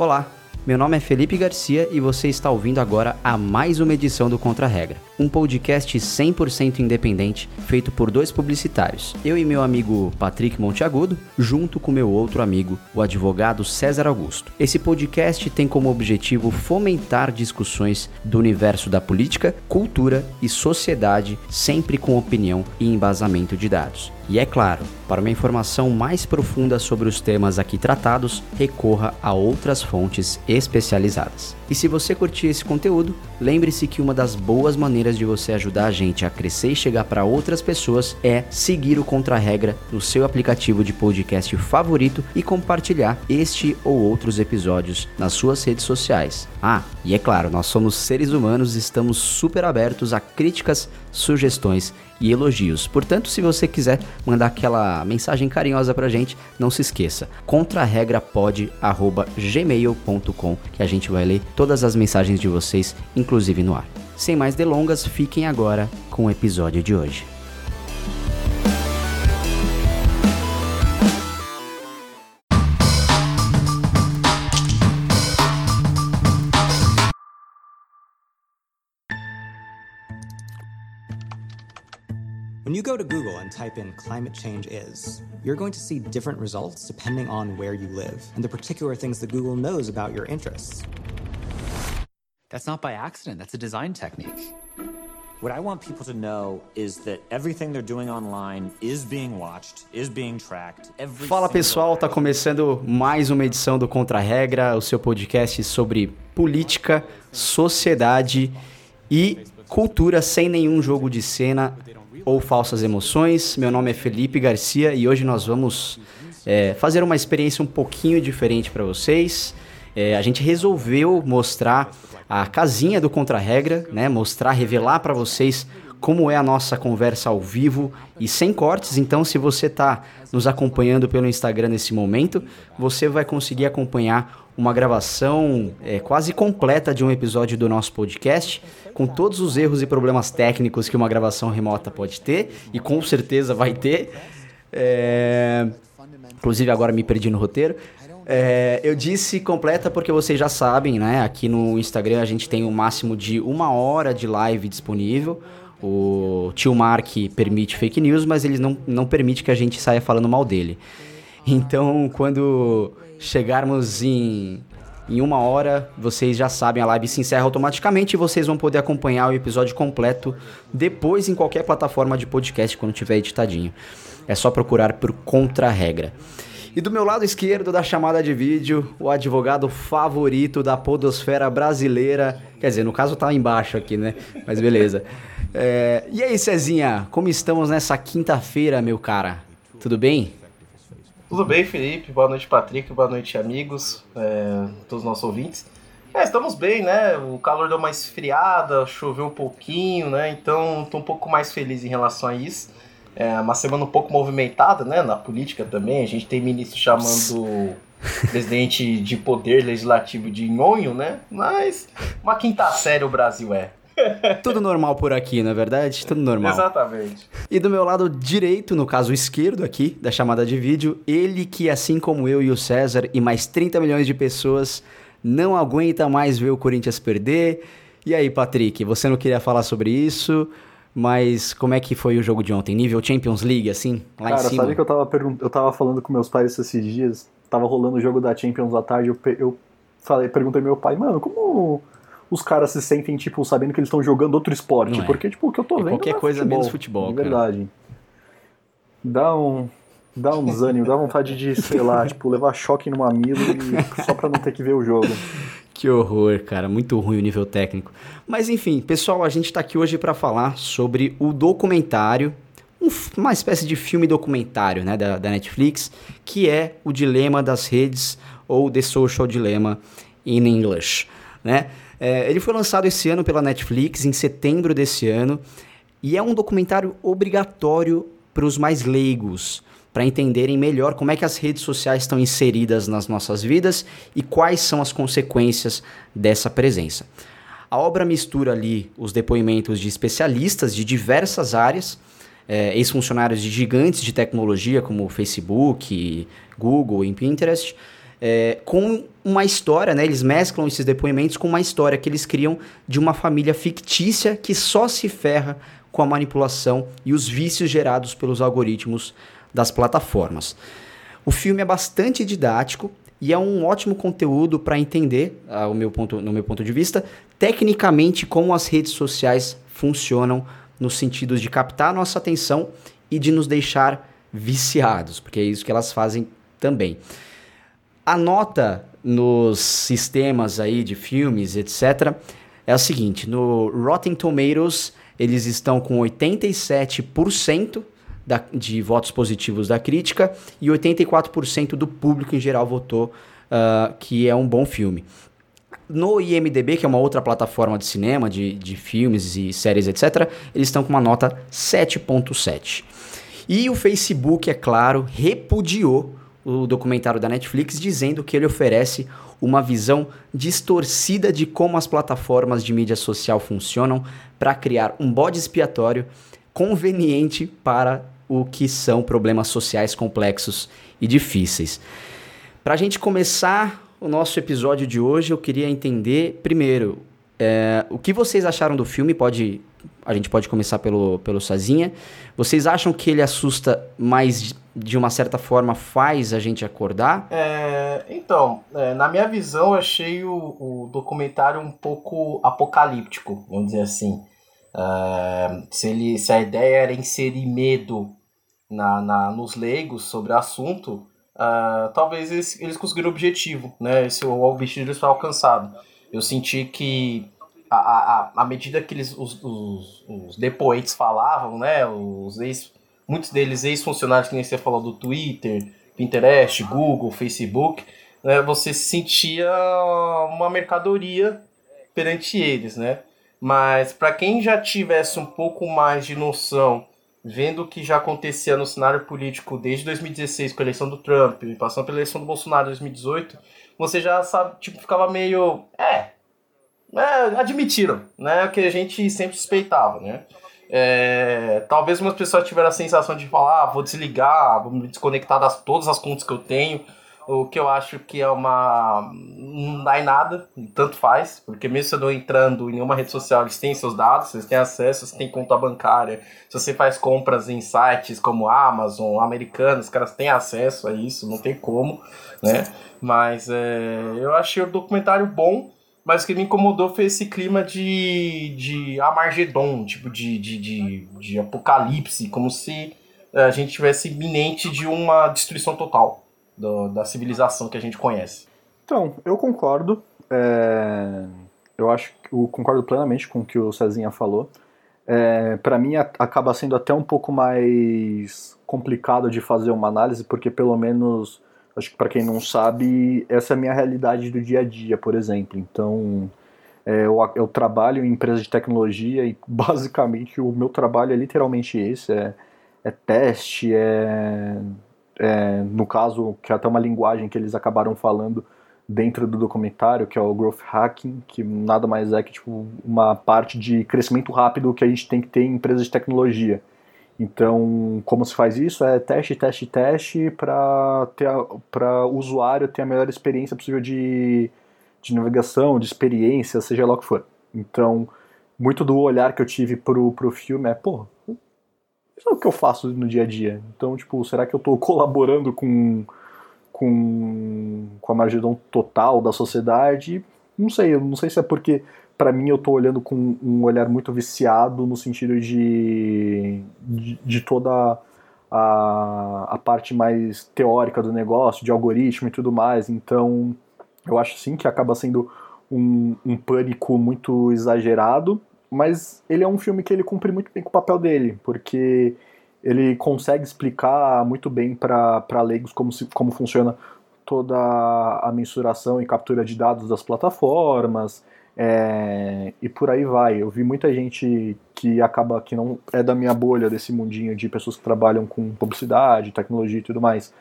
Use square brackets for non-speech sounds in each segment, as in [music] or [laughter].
Olá, meu nome é Felipe Garcia e você está ouvindo agora a mais uma edição do Contra Regra, um podcast 100% independente feito por dois publicitários, eu e meu amigo Patrick Monteagudo, junto com meu outro amigo, o advogado César Augusto. Esse podcast tem como objetivo fomentar discussões do universo da política, cultura e sociedade, sempre com opinião e embasamento de dados. E é claro, para uma informação mais profunda sobre os temas aqui tratados, recorra a outras fontes especializadas. E se você curtir esse conteúdo, lembre-se que uma das boas maneiras de você ajudar a gente a crescer e chegar para outras pessoas é seguir o Contra-Regra no seu aplicativo de podcast favorito e compartilhar este ou outros episódios nas suas redes sociais. Ah, e é claro, nós somos seres humanos e estamos super abertos a críticas, sugestões e elogios. Portanto, se você quiser mandar aquela mensagem carinhosa pra gente, não se esqueça. contraregrapod@gmail.com que a gente vai ler todas as mensagens de vocês, inclusive no ar. Sem mais delongas, fiquem agora com o episódio de hoje. When you go to Google and type in climate change is, you're going to see different results depending on where you live and the particular things that Google knows about your interests. That's not by accident, that's a design technique. What I want people to know is that everything they're doing online is being watched, is being tracked. Every Fala pessoal, tá começando mais uma edição do Contra Regra, o seu podcast sobre política, sociedade e cultura sem nenhum jogo de cena ou falsas emoções. Meu nome é Felipe Garcia e hoje nós vamos é, fazer uma experiência um pouquinho diferente para vocês. É, a gente resolveu mostrar a casinha do Contra-Regra, né? Mostrar, revelar para vocês como é a nossa conversa ao vivo e sem cortes. Então, se você está nos acompanhando pelo Instagram nesse momento, você vai conseguir acompanhar uma gravação é, quase completa de um episódio do nosso podcast, com todos os erros e problemas técnicos que uma gravação remota pode ter, e com certeza vai ter. É... Inclusive, agora me perdi no roteiro. É, eu disse completa porque vocês já sabem, né? Aqui no Instagram a gente tem o máximo de uma hora de live disponível. O tio Mark permite fake news, mas ele não, não permite que a gente saia falando mal dele. Então, quando chegarmos em, em uma hora, vocês já sabem, a live se encerra automaticamente e vocês vão poder acompanhar o episódio completo depois em qualquer plataforma de podcast quando tiver editadinho. É só procurar por Contra-Regra. E do meu lado esquerdo da chamada de vídeo, o advogado favorito da podosfera brasileira. Quer dizer, no caso tá embaixo aqui, né? Mas beleza. É... E aí, Cezinha, como estamos nessa quinta-feira, meu cara? Tudo bem? Tudo bem, Felipe? Boa noite, Patrick. Boa noite, amigos, é, todos os nossos ouvintes. É, estamos bem, né? O calor deu uma esfriada, choveu um pouquinho, né? Então, estou um pouco mais feliz em relação a isso. É uma semana um pouco movimentada, né? Na política também. A gente tem ministro chamando presidente de poder legislativo de nhonho, né? Mas uma quinta série o Brasil é. Tudo normal por aqui, não é verdade? Tudo normal. Exatamente. E do meu lado direito, no caso esquerdo aqui, da chamada de vídeo, ele que, assim como eu e o César e mais 30 milhões de pessoas, não aguenta mais ver o Corinthians perder. E aí, Patrick, você não queria falar sobre isso? Mas como é que foi o jogo de ontem? Nível Champions League, assim, lá Cara, em cima? sabe que eu tava, eu tava falando com meus pais esses dias, tava rolando o jogo da Champions à tarde, eu, eu falei, perguntei ao meu pai, mano, como os caras se sentem, tipo, sabendo que eles estão jogando outro esporte? É. Porque, tipo, o que eu tô É vendo qualquer não é coisa futebol, menos futebol, cara. verdade. Dá um... Dá um desânimo, dá vontade de, sei lá, tipo, levar choque no mamilo só pra não ter que ver o jogo. Que horror, cara, muito ruim o nível técnico. Mas enfim, pessoal, a gente tá aqui hoje para falar sobre o documentário, um uma espécie de filme documentário, né, da, da Netflix, que é o Dilema das Redes ou The Social Dilemma in English, né? É, ele foi lançado esse ano pela Netflix, em setembro desse ano, e é um documentário obrigatório para os mais leigos, para entenderem melhor como é que as redes sociais estão inseridas nas nossas vidas e quais são as consequências dessa presença. A obra mistura ali os depoimentos de especialistas de diversas áreas, é, ex-funcionários de gigantes de tecnologia como Facebook, Google e Pinterest, é, com uma história, né? Eles mesclam esses depoimentos com uma história que eles criam de uma família fictícia que só se ferra com a manipulação e os vícios gerados pelos algoritmos das plataformas. O filme é bastante didático e é um ótimo conteúdo para entender, ao meu ponto, no meu ponto de vista, tecnicamente como as redes sociais funcionam no sentido de captar nossa atenção e de nos deixar viciados, porque é isso que elas fazem também. A nota nos sistemas aí de filmes, etc, é a seguinte, no Rotten Tomatoes eles estão com 87% da, de votos positivos da crítica e 84% do público em geral votou uh, que é um bom filme. No IMDB, que é uma outra plataforma de cinema, de, de filmes e séries, etc., eles estão com uma nota 7.7. E o Facebook, é claro, repudiou o documentário da Netflix dizendo que ele oferece uma visão distorcida de como as plataformas de mídia social funcionam para criar um bode expiatório conveniente para o que são problemas sociais complexos e difíceis. Para a gente começar o nosso episódio de hoje, eu queria entender, primeiro, é, o que vocês acharam do filme? Pode, a gente pode começar pelo, pelo Sazinha. Vocês acham que ele assusta, mas de uma certa forma faz a gente acordar? É, então, é, na minha visão, eu achei o, o, documentário um pouco apocalíptico, vamos dizer assim. É, se, ele, se a ideia era inserir medo na, na, nos leigos sobre o assunto, uh, talvez eles, eles conseguiram o objetivo, né? Esse, o objetivo foi alcançado. Eu senti que a, a, a medida que eles, os, os, os depoentes falavam, né? Os ex, muitos deles ex-funcionários, que nem você falou, do Twitter, Pinterest, Google, Facebook, né? Você sentia uma mercadoria perante eles, né? Mas para quem já tivesse um pouco mais de noção vendo o que já acontecia no cenário político desde 2016 com a eleição do Trump, passando pela eleição do Bolsonaro em 2018, você já sabe, tipo, ficava meio. É. é admitiram, né? O que a gente sempre suspeitava, né? É, talvez umas pessoas tiveram a sensação de falar, ah, vou desligar, vou me desconectar das todas as contas que eu tenho o que eu acho que é uma. Não dá em nada, tanto faz, porque mesmo se eu não entrando em nenhuma rede social, eles têm seus dados, eles têm acesso, você tem conta bancária, se você faz compras em sites como Amazon, americanos, os caras têm acesso a isso, não tem como, né? Mas é, eu achei o documentário bom, mas o que me incomodou foi esse clima de, de Amargedon, tipo de, de, de, de apocalipse, como se a gente tivesse iminente de uma destruição total do, da civilização que a gente conhece. Então, eu concordo. É, eu acho eu concordo plenamente com o que o Cezinha falou. É, para mim acaba sendo até um pouco mais complicado de fazer uma análise, porque pelo menos, acho que para quem não sabe, essa é a minha realidade do dia a dia, por exemplo. Então, é, eu, eu, trabalho em empresa de tecnologia e [laughs] basicamente o meu trabalho é literalmente esse: é, é teste, é é, no caso, que é até uma linguagem que eles acabaram falando dentro do documentário, que é o growth hacking, que nada mais é que tipo, uma parte de crescimento rápido que a gente tem que ter em empresas de tecnologia. Então, como se faz isso? É teste, teste, teste para o usuário ter a melhor experiência possível de, de navegação, de experiência, seja lá o que for. Então, muito do olhar que eu tive pro, pro filme é, pô, é o que eu faço no dia a dia. Então, tipo, será que eu estou [laughs] colaborando com, com, com a margem total da sociedade? Não sei, eu não sei se é porque para mim eu estou olhando com um olhar muito viciado no sentido de, de, de toda a, a parte mais teórica do negócio, de algoritmo e tudo mais. Então, eu acho sim que acaba sendo um, um pânico muito exagerado mas ele é um filme que ele cumpre muito bem com o papel dele, porque ele consegue explicar muito bem para leigos como, se, como funciona toda a mensuração e captura de dados das plataformas, é, e por aí vai. Eu vi muita gente que acaba que não é da minha bolha desse mundinho de pessoas que trabalham com publicidade, tecnologia e tudo mais,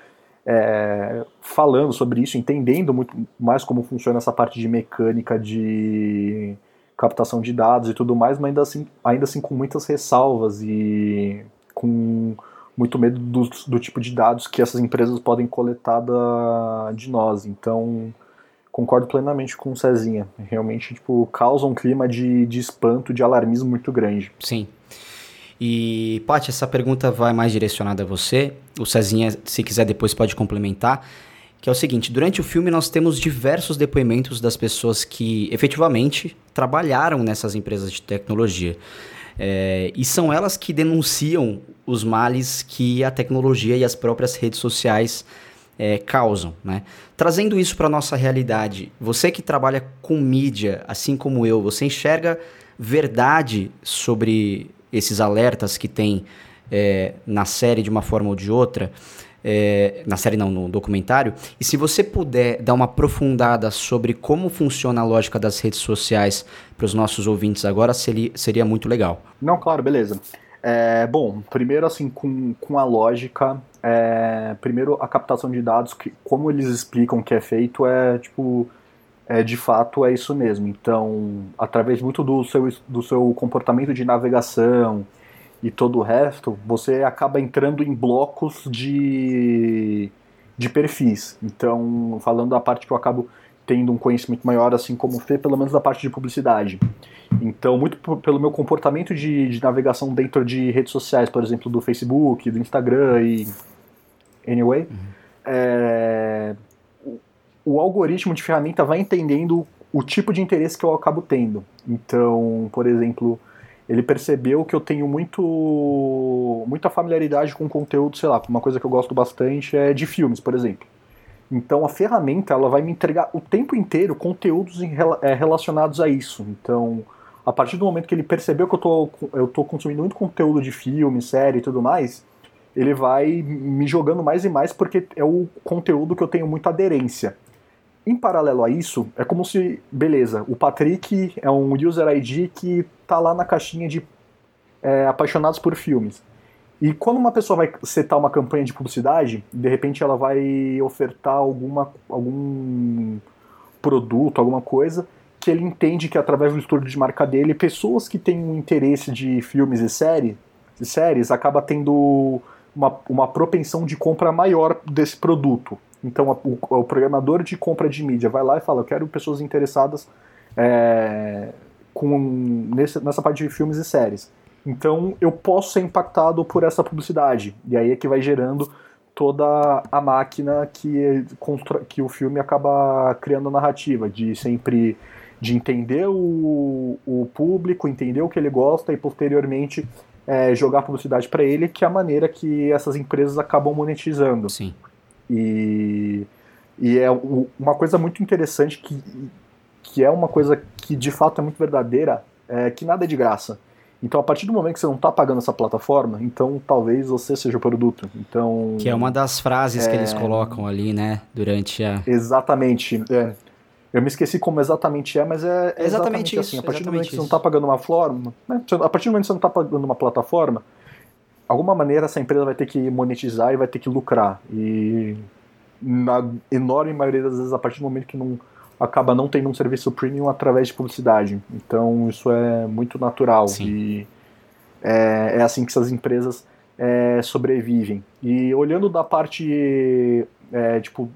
é, falando sobre isso, entendendo muito mais como funciona essa parte de mecânica de captação de dados e tudo mais, mas ainda assim, ainda assim com muitas ressalvas e com muito medo do, do tipo de dados que essas empresas podem coletar da, de nós. Então, concordo plenamente com o Cezinha. Realmente, tipo, causa um clima de, de espanto, de alarmismo muito grande. Sim. E, Paty, essa pergunta vai mais direcionada a você. O Cezinha, se quiser depois, pode complementar. Que é o seguinte: durante o filme, nós temos diversos depoimentos das pessoas que efetivamente trabalharam nessas empresas de tecnologia. É, e são elas que denunciam os males que a tecnologia e as próprias redes sociais é, causam. Né? Trazendo isso para a nossa realidade, você que trabalha com mídia, assim como eu, você enxerga verdade sobre esses alertas que tem é, na série de uma forma ou de outra? É, na série não, no documentário. E se você puder dar uma aprofundada sobre como funciona a lógica das redes sociais para os nossos ouvintes agora, seria, seria muito legal. Não, claro, beleza. É, bom, primeiro assim, com, com a lógica, é, primeiro a captação de dados, que, como eles explicam que é feito, é tipo, é, de fato é isso mesmo. Então, através muito do seu, do seu comportamento de navegação, e todo o resto, você acaba entrando em blocos de, de perfis. Então, falando da parte que eu acabo tendo um conhecimento maior, assim como o Fê, pelo menos da parte de publicidade. Então, muito pelo meu comportamento de, de navegação dentro de redes sociais, por exemplo, do Facebook, do Instagram e. Anyway, uhum. é, o, o algoritmo de ferramenta vai entendendo o tipo de interesse que eu acabo tendo. Então, por exemplo, ele percebeu que eu tenho muito muita familiaridade com conteúdo, sei lá, uma coisa que eu gosto bastante é de filmes, por exemplo. Então a ferramenta ela vai me entregar o tempo inteiro conteúdos em, é, relacionados a isso. Então, a partir do momento que ele percebeu que eu tô, eu tô consumindo muito conteúdo de filme, série e tudo mais, ele vai me jogando mais e mais porque é o conteúdo que eu tenho muita aderência. Em paralelo a isso, é como se, beleza, o Patrick é um user ID que tá lá na caixinha de é, apaixonados por filmes. E quando uma pessoa vai setar uma campanha de publicidade, de repente ela vai ofertar alguma, algum produto, alguma coisa, que ele entende que através do estudo de marca dele, pessoas que têm um interesse de filmes e série, de séries acaba tendo uma, uma propensão de compra maior desse produto. Então o, o, programador de compra de mídia vai lá e fala, eu quero pessoas interessadas é, com, nesse, nessa parte de filmes e séries. Então eu posso ser impactado por essa publicidade. E aí é que vai gerando toda a máquina que, que o filme acaba criando a narrativa, de sempre de entender o, o público, entender o que ele gosta e posteriormente é, jogar publicidade para ele, que é a maneira que essas empresas acabam monetizando. Sim. E, e é uma coisa muito interessante que, que é uma coisa que de fato é muito verdadeira, é que nada é de graça. Então, a partir do momento que você não está pagando essa plataforma, então talvez você seja o produto. Então, que é uma das frases é... que eles é. colocam ali, né, durante a. Exatamente. É. Eu me esqueci como exatamente é, mas é, é exatamente, exatamente, assim. A partir do momento que você não está pagando uma forma, né, a partir do momento que você não está pagando uma plataforma, alguma maneira essa empresa vai ter que monetizar e vai ter que lucrar. E na enorme maioria das vezes, a partir do momento que não acaba não tendo um serviço premium através de publicidade. Então isso é muito natural Sim. e é, é, assim que essas empresas é, sobrevivem. E olhando da parte é, tipo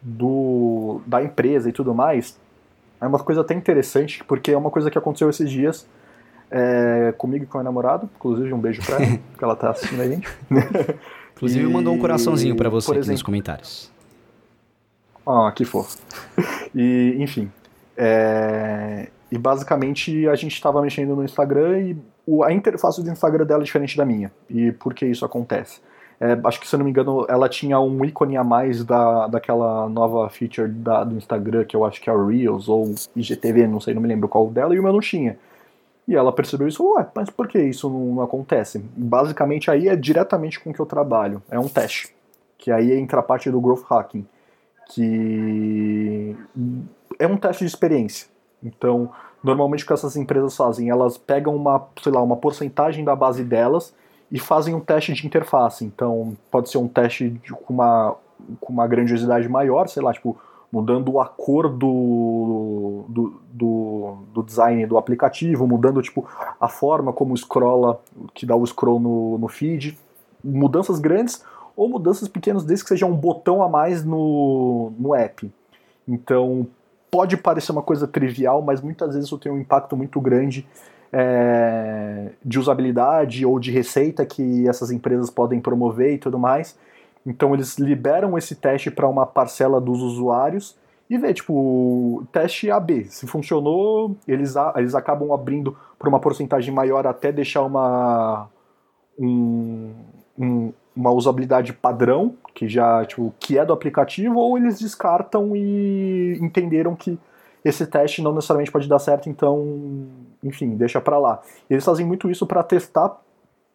do da empresa e tudo mais, é uma coisa até interessante porque é uma coisa que aconteceu esses dias é, comigo e com a namorada. Inclusive, um beijo pra ela, [laughs] porque ela tá assistindo a gente. [laughs] Inclusive, e, mandou um coraçãozinho para você aqui exemplo, nos comentários. Ah, que fofo. E, enfim. É, e basicamente a gente estava mexendo no Instagram e a interface do Instagram dela é diferente da minha. E por que isso acontece? É, acho que, se eu não me engano, ela tinha um ícone a mais da, daquela nova feature da, do Instagram, que eu acho que é o Reels ou IGTV, não sei, não me lembro qual dela, e o meu não tinha. E ela percebeu isso, ué, mas por que isso não acontece? Basicamente aí é diretamente com o que eu trabalho, é um teste, que aí entra a parte do growth hacking, que é um teste de experiência. Então, normalmente o que essas empresas fazem, elas pegam uma, sei lá, uma porcentagem da base delas e fazem um teste de interface. Então, pode ser um teste de, com, uma, com uma grandiosidade maior, sei lá, tipo, mudando a cor do, do, do, do, design do aplicativo, mudando tipo a forma como scrolla, que dá o scroll no, no feed. mudanças grandes ou mudanças pequenas, desde que seja um botão a mais no, no app. Então, pode parecer uma coisa trivial, mas muitas vezes isso tem um impacto muito grande é, de usabilidade ou de receita que essas empresas podem promover e tudo mais. Então eles liberam esse teste para uma parcela dos usuários e vê, tipo, teste AB. Se funcionou, eles, eles acabam abrindo para uma porcentagem maior até deixar uma, um, um, uma usabilidade padrão, que já, tipo, que é do aplicativo, ou eles descartam e entenderam que esse teste não necessariamente pode dar certo, então, enfim, deixa para lá. Eles fazem muito isso para testar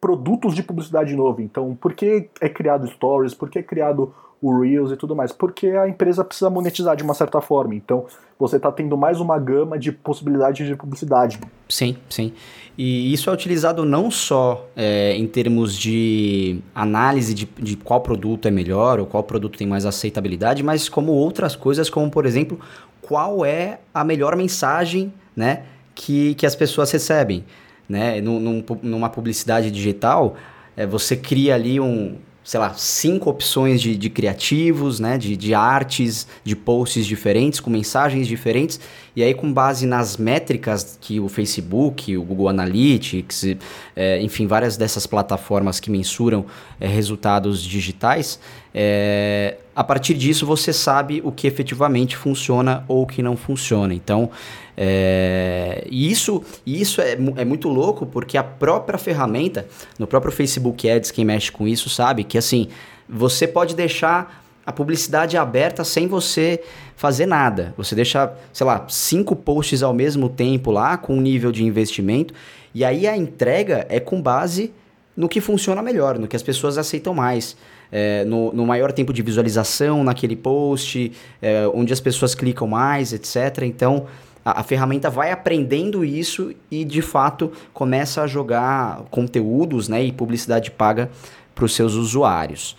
produtos de publicidade novo. Então, por que é criado Stories? Por que é criado o Reels e tudo mais? Porque a empresa precisa monetizar de uma certa forma. Então, você está tendo mais uma gama de possibilidades de publicidade. Sim, sim. E isso é utilizado não só é, em termos de análise de, de qual produto é melhor ou qual produto tem mais aceitabilidade, mas como outras coisas, como por exemplo, qual é a melhor mensagem né, que, que as pessoas recebem. Né? Num, numa publicidade digital, é, você cria ali um, sei lá, cinco opções de, de criativos, né, de, de artes, de posts diferentes, com mensagens diferentes, e aí com base nas métricas que o Facebook, o Google Analytics, é, enfim, várias dessas plataformas que mensuram é, resultados digitais, é, a partir disso você sabe o que efetivamente funciona ou o que não funciona. Então, é, e isso, isso é, é muito louco porque a própria ferramenta, no próprio Facebook Ads, quem mexe com isso sabe que assim, você pode deixar a publicidade aberta sem você fazer nada. Você deixa, sei lá, cinco posts ao mesmo tempo lá com um nível de investimento e aí a entrega é com base no que funciona melhor, no que as pessoas aceitam mais. É, no, no, maior tempo de visualização naquele post, é, onde as pessoas clicam mais, etc. Então, a, a, ferramenta vai aprendendo isso e, de fato, começa a jogar conteúdos né, e publicidade paga para os seus usuários.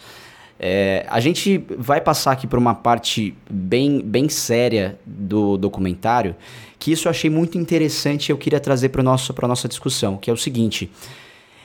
É, a gente vai passar aqui por uma parte bem, bem séria do documentário, que isso eu achei muito interessante e eu queria trazer para a nossa discussão, que é o seguinte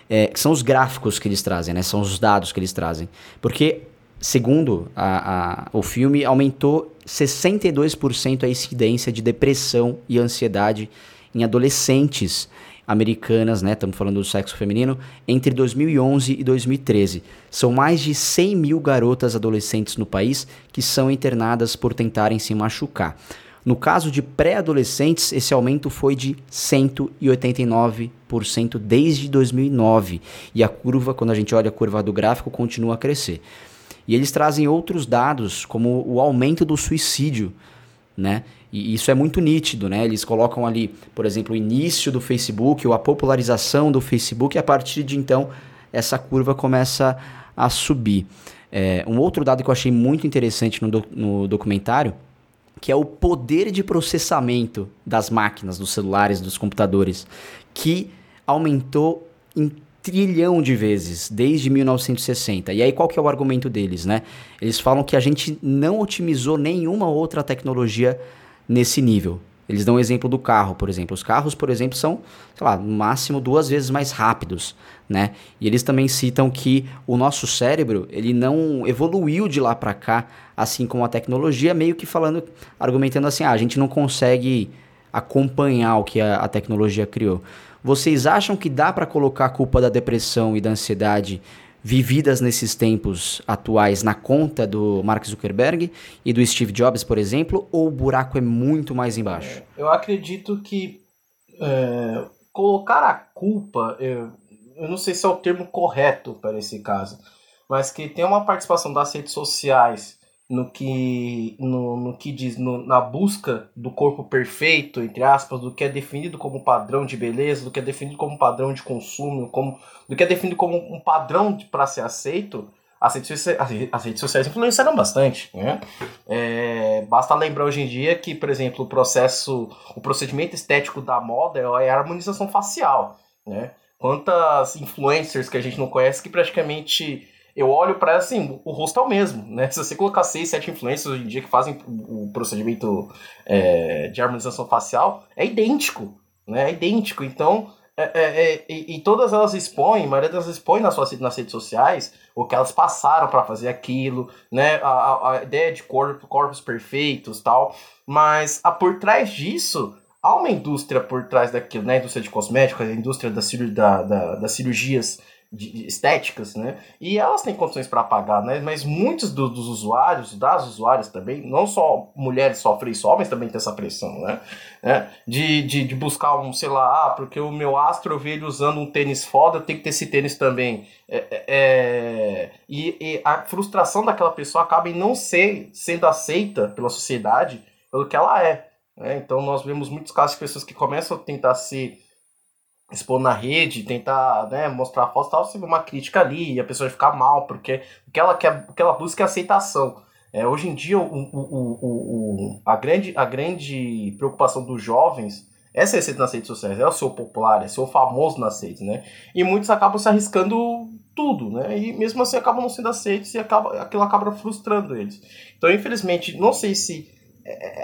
é, são os gráficos que eles trazem, né? São os dados que eles trazem. Porque, segundo a, a, o filme, aumentou 62% a incidência de depressão e ansiedade em adolescentes americanas, né? Estamos falando do sexo feminino, entre 2011 e 2013. São mais de 100 mil garotas adolescentes no país que são internadas por tentarem se machucar. No caso de pré-adolescentes, esse aumento foi de 189% desde 2009. E a curva, quando a gente olha a curva do gráfico, continua a crescer. E eles trazem outros dados, como o aumento do suicídio, né? E isso é muito nítido, né? Eles colocam ali, por exemplo, o início do Facebook ou a popularização do Facebook, e a partir de então essa curva começa a subir. É, um outro dado que eu achei muito interessante no, do, no documentário que é o poder de processamento das máquinas, dos celulares, dos computadores, que aumentou em trilhão de vezes desde 1960. E aí qual que é o argumento deles, né? Eles falam que a gente não otimizou nenhuma outra tecnologia nesse nível. Eles dão o exemplo do carro, por exemplo. Os carros, por exemplo, são, sei lá, no máximo duas vezes mais rápidos, né? E eles também citam que o nosso cérebro, ele não evoluiu de lá para cá, assim como a tecnologia, meio que falando, argumentando assim, ah, a gente não consegue acompanhar o que a, a tecnologia criou. Vocês acham que dá para colocar a culpa da depressão e da ansiedade vividas nesses tempos atuais na conta do Mark Zuckerberg e do Steve Jobs, por exemplo, ou o buraco é muito mais embaixo? Eu acredito que é, colocar a culpa, eu, eu não sei se é o termo correto para esse caso, mas que tem uma participação das redes sociais no que, no, no que diz no, na busca do corpo perfeito, entre aspas, do que é definido como padrão de beleza, do que é definido como padrão de consumo, como, do que é definido como um padrão para ser aceito, as redes, sociais, as redes sociais influenciaram bastante. Né? É, basta lembrar hoje em dia que, por exemplo, o processo, o procedimento estético da moda é a harmonização facial. Né? Quantas influencers que a gente não conhece que praticamente eu olho para assim, o rosto é o mesmo, né? Se você colocar seis, sete influências hoje em dia que fazem o procedimento é, de harmonização facial, é idêntico, né? É idêntico. Então, é, é, é, e, todas elas expõem, a maioria delas expõem nas, suas, nas redes sociais o que elas passaram para fazer aquilo, né? A, a, a, ideia de corpo, corpos perfeitos tal. Mas a, por trás disso, há uma indústria por trás daquilo, né? A indústria de cosméticos, a indústria da, da, da, das cirurgias de, estéticas, né? E elas têm condições para pagar, né? Mas muitos do, dos usuários, das usuárias também, não só mulheres sofrem isso, homens também têm essa pressão, né? É, de, de, de, buscar um, sei lá, ah, porque o meu astro eu vi ele usando um tênis foda, eu tenho que ter esse tênis também. É, é, é, e, e, a frustração daquela pessoa acaba em não ser sendo aceita pela sociedade pelo que ela é. Né? Então nós vemos muitos casos de pessoas que começam a tentar ser expor na rede, tentar né, mostrar a foto, tal, vê uma crítica ali e a pessoa ficar mal, porque o que ela, quer, o que ela busca é aceitação. É, hoje em dia, o, o, o, a, grande, a grande preocupação dos jovens é ser aceito nas redes sociais, é o seu popular, é o famoso nas redes, né? E muitos acabam se arriscando tudo, né? E mesmo assim acabam não sendo aceitos e acaba, aquilo acaba frustrando eles. Então, infelizmente, não sei se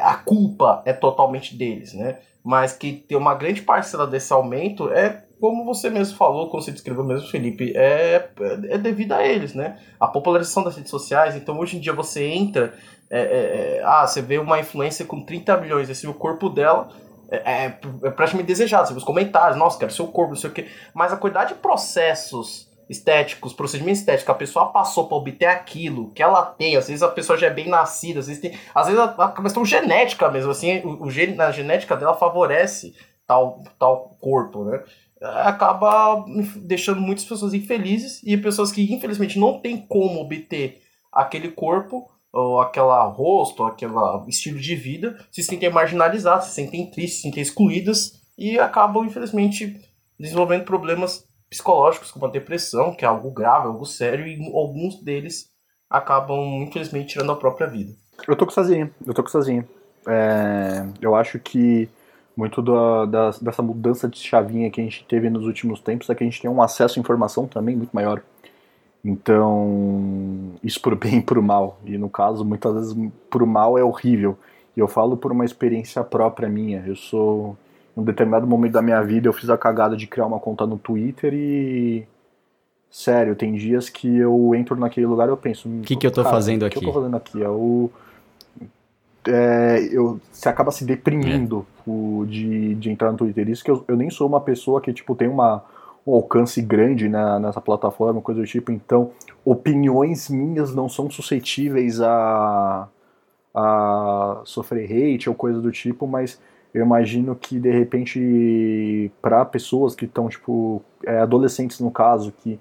a culpa é totalmente deles, né? mas que tem uma grande parcela desse aumento é como você mesmo falou, como você descreveu mesmo, Felipe, é, é devido a eles, né? A popularização das redes sociais. Então, hoje em dia, você entra, é, é, é ah, você vê uma influência com 30 milhões, assim, o corpo dela é, é, é praticamente desejado. Você vê os comentários, nossa, quero seu corpo, não sei o quê. Mas a quantidade de processos estéticos, procedimentos estéticos, a pessoa passou para obter aquilo que ela tem, às vezes a pessoa já é bem nascida, às vezes tem, às vezes a, questão genética mesmo, assim, o, o a genética dela favorece tal, tal corpo, né? Acaba deixando muitas pessoas infelizes e pessoas que infelizmente não tem como obter aquele corpo ou aquela rosto, ou aquele estilo de vida, se sentem marginalizadas, se sentem tristes, se sentem excluídas e acabam infelizmente desenvolvendo problemas psicológicos, como a depressão, que é algo grave, algo sério, e alguns deles acabam, infelizmente, tirando a própria vida. Eu tô com sozinho, eu tô com sozinho. É, eu acho que muito da, da, dessa mudança de chavinha que a gente teve nos últimos tempos é que a gente tem um acesso à informação também muito maior. Então, isso por bem e por mal. E no caso, muitas vezes, por mal é horrível. E eu falo por uma experiência própria minha. Eu sou um determinado momento da minha vida eu fiz a cagada de criar uma conta no Twitter e. Sério, tem dias que eu entro naquele lugar e eu penso. O que, que eu tô fazendo aqui? O que eu tô fazendo aqui? É. É, eu, você acaba se deprimindo é. o, de, de entrar no Twitter. Isso que eu, eu nem sou uma pessoa que tipo, tem uma, um alcance grande né, nessa plataforma, coisa do tipo. Então, opiniões minhas não são suscetíveis a, a sofrer hate ou coisa do tipo, mas eu imagino que de repente para pessoas que estão tipo é, adolescentes no caso que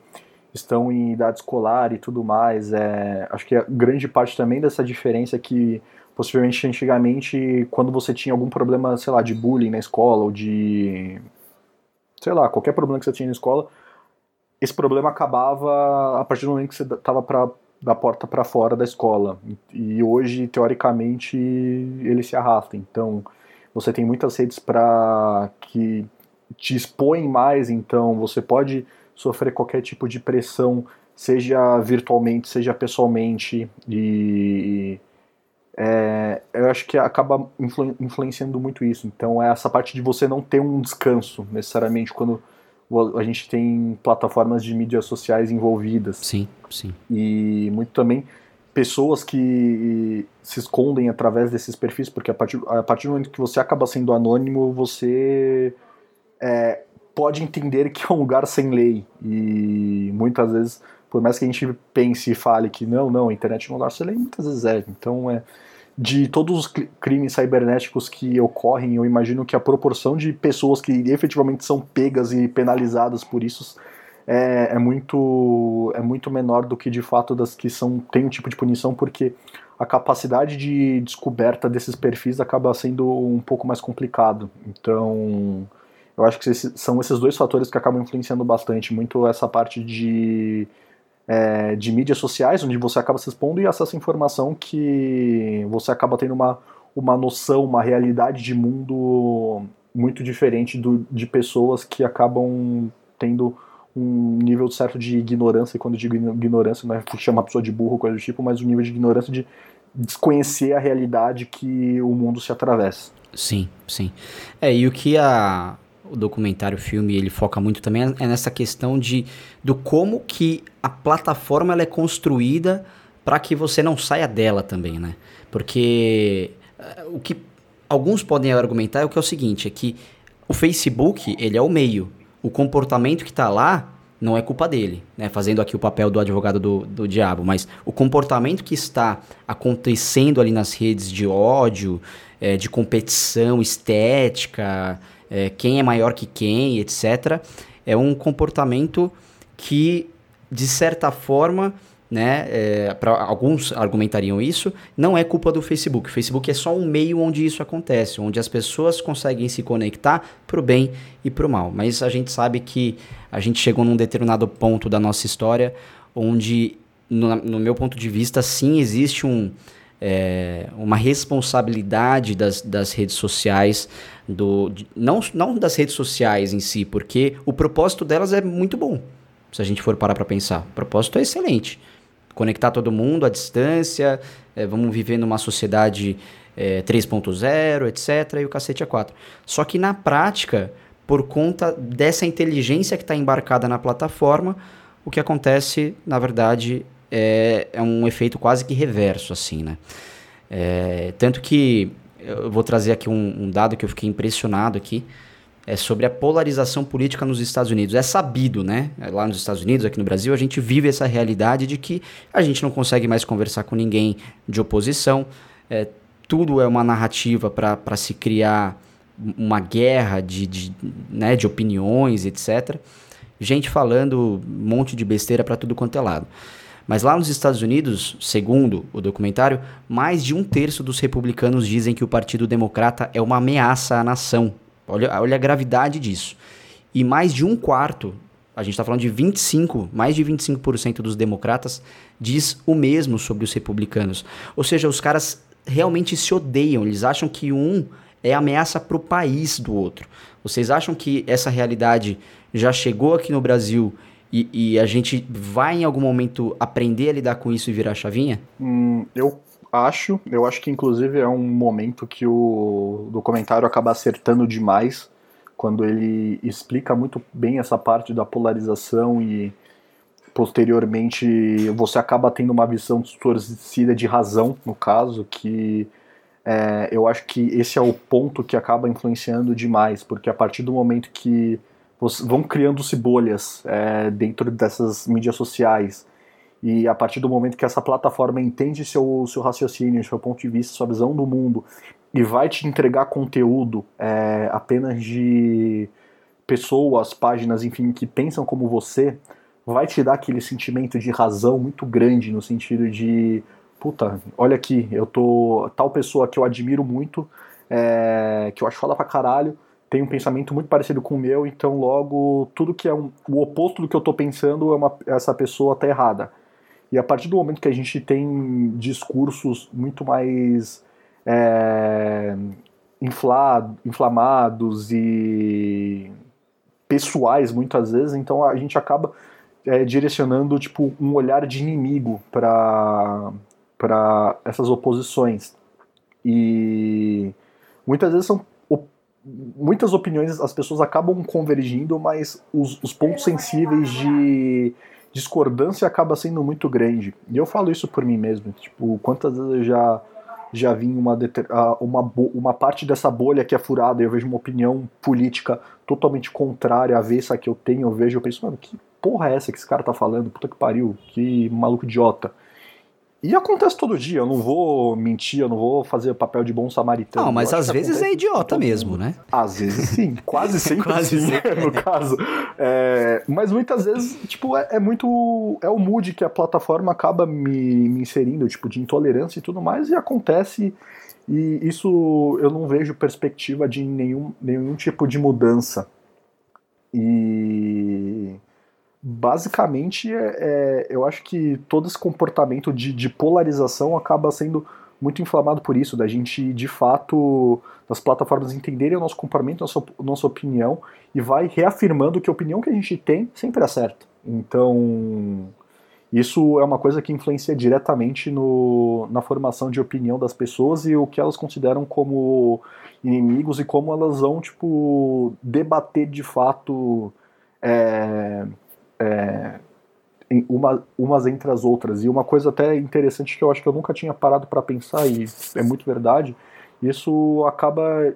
estão em idade escolar e tudo mais é, acho que a grande parte também dessa diferença é que possivelmente antigamente quando você tinha algum problema sei lá de bullying na escola ou de sei lá qualquer problema que você tinha na escola esse problema acabava a partir do momento que você estava para da porta para fora da escola. E hoje teoricamente ele se arrasta então você tem muitas redes para que te expõem mais, então você pode sofrer qualquer tipo de pressão, seja virtualmente, seja pessoalmente, e é, eu acho que acaba influ, influenciando muito isso. Então é essa parte de você não ter um descanso necessariamente quando a gente tem plataformas de mídias sociais envolvidas. Sim, sim. E muito também pessoas que se escondem através desses perfis, porque a partir, a partir do momento que você acaba sendo anônimo, você é, pode entender que é um lugar sem lei. E muitas vezes, por mais que a gente pense e fale que não, não, a internet é um lugar sem lei, muitas vezes é. Então, é, de todos os crimes cibernéticos que ocorrem, eu imagino que a proporção de pessoas que efetivamente são pegas e penalizadas por isso é, é, muito, é muito menor do que de fato das que são, tem um tipo de punição, porque a capacidade de descoberta desses perfis acaba sendo um pouco mais complicado. Então, eu acho que esses, são esses dois fatores que acabam influenciando bastante. Muito essa parte de, é, de mídias sociais, onde você acaba se expondo, e acesso informação que você acaba tendo uma, uma noção, uma realidade de mundo muito diferente do, de pessoas que acabam tendo um nível certo de ignorância, e quando eu digo ignorância não é chamar a pessoa de burro, coisa do tipo, mas um nível de ignorância de desconhecer a realidade que o mundo se atravessa. Sim, sim. É, e o que a, o documentário, o filme, ele foca muito também é nessa questão de do como que a plataforma ela é construída para que você não saia dela também, né? Porque uh, o que alguns podem argumentar é o que é o seguinte, é que o Facebook, ele é o meio. O comportamento que está lá não é culpa dele, né? Fazendo aqui o papel do advogado do, do diabo, mas o comportamento que está acontecendo ali nas redes de ódio, é, de competição estética, é, quem é maior que quem, etc., é um comportamento que, de certa forma, né, é, para alguns argumentariam isso, não é culpa do Facebook. O Facebook é só um meio onde isso acontece, onde as pessoas conseguem se conectar para o bem e para o mal. Mas a gente sabe que a gente chegou num determinado ponto da nossa história onde, no, no meu ponto de vista, sim existe um, é, uma responsabilidade das, das redes sociais, do, de, não, não das redes sociais em si, porque o propósito delas é muito bom, se a gente for parar para pensar. O propósito é excelente. Conectar todo mundo à distância, é, vamos viver numa sociedade é, 3.0, etc., e o cacete é 4. Só que na prática, por conta dessa inteligência que está embarcada na plataforma, o que acontece, na verdade, é, é um efeito quase que reverso, assim, né? É, tanto que eu vou trazer aqui um, um, dado que eu fiquei impressionado aqui, é sobre a polarização política nos Estados Unidos. É sabido, né? Lá nos Estados Unidos, aqui no Brasil, a gente vive essa realidade de que a gente não consegue mais conversar com ninguém de oposição. É, tudo é uma narrativa para se criar uma guerra de, de, né, de opiniões, etc. Gente falando um monte de besteira para tudo quanto é lado. Mas lá nos Estados Unidos, segundo o documentário, mais de um terço dos republicanos dizem que o Partido Democrata é uma ameaça à nação. Olha, olha a gravidade disso. E mais de um quarto, a gente está falando de 25, mais de 25% dos democratas diz o mesmo sobre os republicanos. Ou seja, os caras realmente se odeiam, eles acham que um é ameaça para o país do outro. Vocês acham que essa realidade já chegou aqui no Brasil e, e, a gente vai em algum momento aprender a lidar com isso e virar chavinha? Hum, eu acho, eu acho que inclusive é um momento que o documentário acaba acertando demais quando ele explica muito bem essa parte da polarização e posteriormente você acaba tendo uma visão distorcida de razão, no caso, que é, eu acho que esse é o ponto que acaba influenciando demais, porque a partir do momento que vão criando-se bolhas é, dentro dessas mídias sociais. E a partir do momento que essa plataforma entende seu, seu raciocínio, seu ponto de vista, sua visão do mundo, e vai te entregar conteúdo é, apenas de pessoas, páginas, enfim, que pensam como você, vai te dar aquele sentimento de razão muito grande, no sentido de, puta, olha aqui, eu tô. tal pessoa que eu admiro muito, é, que eu acho foda pra caralho, tem um pensamento muito parecido com o meu, então logo tudo que é um, o oposto do que eu estou pensando é uma, essa pessoa está errada. E a partir do momento que a gente tem discursos muito mais é, inflado, inflamados e pessoais muitas vezes, então a gente acaba é, direcionando tipo um olhar de inimigo para para essas oposições. E muitas vezes são muitas opiniões as pessoas acabam convergindo, mas os, os pontos sensíveis de discordância acaba sendo muito grande. E eu falo isso por mim mesmo. Tipo, quantas vezes eu já já vi uma, uma, uma parte dessa bolha que é furada e eu vejo uma opinião política totalmente contrária à avessa que eu tenho, eu vejo, eu penso, mano, que porra é essa que esse cara tá falando? Puta que pariu, que maluco idiota. E acontece todo dia, eu não vou mentir, eu não vou fazer o papel de bom samaritano. Não, mas às vezes é idiota mesmo, né? Às vezes sim, [laughs] quase sempre quase sim, sempre. no caso. É, mas muitas vezes, tipo, é, é, muito. É o mood que a plataforma acaba me, me inserindo, tipo, de intolerância e tudo mais, e acontece. E isso eu não vejo perspectiva de nenhum, nenhum tipo de mudança. E basicamente, é, é, eu acho que todo esse comportamento de, de, polarização acaba sendo muito inflamado por isso, da gente, de fato, das plataformas entenderem o nosso comportamento, nossa, nossa opinião, e vai reafirmando que a opinião que a gente tem sempre é certa. Então, Isso é uma coisa que influencia diretamente no, na formação de opinião das pessoas e o que elas consideram como inimigos e como elas vão, tipo, debater de fato é, é, uma, umas entre as outras. E uma coisa até interessante que eu acho que eu nunca tinha parado para pensar, e é muito verdade, isso acaba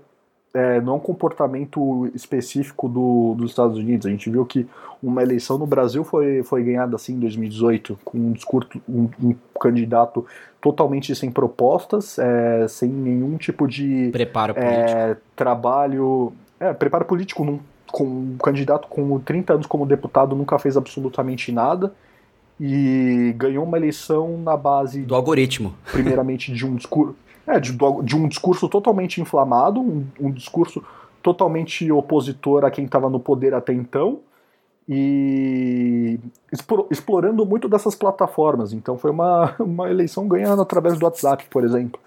é, não é um comportamento específico do, dos Estados Unidos. A gente viu que uma eleição no Brasil foi, foi ganhada assim em 2018, com um discurso, um, um candidato totalmente sem propostas, é, sem nenhum tipo de preparo é, político. trabalho. É, preparo político num, com um candidato com 30 anos como deputado nunca fez absolutamente nada e ganhou uma eleição na base do algoritmo. [laughs] Primeiramente de um discurso é, de, de um discurso totalmente inflamado, um, um discurso totalmente opositor a quem estava no poder até então, e explorando muito dessas plataformas. Então foi uma, [laughs] uma eleição ganhando através do WhatsApp, por exemplo.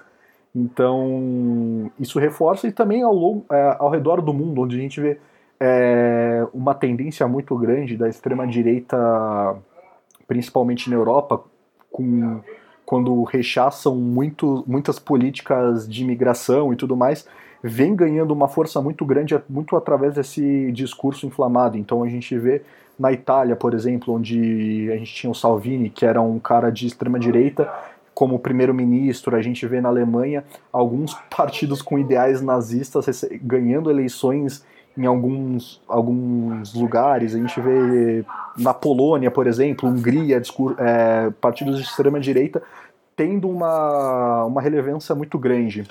Então isso reforça e também ao, longo, é, ao redor do mundo, onde a gente vê é, uma tendência muito grande da extrema direita, principalmente na Europa, com quando rechaçam muito, muitas políticas de imigração e tudo mais, vem ganhando uma força muito grande, muito através desse discurso inflamado. Então a gente vê na Itália, por exemplo, onde a gente tinha o Salvini, que era um cara de extrema direita, como primeiro-ministro, a gente vê na Alemanha alguns partidos com ideais nazistas ganhando eleições em alguns, alguns lugares. A gente vê na Polônia, por exemplo, Hungria, é, partidos de extrema direita tendo uma, uma relevância muito grande.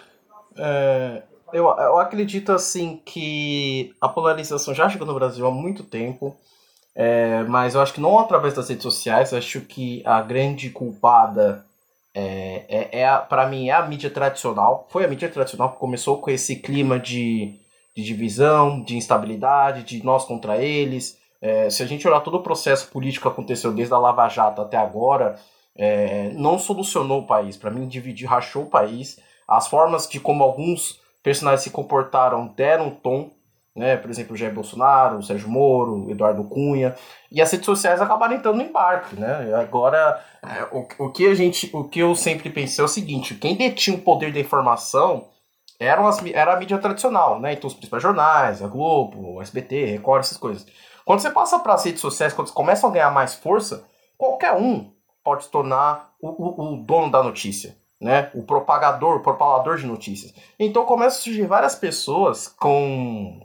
É, eu, eu acredito assim que a polarização já chegou no Brasil há muito tempo, é, mas eu acho que não através das redes sociais. Acho que a grande culpada é, é, é para mim é a mídia tradicional. Foi a mídia tradicional que começou com esse clima de, de divisão, de instabilidade, de nós contra eles. É, se a gente olhar todo o processo político que aconteceu desde a Lava Jato até agora, é, não solucionou o país. Para mim, dividir, rachou o país. As formas de como alguns personagens se comportaram deram tom, né? Por exemplo, Jair Bolsonaro, Sérgio Moro, Eduardo Cunha. E as redes sociais acabaram entrando no embarque, né? Agora, é, o, o, que a gente, o que eu sempre pensei é o seguinte: quem detinha o poder da informação eram as, era a mídia tradicional, né? Então, os principais jornais, a Globo, o SBT, Record, essas coisas. Quando você passa para as redes sociais, quando começam a ganhar mais força, qualquer um pode se tornar o, o, o dono da notícia, né? O propagador, o propalador de notícias. Então começam a surgir várias pessoas com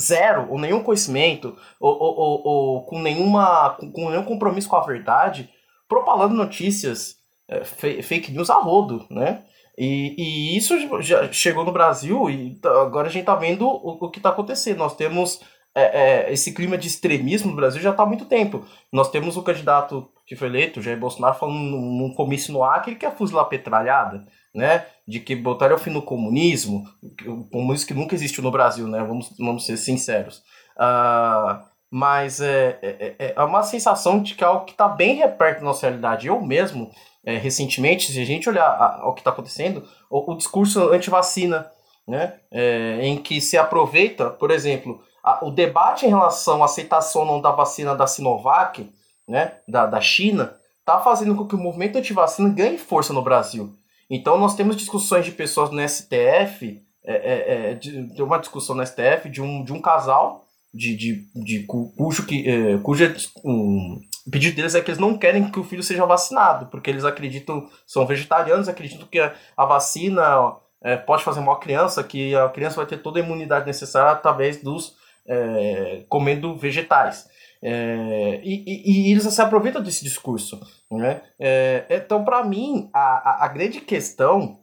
zero ou nenhum conhecimento ou, ou, ou, ou com, nenhuma, com, com, nenhum compromisso com a verdade, propalando notícias é, fake news a rodo, né? E, e, isso já chegou no Brasil e agora a gente tá vendo o, o que está acontecendo. Nós temos é, é, esse clima de extremismo no Brasil já está há muito tempo. Nós temos o candidato que foi eleito, Jair Bolsonaro, falando num, comício no Acre que quer fuzilar petralhada, né? De que botaria o fim no comunismo, o comunismo que nunca existiu no Brasil, né? Vamos, vamos ser sinceros. Uh, mas é, é, é, é uma sensação de que é algo que está bem reperto na nossa realidade. Eu mesmo, é, recentemente, se a gente olhar o que está acontecendo, o, o discurso anti-vacina, né? É, em que se aproveita, por exemplo, a, o debate em relação à aceitação ou não da vacina da Sinovac, né, da, da China, está fazendo com que o movimento anti-vacina ganhe força no Brasil. Então nós temos discussões de pessoas no STF, é, é, é, de, de, uma discussão no STF de um, de um casal de, de, de cujo que é, cuja um, pedido deles é que eles não querem que o filho seja vacinado, porque eles acreditam, são vegetarianos, acreditam que a, a vacina é, pode fazer mal à criança, que a criança vai ter toda a imunidade necessária através dos é, comendo vegetais. É, e, e, eles se aproveitam desse discurso. Né? É, então, para mim, a, a, a, grande questão,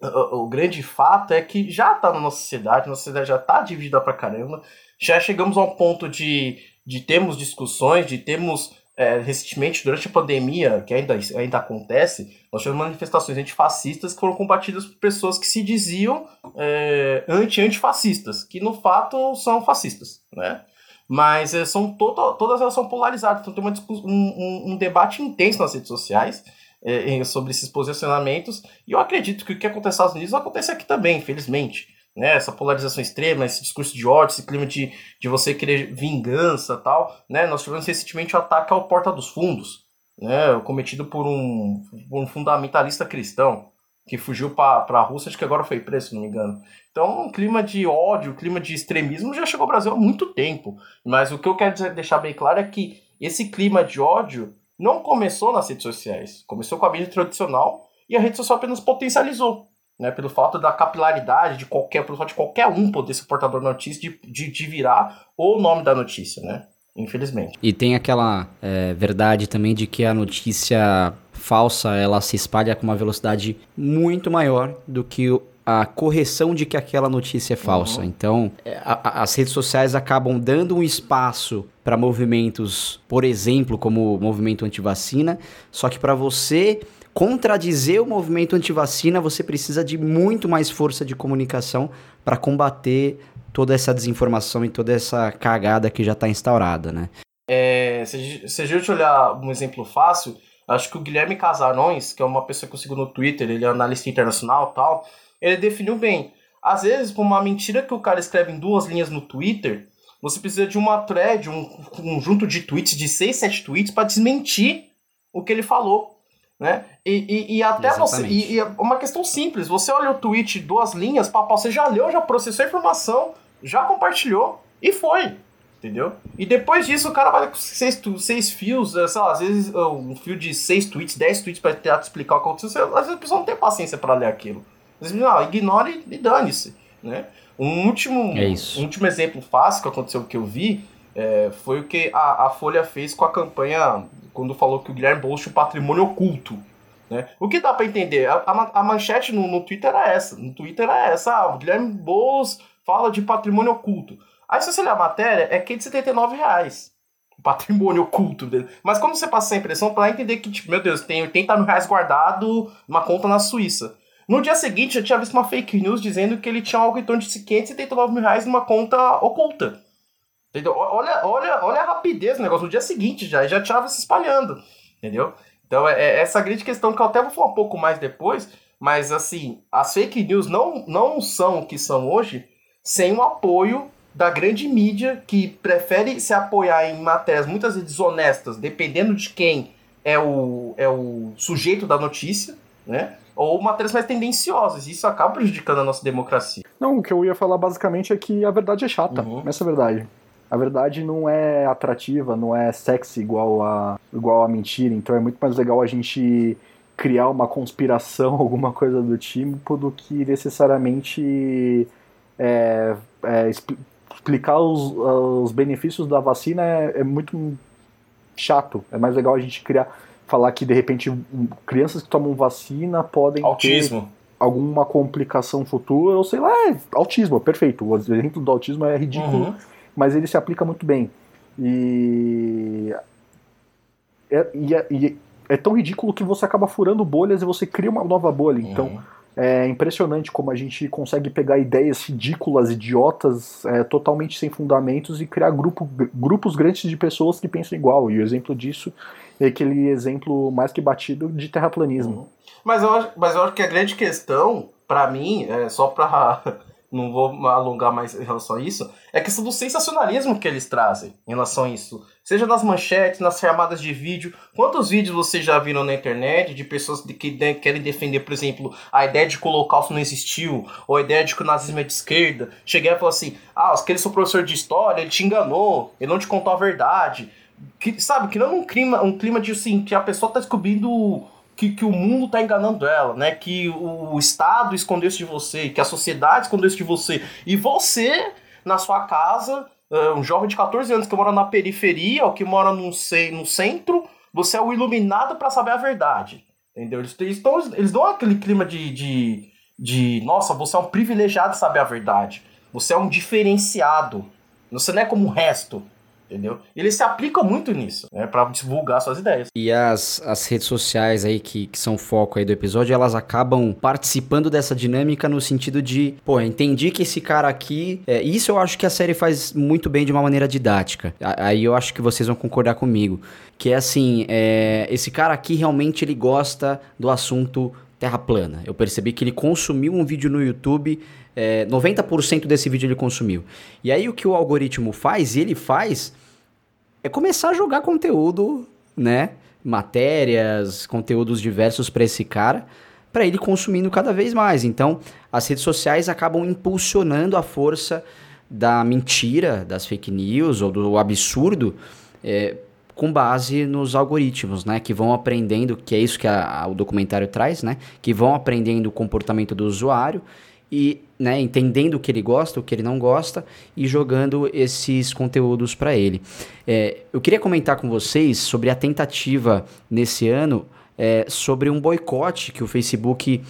o, grande fato é que já está na nossa sociedade, nossa sociedade já está dividida pra caramba, já chegamos a um ponto de, de termos discussões, de termos é, recentemente, durante a pandemia, que ainda, ainda acontece, nós tivemos manifestações antifascistas que foram combatidas por pessoas que se diziam é, anti-antifascistas, que no fato são fascistas, né? Mas é, são to todas elas são polarizadas, então tem uma um, um, um, debate intenso nas redes sociais é, sobre esses posicionamentos, e eu acredito que o que acontece nos Estados Unidos acontece aqui também, infelizmente né, essa polarização extrema, esse discurso de ódio, esse clima de, de você querer vingança tal, né, nós tivemos recentemente o ataque ao Porta dos Fundos, né, cometido por um, por um fundamentalista cristão que fugiu para a Rússia, acho que agora foi preso, se não me engano. Então, um clima de ódio, um clima de extremismo já chegou ao Brasil há muito tempo. Mas o que eu quero deixar bem claro é que esse clima de ódio não começou nas redes sociais. Começou com a mídia tradicional e a rede social apenas potencializou. Né, pelo fato da capilaridade de qualquer, pelo fato de qualquer um poder ser portador da notícia, de, de, de virar o nome da notícia, né? Infelizmente. E tem aquela é, verdade também de que a notícia falsa ela se espalha com uma velocidade muito maior do que a correção de que aquela notícia é falsa. Uhum. Então, é, a, a, as redes sociais acabam dando um espaço para movimentos, por exemplo, como o movimento antivacina, só que para você contradizer o movimento antivacina, você precisa de muito mais força de comunicação para combater toda essa desinformação e toda essa cagada que já está instaurada, né? É, se, a gente olhar um exemplo fácil, acho que o Guilherme Casarões, que é uma pessoa que eu sigo no Twitter, ele é analista internacional tal, ele definiu bem. Às vezes, por uma mentira que o cara escreve em duas linhas no Twitter, você precisa de uma thread, um conjunto de tweets, de seis, sete tweets, para desmentir o que ele falou. Né? E, e, e até Exatamente. você. E, e, é uma questão simples: você olha o tweet, duas linhas, papai, você já leu, já processou a informação, já compartilhou e foi. Entendeu? E depois disso o cara vai com seis, seis fios, eh, sei lá, às vezes eh, um fio de seis tweets, dez tweets para tentar te explicar o que aconteceu. Às vezes a pessoa não tem paciência para ler aquilo. Às vezes, não, ignore e dane-se. Né? Um último, é um último exemplo fácil que aconteceu que eu vi é, foi o que a, a Folha fez com a campanha quando falou que o Guilherme Boulos tinha um patrimônio oculto. Né? O que dá para entender? A, a, a manchete no, no, Twitter era essa. No Twitter era essa. Ah, o Guilherme Boulos fala de patrimônio oculto. Aí se você ler a matéria, é que de 79 reais. O patrimônio oculto dele. Mas como você passa a impressão, para entender que, tipo, meu Deus, tem 80 mil reais guardado numa conta na Suíça. No dia seguinte, eu tinha visto uma fake news dizendo que ele tinha algo em torno de 579 mil reais numa conta oculta. Entendeu? Olha, olha, olha a rapidez do negócio. No dia seguinte já, já estava se espalhando. Entendeu? Então, é, é, essa grande questão que eu até vou falar um pouco mais depois, mas assim, as fake news não, não são o que são hoje sem o apoio da grande mídia que prefere se apoiar em matérias muitas vezes desonestas, dependendo de quem é o, é o sujeito da notícia, né? Ou matérias mais tendenciosas. Isso acaba prejudicando a nossa democracia. Não, o que eu ia falar basicamente é que a verdade é chata. Uhum. Essa é a verdade. A verdade não é atrativa, não é sexy igual a, igual a mentira. Então é muito mais legal a gente criar uma conspiração, [laughs] alguma coisa do tipo, do que necessariamente é, é, explicar os, os benefícios da vacina é, é muito chato. É mais legal a gente criar falar que de repente crianças que tomam vacina podem autismo. ter alguma complicação futura, ou sei lá, é, autismo, perfeito. O exemplo do autismo é ridículo, uhum. Mas ele se aplica muito bem. E é, e é, e é, tão ridículo que você acaba furando bolhas e você cria uma nova bolha. Então, uhum. Então, é impressionante como a gente consegue pegar ideias ridículas, idiotas, é, totalmente sem fundamentos e criar grupo, grupos grandes de pessoas que pensam igual. E o exemplo disso é aquele exemplo mais que batido de terraplanismo. Uhum. Mas, eu acho, mas eu acho que a grande questão, para mim, é só para não vou alongar mais em relação a isso, é a questão do sensacionalismo que eles trazem em relação a isso. Seja nas manchetes, nas chamadas de vídeo. Quantos vídeos vocês já viram na internet de pessoas que querem defender, por exemplo, a ideia de que o holocausto não existiu, ou a ideia de que o nazismo é de esquerda? Cheguei a falar assim: ah, aquele seu professor de história, ele te enganou, ele não te contou a verdade. Que, sabe, que não um clima, um clima de assim, que a pessoa tá descobrindo que, que o mundo está enganando ela, né? Que o, o Estado escondeu isso de você, que a sociedade escondeu isso de você. E você, na sua casa, uh, um jovem de 14 anos que mora na periferia ou que mora no, no centro, você é o iluminado para saber a verdade. Entendeu? Eles, eles, tão, eles dão aquele clima de, de, de. Nossa, você é um privilegiado de saber a verdade. Você é um diferenciado. Você não é como o resto entendeu? Eles se aplicam muito nisso, né, para divulgar suas ideias. E as, as redes sociais aí que, que são foco aí do episódio, elas acabam participando dessa dinâmica no sentido de, pô, entendi que esse cara aqui, é, isso eu acho que a série faz muito bem de uma maneira didática. Aí eu acho que vocês vão concordar comigo, que é assim, é, esse cara aqui realmente ele gosta do assunto terra plana. Eu percebi que ele consumiu um vídeo no YouTube, é, 90% desse vídeo ele consumiu. E aí o que o algoritmo faz, ele faz é começar a jogar conteúdo, né? matérias, conteúdos diversos para esse cara, para ele consumindo cada vez mais. Então, as redes sociais acabam impulsionando a força da mentira, das fake news ou do absurdo, é, com base nos algoritmos, né? Que vão aprendendo, que é isso que a, a, o documentário traz, né? Que vão aprendendo o comportamento do usuário e né, entendendo o que ele gosta, o que ele não gosta e jogando esses conteúdos para ele. É, eu queria comentar com vocês sobre a tentativa nesse ano é, sobre um boicote que o Facebook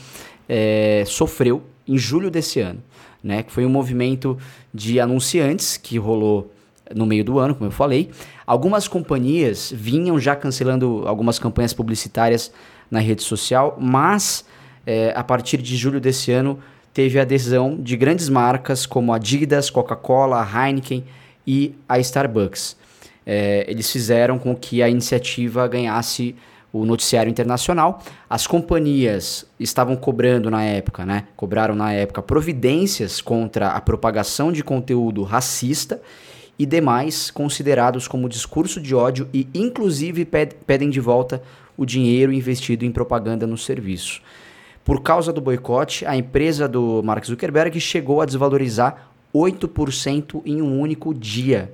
é, sofreu em julho desse ano né? Que foi um movimento de anunciantes que rolou no meio do ano, como eu falei. Algumas companhias vinham já cancelando algumas campanhas publicitárias na rede social, mas é, a partir de julho desse ano teve adesão de grandes marcas como Adidas, Coca-Cola, Heineken e a Starbucks. É, eles fizeram com que a iniciativa ganhasse o noticiário internacional. As companhias estavam cobrando na época, né? Cobraram na época providências contra a propagação de conteúdo racista e demais considerados como discurso de ódio e inclusive pedem de volta o dinheiro investido em propaganda no serviço. Por causa do boicote, a empresa do Mark Zuckerberg chegou a desvalorizar 8% em um único dia.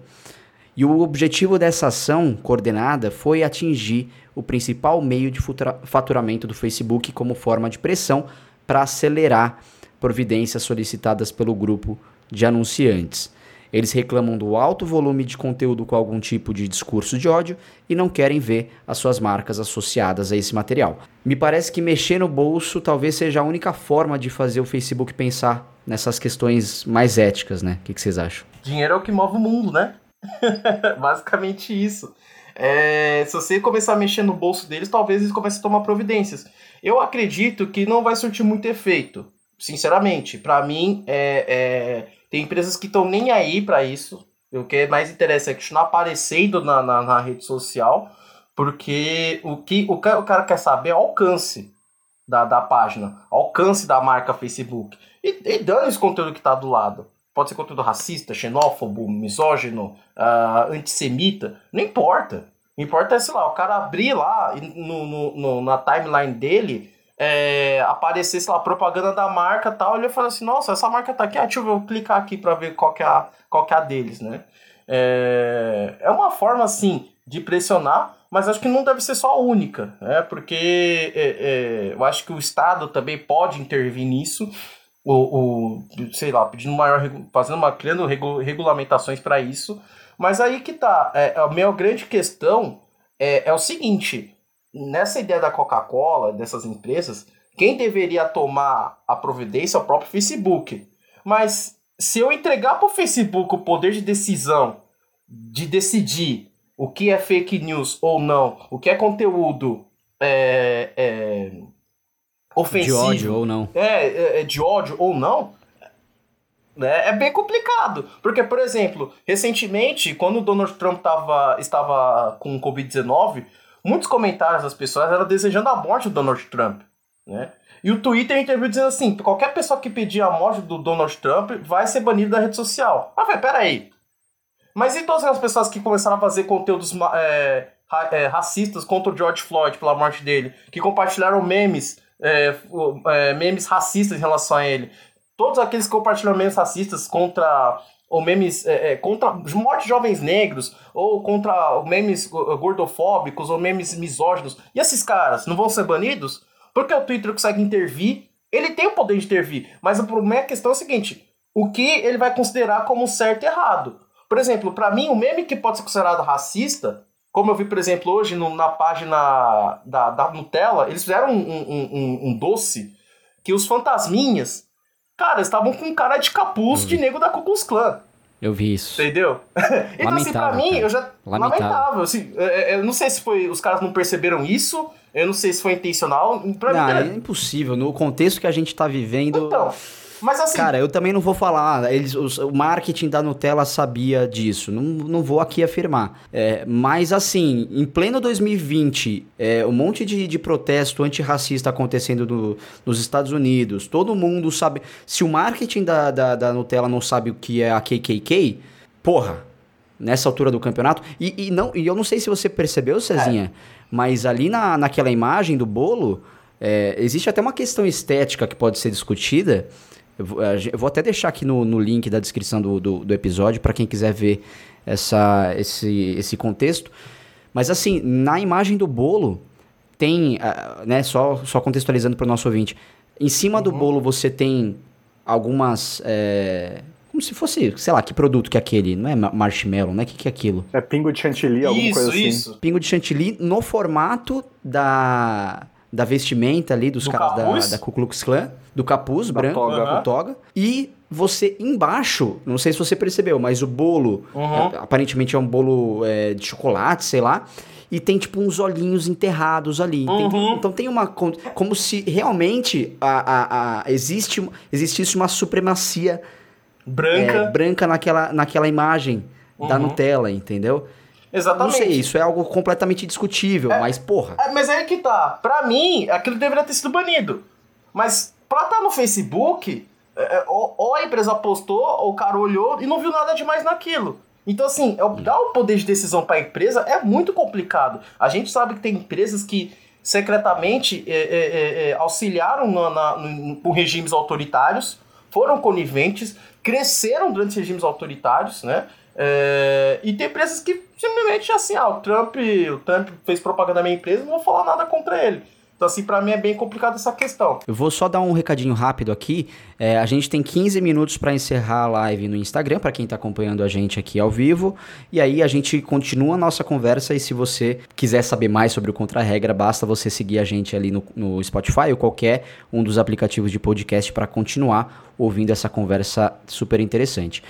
E o objetivo dessa ação coordenada foi atingir o principal meio de faturamento do Facebook como forma de pressão para acelerar providências solicitadas pelo grupo de anunciantes. Eles reclamam do alto volume de conteúdo com algum tipo de discurso de ódio e não querem ver as suas marcas associadas a esse material. Me parece que mexer no bolso talvez seja a única forma de fazer o Facebook pensar nessas questões mais éticas, né? O que, vocês acham? Dinheiro é o que move o mundo, né? [laughs] Basicamente isso. É, se você começar a mexer no bolso deles, talvez eles comecem a tomar providências. Eu acredito que não vai surtir muito efeito, sinceramente. Para mim, é, é, tem empresas que estão nem aí para isso. O que mais interessante é continuar aparecendo na, na, na, rede social, porque o que o cara, o cara quer saber é o alcance da, da página, alcance da marca Facebook. E, e dando esse conteúdo que está do lado. Pode ser conteúdo racista, xenófobo, misógino, uh, antissemita. Não importa. O importa é, sei lá, o cara abrir lá no, no, no na timeline dele, é, aparecer, sei lá, propaganda da marca tal, ele fala assim, nossa, essa marca tá aqui, ah, deixa eu clicar aqui para ver qual que, é a, qual que é a deles, né? É, é uma forma, assim, de pressionar, mas acho que não deve ser só a única, né? Porque é, é, eu acho que o Estado também pode intervir nisso, o, o sei lá, pedindo maior, fazendo uma, criando regulamentações para isso. Mas aí que tá, é, a minha grande questão é, é o seguinte, nessa ideia da Coca-Cola, dessas empresas, quem deveria tomar a providência é o próprio Facebook. Mas se eu entregar para o Facebook o poder de decisão de decidir o que é fake news ou não, o que é conteúdo é, é, ofensivo. De ódio ou não. É, é, é, de ódio ou não. Né, é bem complicado. Porque, por exemplo, recentemente, quando o Donald Trump tava, estava com Covid-19, muitos comentários das pessoas eram desejando a morte do Donald Trump. Né? E o Twitter interviu dizendo assim: qualquer pessoa que pedir a morte do Donald Trump vai ser banido da rede social. Ah, velho, peraí. Mas e todas as pessoas que começaram a fazer conteúdos é, é, racistas contra o George Floyd pela morte dele, que compartilharam memes é, é, memes racistas em relação a ele. Todos aqueles que compartilham memes racistas contra ou memes é, é contra morte de jovens negros, ou contra memes gordofóbicos, ou memes misóginos. E esses caras não vão ser banidos? Porque o Twitter consegue intervir, ele tem o poder de intervir, mas a minha questão é a seguinte: o que ele vai considerar como certo e errado? Por exemplo, para mim, o meme que pode ser considerado racista como eu vi, por exemplo, hoje no, na página da, da Nutella, eles fizeram um, um, um, um doce que os fantasminhas, cara, estavam com cara de capuz de nego da Ku Klux Klan. Eu vi isso. Entendeu? [laughs] então, assim, pra mim, cara. eu já. Lamentável. lamentável assim, eu, é, é, eu não sei se foi. Os caras não perceberam isso. Eu não sei se foi intencional. Pra não, mim, é... é impossível. No contexto que a gente tá vivendo. Então. Mas assim. Cara, eu também não vou falar. Eles, os, o marketing da Nutella sabia disso. Não, não vou aqui afirmar. É, mas assim, em pleno 2020, é, um monte de, de protesto antirracista acontecendo no, nos Estados Unidos. Todo mundo sabe. Se o marketing da, da, da Nutella não sabe o que é a KKK, porra. nessa altura do campeonato. E, e, não, e eu não sei se você percebeu, Cezinha, é. mas ali na, naquela imagem do bolo, é, existe até uma questão estética que pode ser discutida. Eu vou, eu vou até deixar aqui no, no, link da descrição do, do, do episódio para quem quiser ver essa, esse, esse contexto. Mas assim, na imagem do bolo, tem, ah, né, só, só contextualizando para o nosso ouvinte, em cima uhum. do bolo você tem algumas. É, como se fosse, sei lá, que produto que é aquele? Não é marshmallow, né? O que, que é aquilo? É pingo de chantilly, alguma isso, coisa assim. Isso. Pingo de chantilly no formato da, da vestimenta ali dos do caras da, da Ku Klux Klan, do capuz da branco, toga. Uhum. toga. E você embaixo, não sei se você percebeu, mas o bolo, uhum. é, aparentemente é um bolo é, de chocolate, sei lá e tem tipo uns olhinhos enterrados ali. Uhum. Tem, então tem uma. Como se realmente a, a, a existe, existisse uma supremacia branca, é, branca naquela, naquela imagem uhum. da Nutella, entendeu? Exatamente. Não sei, isso é algo completamente discutível, é, mas porra. É, mas aí que tá. Pra mim, aquilo deveria ter sido banido. Mas pra estar tá no Facebook, é, é, ou, ou a empresa postou, ou o cara olhou e não viu nada demais naquilo. Então, assim, é dar o poder de decisão para a empresa é muito complicado. A gente sabe que tem empresas que secretamente é, é, é, é auxiliaram na, na, no, por regimes autoritários, foram coniventes, cresceram durante regimes autoritários, né? É, e tem empresas que simplesmente assim, ah, o Trump, o Trump fez propaganda na minha empresa, não vou falar nada contra ele. Então, assim, para mim é bem complicado essa questão. Eu vou só dar um recadinho rápido aqui. É, a gente tem 15 minutos para encerrar a live no Instagram, para quem está acompanhando a gente aqui ao vivo. E aí a gente continua a nossa conversa. E se você quiser saber mais sobre o Contra-Regra, basta você seguir a gente ali no, no Spotify ou qualquer um dos aplicativos de podcast para continuar ouvindo essa conversa super interessante.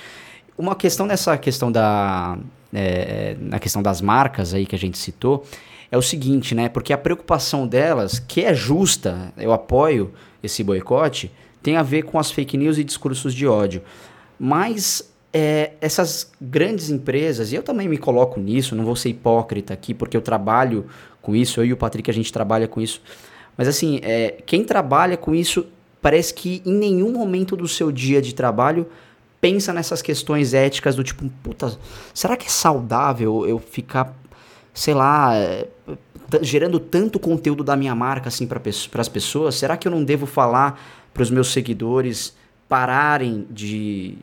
Uma questão nessa questão da. É, na questão das marcas aí que a gente citou é o seguinte, né? Porque a preocupação delas, que é justa, eu apoio esse boicote, tem a ver com as fake news e discursos de ódio. Mas é, essas grandes empresas, e eu também me coloco nisso, não vou ser hipócrita aqui, porque eu trabalho com isso, eu e o Patrick a gente trabalha com isso. Mas assim, é, quem trabalha com isso parece que em nenhum momento do seu dia de trabalho pensa nessas questões éticas do tipo, puta, será que é saudável eu ficar sei lá, é, gerando tanto conteúdo da minha marca assim para as pessoas? Será que eu não devo falar para os meus seguidores pararem de,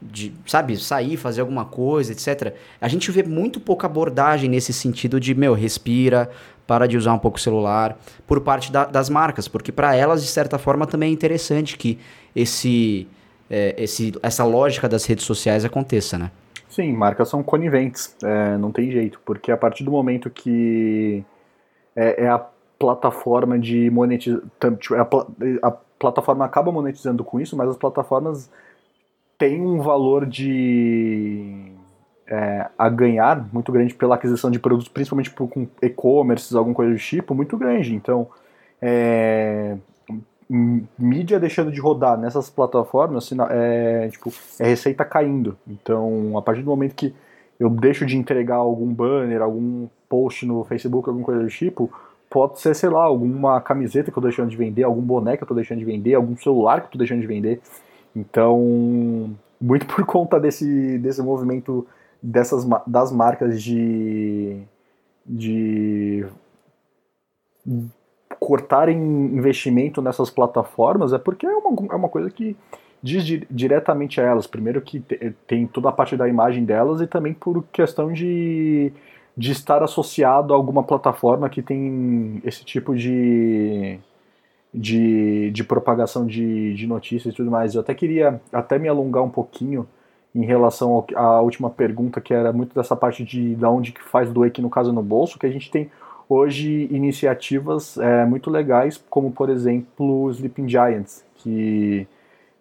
de, sabe, sair, fazer alguma coisa, etc. A gente vê muito pouca abordagem nesse sentido de, meu, respira, para de usar um pouco o celular, por parte da, das marcas, porque para elas, de certa forma, também é interessante que esse, é, esse, essa lógica das redes sociais aconteça, né? Sim, marcas são coniventes, é, não tem jeito, porque a partir do momento que é, é a plataforma de monetizar, tipo, a, a, plataforma acaba monetizando com isso, mas as plataformas têm um valor de é, a ganhar muito grande pela aquisição de produtos, principalmente com e-commerce, alguma coisa do tipo, muito grande. Então, é, mídia deixando de rodar nessas plataformas é, tipo, é receita caindo. Então, a partir do momento que eu deixo de entregar algum banner, algum post no Facebook, alguma coisa do tipo, pode ser, sei lá, alguma camiseta que eu tô deixando de vender, algum boné que eu tô deixando de vender, algum celular que eu tô deixando de vender. Então, muito por conta desse, desse movimento dessas, das marcas de, de cortarem investimento nessas plataformas é porque é uma, é uma coisa que diz di diretamente a elas. Primeiro que tem toda a parte da imagem delas e também por questão de, de estar associado a alguma plataforma que tem esse tipo de, de, de propagação de, de notícias e tudo mais. Eu até queria até me alongar um pouquinho em relação à última pergunta, que era muito dessa parte de da onde que faz doer, que no caso no bolso, que a gente tem hoje iniciativas é, muito legais, como por exemplo o Sleeping Giants, que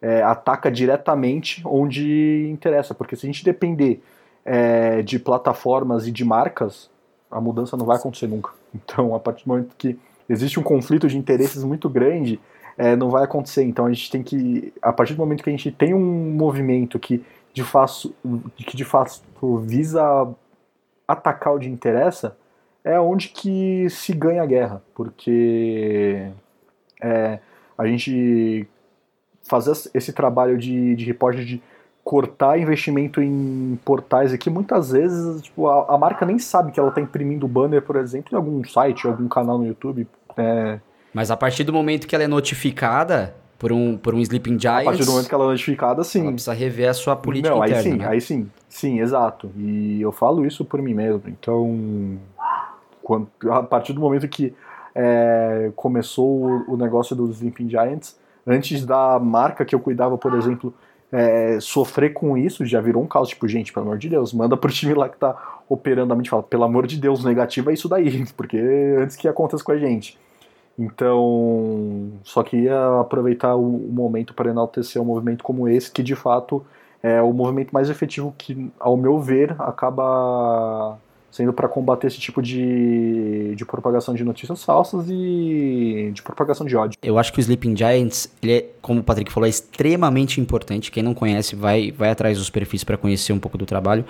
é, ataca diretamente onde interessa, porque se a gente depender é, de plataformas e de marcas, a mudança não vai acontecer nunca. [laughs] Então, a partir do momento que existe um conflito de interesses muito grande, é, não vai acontecer. Então, a gente tem que, a partir do momento que a gente tem um movimento que de fato, que de fato visa atacar o que interessa, é onde que se ganha a guerra, porque é, a gente fazer esse trabalho de, de reporte de cortar investimento em portais aqui, muitas vezes tipo, a, a marca nem sabe que ela está imprimindo banner, por exemplo, em algum site, algum canal no YouTube. É... Mas a partir do momento que ela é notificada por um, por um Sleeping Giants... A partir do momento que ela é notificada, sim. Ela precisa rever a sua política Não, interna, aí sim, né? aí sim. Sim, exato. E eu falo isso por mim mesmo. Então, quando, a partir do momento que é, começou o, o negócio dos Sleeping Giants, antes da marca que eu cuidava, por exemplo é, sofrer com isso já virou um caos. Tipo, gente, pelo amor de Deus, manda pro time lá que tá operando a mente fala, pelo amor de Deus, negativo é isso daí, [laughs] porque antes que aconteça com a gente. Então, só queria aproveitar o, o momento para enaltecer um movimento como esse, que de fato é o movimento mais efetivo que, ao meu ver, acaba sendo para combater esse tipo de, de propagação de notícias falsas e de propagação de ódio. Eu acho que o Sleeping Giants, ele é, como o Patrick falou, é extremamente importante. Quem não conhece, vai, vai atrás dos perfis para conhecer um pouco do trabalho.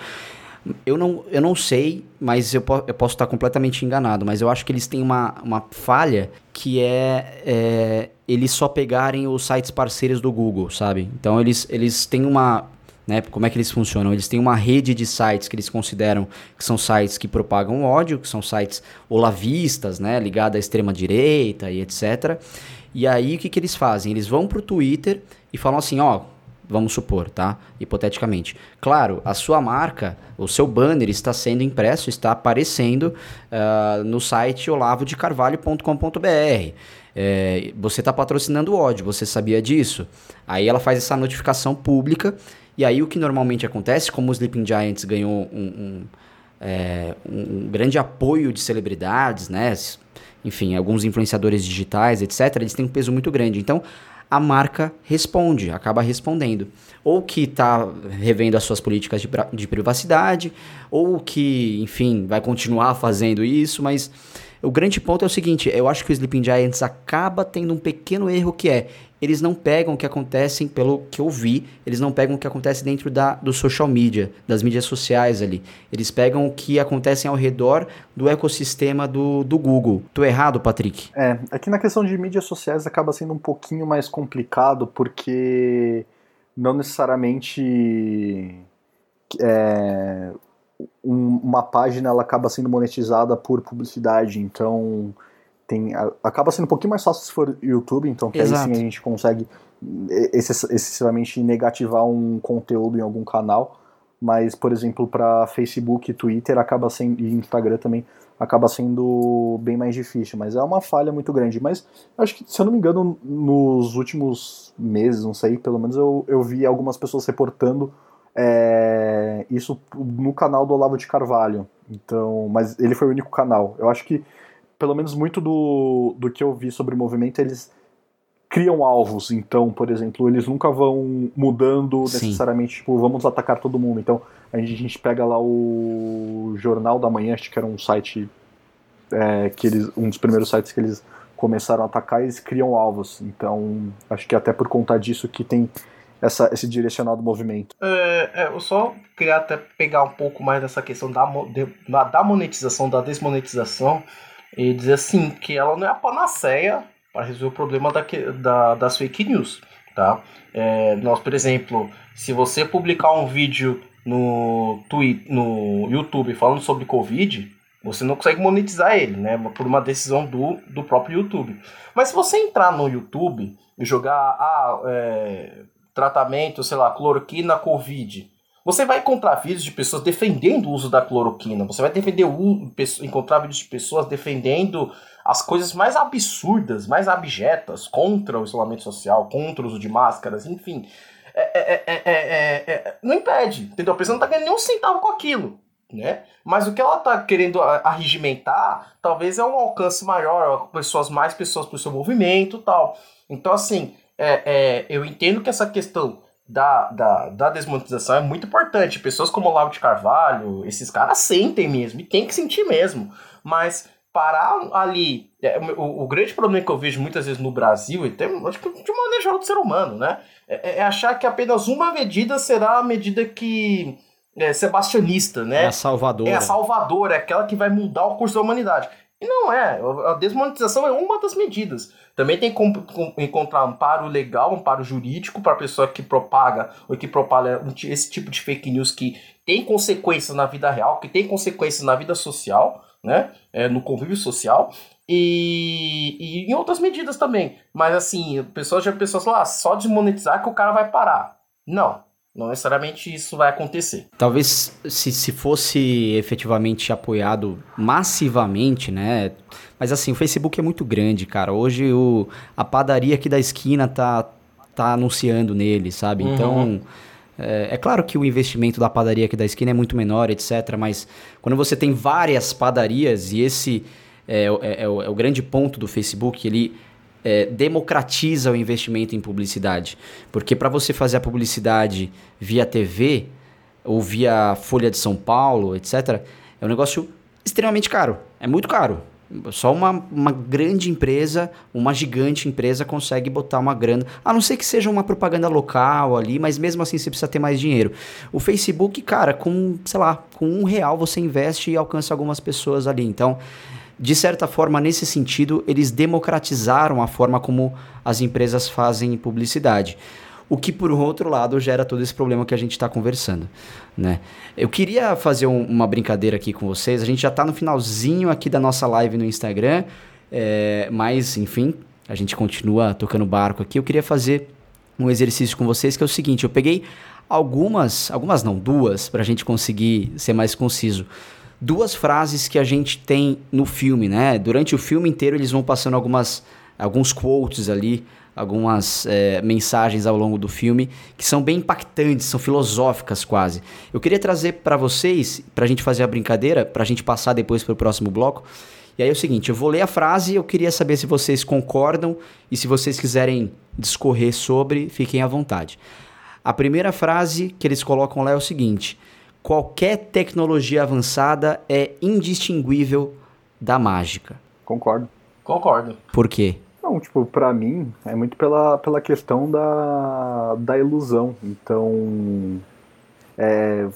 Eu não, eu não sei, mas eu, po eu posso estar completamente enganado, mas eu acho que eles têm uma, uma falha que é, é eles só pegarem os sites parceiros do Google, sabe? Então eles, eles têm uma, né? Como é que eles funcionam? Eles têm uma rede de sites que eles consideram que são sites que propagam ódio, que são sites olavistas, né? Ligados à extrema direita e etc. E aí o que, que eles fazem? Eles vão pro Twitter e falam assim, ó, vamos supor, tá? Hipoteticamente. Claro, a sua marca, o seu banner está sendo impresso, está aparecendo uh, no site olavodecarvalho.com.br. É, você está patrocinando ódio, você sabia disso? Aí ela faz essa notificação pública e aí o que normalmente acontece, como o Sleeping Giants ganhou um, um, é, um grande apoio de celebridades, né? Enfim, alguns influenciadores digitais, etc., eles têm um peso muito grande. Então, a marca responde, acaba respondendo. Ou que está revendo as suas políticas de, de privacidade, ou que, enfim, vai continuar fazendo isso, mas o grande ponto é o seguinte, eu acho que o Sleeping Giants acaba tendo um pequeno erro que é, eles não pegam o que acontece, pelo que eu vi, eles não pegam o que acontece dentro da, do social media, das mídias sociais ali. Eles pegam o que acontece ao redor do ecossistema do, do Google. Tô errado, Patrick? É, aqui na questão de mídias sociais acaba sendo um pouquinho mais complicado, porque não necessariamente é, um, uma página ela acaba sendo monetizada por publicidade, então tem, acaba sendo um pouquinho mais fácil se for YouTube, então que Exato. aí sim a gente consegue excessivamente negativar um conteúdo em algum canal, mas por exemplo para Facebook, Twitter acaba sendo e Instagram também acaba sendo bem mais difícil, mas é uma falha muito grande. Mas acho que, se eu não me engano, nos últimos meses, não sei, pelo menos eu, eu vi algumas pessoas reportando é, isso no canal do Olavo de Carvalho. Então, mas ele foi o único canal. Eu acho que, pelo menos muito do, do que eu vi sobre o movimento, eles criam alvos. Então, por exemplo, eles nunca vão mudando Sim. necessariamente, tipo, vamos atacar todo mundo. Então, a gente, a gente pega lá o Jornal da Manhã, acho que era um site é, que eles, um dos primeiros sites que eles começaram a atacar, eles criam alvos. Então, acho que até por conta disso que tem essa, esse direcional do movimento. É, é, eu só queria até pegar um pouco mais dessa questão da, de, da monetização, da desmonetização, e dizer assim, que ela não é a panaceia para resolver o problema da, da, das fake news. Tá? É, nós, por exemplo, se você publicar um vídeo no, Twitter, no YouTube falando sobre Covid, você não consegue monetizar ele, né? Por uma decisão do, do próprio YouTube. Mas se você entrar no YouTube e jogar ah, é, tratamento, sei lá, cloroquina Covid, você vai encontrar vídeos de pessoas defendendo o uso da cloroquina. Você vai defender o, encontrar vídeos de pessoas defendendo as coisas mais absurdas, mais abjetas contra o isolamento social, contra o uso de máscaras, enfim. É, é, é, não impede, entendeu? A pessoa não está ganhando nenhum centavo com aquilo. Né? Mas o que ela está querendo arregimentar, talvez é um alcance maior, pessoas mais pessoas para o seu movimento, tal. Então assim, é, é, eu entendo que essa questão da, da, da desmonetização é muito importante. Pessoas como o Lauro de Carvalho, esses caras sentem mesmo, e tem que sentir mesmo. Mas parar ali. É, o, o, grande problema que eu vejo muitas vezes no Brasil, e tem, acho que de maneira geral do ser humano, né? É, é, achar que apenas uma medida será a medida que. É, sebastianista, né? É a salvadora. É a salvadora, é aquela que vai mudar o curso da humanidade. E não é. A desmonetização é uma das medidas. Também tem que encontrar amparo legal, amparo jurídico para a pessoa que propaga ou que propaga esse tipo de fake news que tem consequências na vida real, que tem consequências na vida social, né? É, no convívio social. E, e em outras medidas também. Mas assim, pessoas já pessoas lá, ah, só desmonetizar que o cara vai parar. Não. Não necessariamente isso vai acontecer. Talvez se, se fosse efetivamente apoiado massivamente, né? Mas assim, o Facebook é muito grande, cara. Hoje o, a padaria aqui da esquina tá, tá anunciando nele, sabe? Uhum. Então. É, é, claro que o investimento da padaria aqui da esquina é muito menor, etc. Mas quando você tem várias padarias, e esse é, é, é, o, é o, grande ponto do Facebook, ele é, democratiza o investimento em publicidade. Porque para você fazer a publicidade via TV ou via Folha de São Paulo, etc., é um negócio extremamente caro. É muito caro. Só uma, uma grande empresa, uma gigante empresa consegue botar uma grana. A não ser que seja uma propaganda local ali, mas mesmo assim você precisa ter mais dinheiro. O Facebook, cara, com, sei lá, com um real você investe e alcança algumas pessoas ali. Então, de certa forma, nesse sentido, eles democratizaram a forma como as empresas fazem publicidade. O que, por outro lado, gera todo esse problema que a gente está conversando. Né? Eu queria fazer um, uma brincadeira aqui com vocês. A gente já está no finalzinho aqui da nossa live no Instagram, é, mas, enfim, a gente continua tocando barco aqui. Eu queria fazer um exercício com vocês que é o seguinte: eu peguei algumas, algumas não, duas, para a gente conseguir ser mais conciso duas frases que a gente tem no filme, né? Durante o filme inteiro eles vão passando algumas alguns quotes ali, algumas é, mensagens ao longo do filme que são bem impactantes, são filosóficas quase. Eu queria trazer para vocês, para a gente fazer a brincadeira, para a gente passar depois para o próximo bloco. E aí é o seguinte, eu vou ler a frase e eu queria saber se vocês concordam e se vocês quiserem discorrer sobre, fiquem à vontade. A primeira frase que eles colocam lá é o seguinte: qualquer tecnologia avançada é indistinguível da mágica. Concordo. Concordo. Por quê? Não, tipo, pra mim é muito pela, pela questão da, da ilusão. Então, é,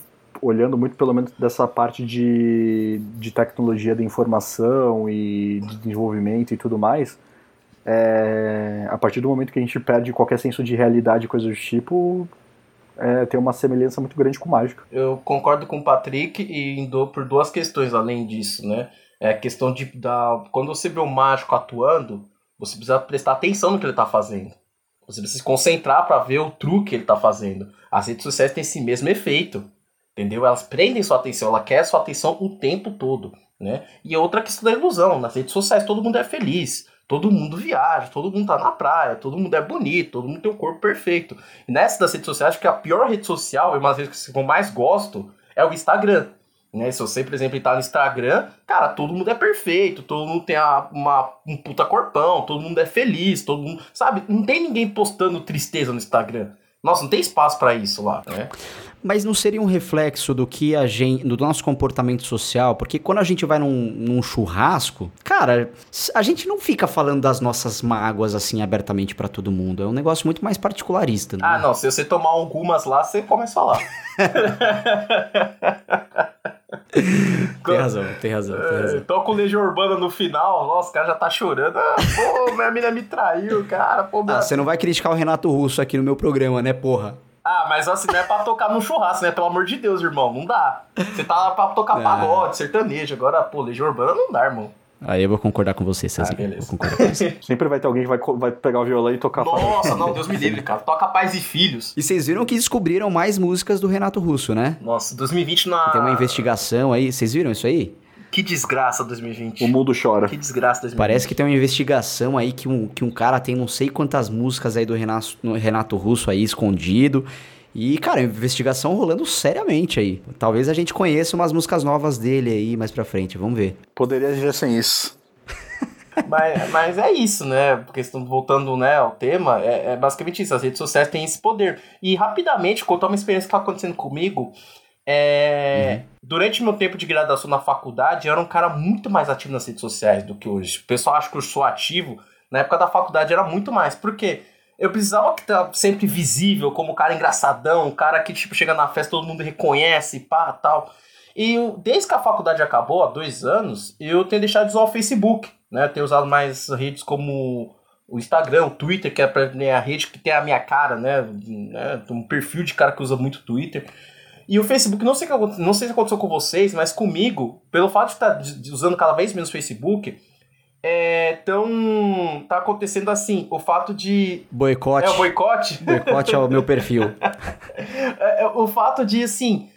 olhando muito pelo menos dessa parte de, de tecnologia da informação e de desenvolvimento e tudo mais, é, a partir do momento que a gente perde qualquer senso de realidade e coisas do tipo, é, tem uma semelhança muito grande com mágica. Eu concordo com o Patrick e indo por duas questões além disso, né? É a questão de da, quando você vê o mágico atuando, você precisa prestar atenção no que ele está fazendo. Você precisa se concentrar para ver o truque que ele está fazendo. As redes sociais têm esse mesmo efeito. Entendeu? Elas prendem sua atenção, ela quer sua atenção o tempo todo, né? E outra questão da ilusão, nas redes sociais todo mundo é feliz todo mundo viaja, todo mundo tá na praia, todo mundo é bonito, todo mundo tem o um corpo perfeito. E nessa das redes sociais, acho que a pior rede social, e uma das que eu mais gosto, é o Instagram. Né? Se você, por exemplo, tá no Instagram, cara, todo mundo é perfeito, todo mundo tem a, uma, um puta corpão, todo mundo é feliz, todo mundo. Sabe? Não tem ninguém postando tristeza no Instagram. Nossa, não tem espaço para isso lá, né? Mas não seria um reflexo do que a gente, do nosso comportamento social? Porque quando a gente vai num, num churrasco, cara, a gente não fica falando das nossas mágoas assim abertamente para todo mundo. É um negócio muito mais particularista. Né? Ah, não. Se você tomar algumas lá, você começa a falar. [laughs] tem razão, tem razão, tem razão. É, toca o Legião Urbana no final, nossa, o cara já tá chorando. Ah, pô, minha mina me traiu, cara. Pô, minha... Ah, você não vai criticar o Renato Russo aqui no meu programa, né, porra? Ah, mas assim, não é pra tocar no churrasco, né? Pelo amor de Deus, irmão. Não dá. Você tá pra tocar é. pagode, sertanejo. Agora, pô, Legião Urbana não dá, irmão. Aí eu vou concordar com você, Cezinha. Ah, beleza. Com você. [laughs] Sempre vai ter alguém que vai, vai pegar o violão e tocar Nossa, não, Deus me livre, cara. Toca Pais e Filhos. E vocês viram que descobriram mais músicas do Renato Russo, né? Nossa, 2020 na. Tem uma investigação aí. Vocês viram isso aí? Que desgraça 2020. O mundo chora. Que desgraça 2020. Parece que tem uma investigação aí que um, que um cara tem não sei quantas músicas aí do Renato, Renato Russo aí escondido. E, cara, investigação rolando seriamente aí. Talvez a gente conheça umas músicas novas dele aí mais pra frente, vamos ver. Poderia viver sem isso. [laughs] mas, mas é isso, né? Porque voltando né, ao tema, é, é, basicamente isso. As redes sociais têm esse poder. E rapidamente, contar uma experiência que tá acontecendo comigo. É, uhum. Durante meu tempo de graduação na faculdade, eu era um cara muito mais ativo nas redes sociais do que hoje. O pessoal acha que eu sou ativo. Na época da faculdade era muito mais. Por quê? Eu precisava que tá sempre visível como um cara engraçadão, um cara que tipo chega na festa todo mundo reconhece, pá, tal. E desde que a faculdade acabou, há dois anos, eu tenho deixado de usar o Facebook, né? Tenho usado mais redes como o Instagram, o Twitter, que é a rede que tem a minha cara, né? né? Um perfil de cara que usa muito Twitter. E o Facebook, não sei, não sei se aconteceu com vocês, mas comigo, pelo fato de estar usando cada vez menos o Facebook, é, tão tá acontecendo assim, o fato de boicote. É o boicote. Boicote é o meu perfil. [laughs] é, é, o fato de assim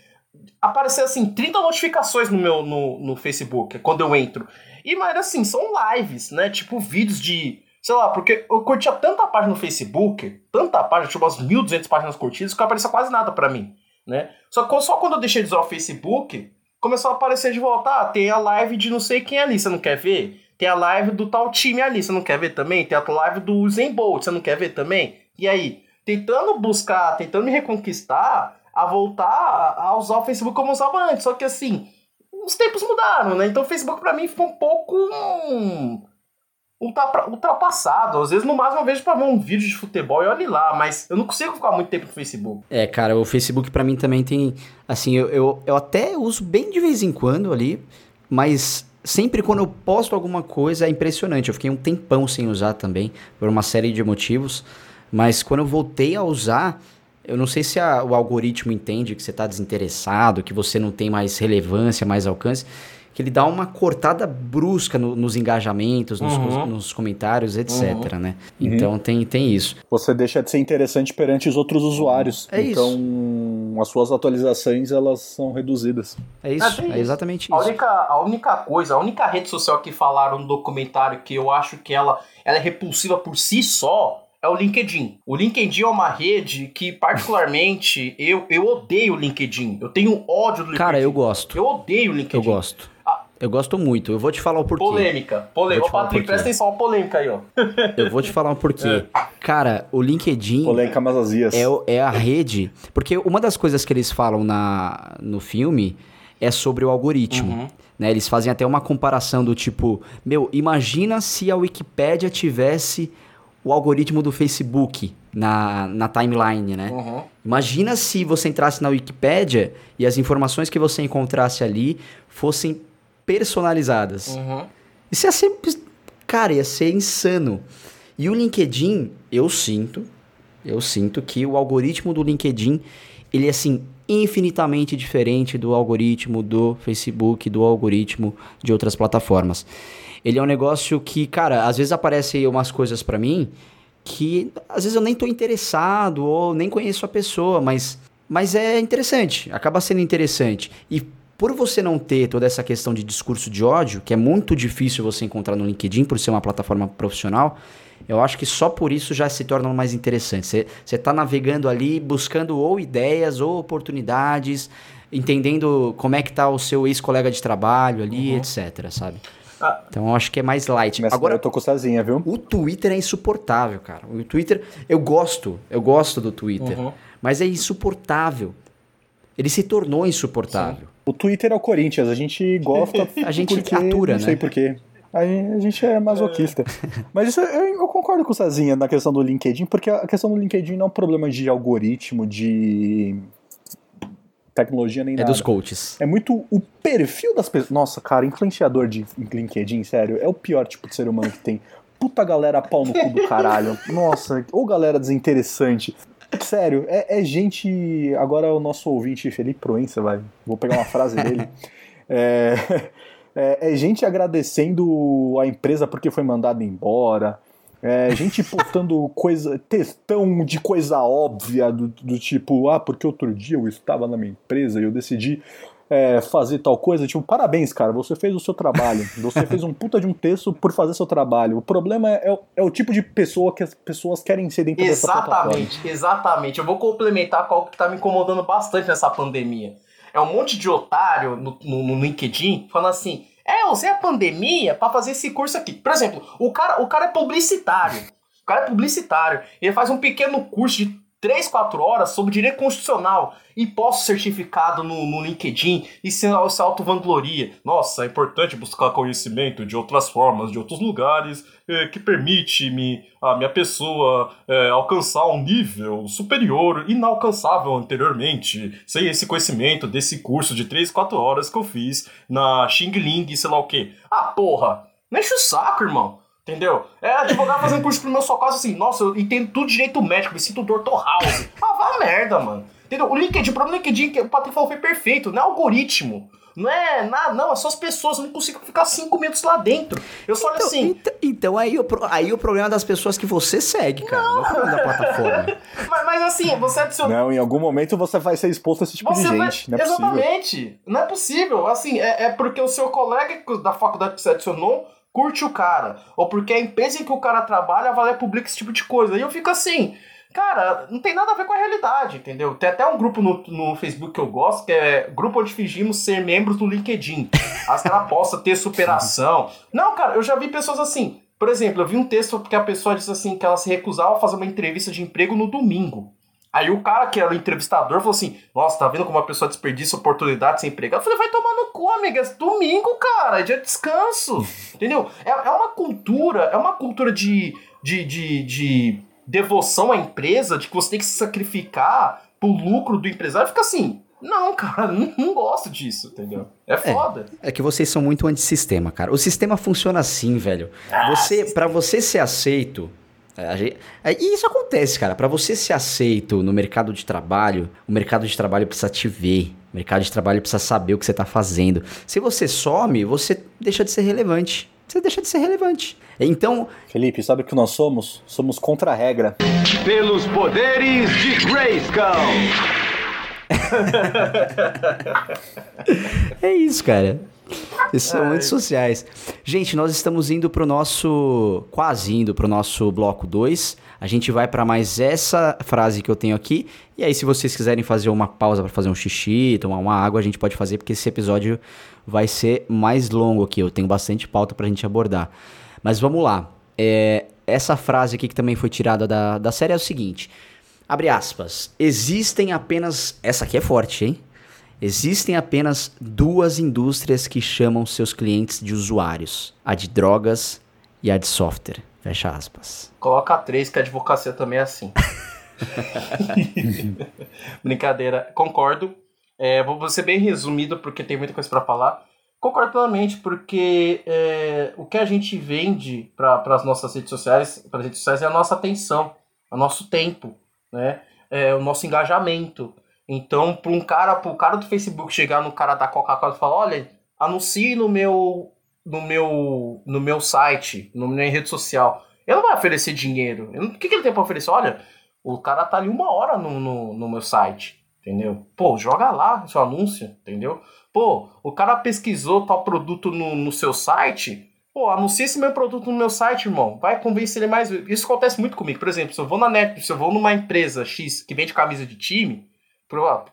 aparecer assim 30 notificações no meu no, no Facebook quando eu entro. E mas assim, são lives, né? Tipo vídeos de Sei lá, porque eu curtia tanta página no Facebook, tanta página, tipo umas 1.200 páginas curtidas, que não aparecia quase nada para mim, né? Só que só quando eu deixei de usar o Facebook, começou a aparecer de volta, ah, tem a live de não sei quem ali, você não quer ver? Tem a live do tal time ali, você não quer ver também? Tem a live do Zen Bolt, você não quer ver também? E aí, tentando buscar, tentando me reconquistar a voltar a usar o Facebook como usava antes. Só que assim, os tempos mudaram, né? Então o Facebook para mim ficou um pouco hum, ultrapassado. Às vezes, no máximo, eu vejo pra ver um vídeo de futebol e olhe lá, mas eu não consigo ficar muito tempo no Facebook. É, cara, o Facebook para mim também tem. Assim, eu, eu, eu até uso bem de vez em quando ali, mas sempre quando eu posto alguma coisa é impressionante. Eu fiquei um tempão sem usar também, por uma série de motivos. Mas quando eu voltei a usar, eu não sei se a, o algoritmo entende que você está desinteressado, que você não tem mais relevância, mais alcance, que ele dá uma cortada brusca no, nos engajamentos, nos, uhum. nos comentários, etc, uhum. né? Uhum. Então tem, tem isso. Você deixa de ser interessante perante os outros usuários. É então, isso. as suas atualizações, elas são reduzidas. É isso, é, é exatamente isso. A única, a única coisa, a única rede social que falaram no documentário que eu acho que ela, ela é repulsiva por si só é o LinkedIn. O LinkedIn é uma rede que, particularmente, eu, eu odeio o LinkedIn. Eu tenho ódio do LinkedIn. Cara, eu gosto. Eu odeio o LinkedIn. Eu gosto. Eu gosto muito. Eu vou te falar o porquê. Polêmica. Polêmica. Ô, Patrick, presta atenção, uma polêmica aí, ó. [laughs] Eu vou te falar o porquê. É. Cara, o LinkedIn. Polêmica mais azias. É, é a rede. Porque uma das coisas que eles falam na, no filme é sobre o algoritmo. Uhum. Né? Eles fazem até uma comparação do tipo: Meu, imagina se a Wikipédia tivesse o algoritmo do Facebook na, na timeline, né? Uhum. Imagina se você entrasse na Wikipédia e as informações que você encontrasse ali fossem personalizadas. Uhum. Isso ia ser. Cara, ia ser insano. E o LinkedIn, eu sinto, eu sinto que o algoritmo do LinkedIn, ele é assim, infinitamente diferente do algoritmo do Facebook, do algoritmo de outras plataformas. Ele é um negócio que, cara, às vezes aparecem umas coisas para mim que às vezes eu nem tô interessado ou nem conheço a pessoa, mas mas é interessante, acaba sendo interessante. E por você não ter toda essa questão de discurso de ódio, que é muito difícil você encontrar no LinkedIn por ser uma plataforma profissional, eu acho que só por isso já se torna mais interessante. Você está navegando ali buscando ou ideias ou oportunidades, entendendo como é que está o seu ex-colega de trabalho ali, uhum. etc, sabe? Ah. Então eu acho que é mais light. Mas Agora eu tô com sozinha, viu? O Twitter é insuportável, cara. O Twitter, eu gosto, eu gosto do Twitter, uhum. mas é insuportável. Ele se tornou insuportável. Sim. O Twitter é o Corinthians, a gente gosta. [laughs] a gente porque, atura, não né? Não sei porquê. A gente é masoquista. É. Mas isso eu, eu, concordo com o Cezinha na questão do LinkedIn, porque a questão do LinkedIn não é um problema de algoritmo, de tecnologia nem é nada. É dos coaches. É muito o perfil das pessoas. Nossa, cara, influenciador de LinkedIn, sério, é o pior tipo de ser humano que tem. Puta galera pau no cu do caralho. Nossa, ou galera desinteressante. Sério, é, é, gente. Agora o nosso ouvinte Felipe Proença, vai. Vou pegar uma frase dele. [laughs] É, é, é, gente agradecendo a empresa porque foi mandado embora. É, gente postando [laughs] coisa, textão de coisa óbvia, do, do tipo, ah, porque outro dia eu estava na minha empresa e eu decidi é, fazer tal coisa, tipo, parabéns, cara, você fez o seu trabalho. Você fez um puta de um texto por fazer seu trabalho. O problema é, é o tipo de pessoa que as pessoas querem ser dentro Exatamente, exatamente. Eu vou complementar com algo que tá me incomodando bastante nessa pandemia. É um monte de otário no, no, no LinkedIn falando assim: é, eu usei a pandemia para fazer esse curso aqui. Por exemplo, o cara, o cara é publicitário. O cara é publicitário. Ele faz um pequeno curso de 3, 4 horas sobre direito constitucional e posso certificado no, no LinkedIn e se, se auto-vangloria. Nossa, é importante buscar conhecimento de outras formas, de outros lugares, eh, que permite-me, a minha pessoa, eh, alcançar um nível superior, inalcançável anteriormente, sem esse conhecimento desse curso de 3, 4 horas que eu fiz na Xing Ling, sei lá o que. Ah, porra! Enche o saco, irmão. Entendeu? É advogado fazendo curso pro meu só quase assim, nossa, eu entendo tudo direito médico, me sinto Dr. House. Ah, vá merda, mano. Entendeu? O LinkedIn, o problema do LinkedIn, que o Patrick falou, foi perfeito, não é algoritmo. Não é nada, não, é só as pessoas, eu não consigo ficar cinco minutos lá dentro. Eu só olho Então, assim. então, então aí, o, aí o problema é das pessoas que você segue, cara. Não, é o problema da plataforma. [laughs] Mas, mas assim, você adiciona. Não, em algum momento você vai ser exposto a esse tipo de Você vai- gente. Não é possível. Exatamente. Não é possível. Assim, é, é porque o seu colega da faculdade que você adicionou curte o cara. Ou porque a empresa em que o cara trabalha e publica esse tipo de coisa. E eu fico assim. Cara, não tem nada a ver com a realidade, entendeu? Tem até um grupo no, no Facebook que eu gosto, que é grupo onde fingimos ser membros do LinkedIn. As caras postam ter superação. Não, cara, eu já vi pessoas assim. Por exemplo, eu vi um texto que a pessoa disse assim que ela se recusava a fazer uma entrevista de emprego no domingo. Aí o cara que era o entrevistador falou assim: Nossa, tá vendo como a pessoa desperdiça oportunidade sem emprego? Eu falei: Vai tomar no cu, amiga. É domingo, cara. É dia de descanso. [laughs] Entendeu? É, é uma cultura, é uma cultura de, de, de, de devoção à empresa, de que você tem que se sacrificar pro lucro do empresário. Fica assim: Não, cara, [laughs] não, não gosto disso, entendeu? É foda. É que vocês são muito antissistema, cara. O sistema funciona assim, velho. Você, para você ser aceito, é, gente- é, e isso acontece, cara. Pra você ser aceito no mercado de trabalho, o mercado de trabalho precisa te ver. O mercado de trabalho precisa saber o que você tá fazendo. Se você some, você deixa de ser relevante. Você deixa de ser relevante. Então, Felipe, sabe o que nós somos? Somos contra a regra. Pelos poderes de Grayskull. [laughs] É isso, cara. Vocês são muito sociais. Gente, nós estamos indo pro nosso. Quase indo pro nosso bloco 2. A gente vai pra mais essa frase que eu tenho aqui. E aí, se vocês quiserem fazer uma pausa pra fazer um xixi, tomar uma água, a gente pode fazer, porque esse episódio vai ser mais longo aqui. Eu tenho bastante pauta pra gente abordar. Mas vamos lá. É, essa frase aqui que também foi tirada da, da série é o seguinte: abre aspas. Existem apenas. Essa aqui é forte, hein? Existem apenas duas indústrias que chamam seus clientes de usuários: a de drogas e a de software. Fecha aspas. Coloca três, que a advocacia também é assim. [laughs] Brincadeira, concordo. É, vou ser bem resumido porque tem muita coisa para falar. Concordo plenamente, porque é, o que a gente vende para as nossas redes sociais, para redes sociais é a nossa atenção, o nosso tempo, né? É, o nosso engajamento. Então, para um cara, para o cara do Facebook chegar no cara da Coca-Cola e falar, olha, anuncie no meu, no meu, no meu site, no minha rede social. Ele não vai oferecer dinheiro. O que, que ele tem para oferecer? Olha, o cara tá ali uma hora no, no, no meu site, entendeu? Pô, joga lá seu anúncio, entendeu? Pô, o cara pesquisou tal produto no, no seu site. Pô, anuncia esse meu produto no meu site, irmão. Vai convencer ele mais. Isso acontece muito comigo. Por exemplo, se eu vou na net, se eu vou numa empresa X que vende camisa de time, pro-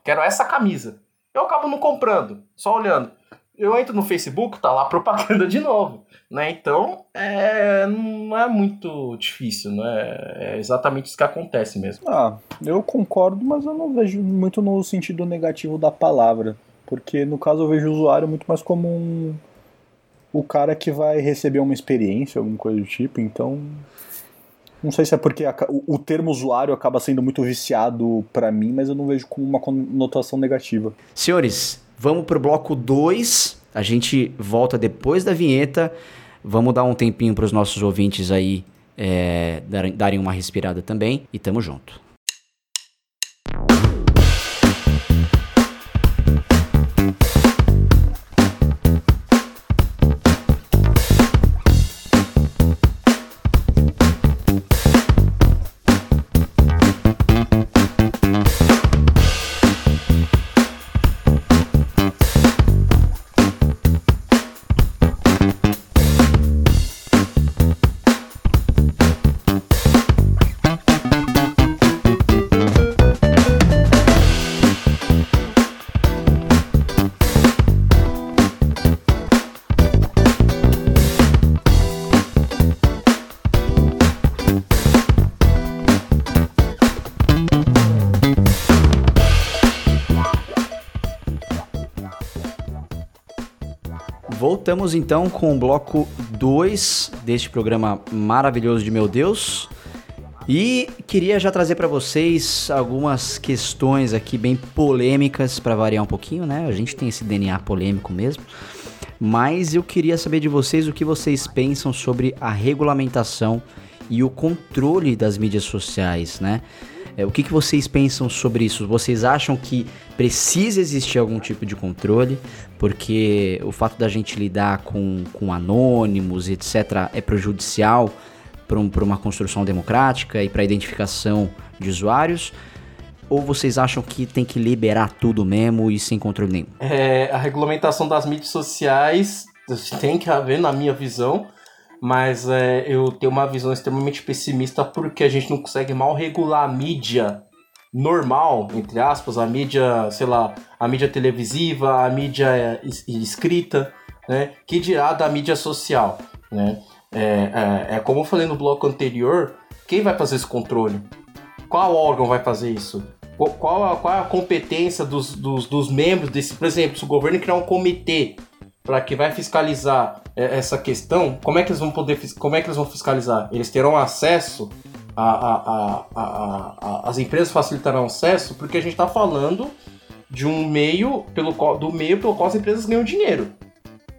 quero essa camisa. Eu acabo não comprando, só olhando. Eu entro no Facebook, tá lá propaganda de novo. Né? Então, é, não é muito difícil, né? É exatamente isso que acontece mesmo. Ah, eu concordo, mas eu não vejo muito no sentido negativo da palavra. Porque no caso eu vejo o usuário muito mais como um. O cara que vai receber uma experiência, alguma coisa do tipo, então. Não sei se é porque a- o, o termo usuário acaba sendo muito viciado pra mim, mas eu não vejo com uma conotação negativa. Senhores, vamos pro bloco 2. A gente volta depois da vinheta. Vamos dar um tempinho pros nossos ouvintes aí é, darem uma respirada também. E tamo junto. Voltamos então com o bloco 2 deste programa maravilhoso de Meu Deus. E queria já trazer para vocês algumas questões aqui bem polêmicas para variar um pouquinho, né? A gente tem esse DNA polêmico mesmo. Mas eu queria saber de vocês o que vocês pensam sobre a regulamentação e o controle das mídias sociais, né? É, o que, que vocês pensam sobre isso? Vocês acham que precisa existir algum tipo de controle? Porque o fato da gente lidar com, com anônimos, etc., é prejudicial para um, uma construção democrática e para a identificação de usuários? Ou vocês acham que tem que liberar tudo mesmo e sem controle nenhum? É, a regulamentação das mídias sociais tem que haver, na minha visão, mas é, eu tenho uma visão extremamente pessimista porque a gente não consegue mal regular a mídia normal, entre aspas, a mídia, sei lá, a mídia televisiva, a mídia é, escrita, né? Que dirá da mídia social, né? É, é, é, como eu falei no bloco anterior, quem vai fazer esse controle? Qual órgão vai fazer isso? Qual, qual, a, qual a competência dos, dos, dos membros desse, por exemplo, se o governo criar um comitê para que vai fiscalizar é, essa questão, como é que eles vão poder, como é que eles vão fiscalizar? Eles terão acesso a, a, a, as empresas facilitarão acesso, porque a gente está falando de um meio pelo qual, do meio pelo qual as empresas ganham dinheiro,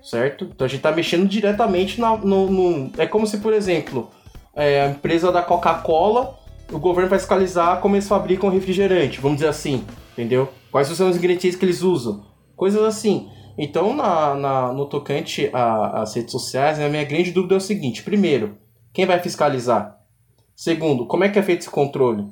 certo? Então a gente está mexendo diretamente na, no, no, é como se, por exemplo, é, a empresa da Coca-Cola, o governo vai fiscalizar como eles fabricam refrigerante, vamos dizer assim, entendeu? Quais são os ingredientes que eles usam, coisas assim. Então, na, na, no tocante às redes sociais, a minha grande dúvida é o seguinte: primeiro, quem vai fiscalizar? Segundo, como é que é feito esse controle?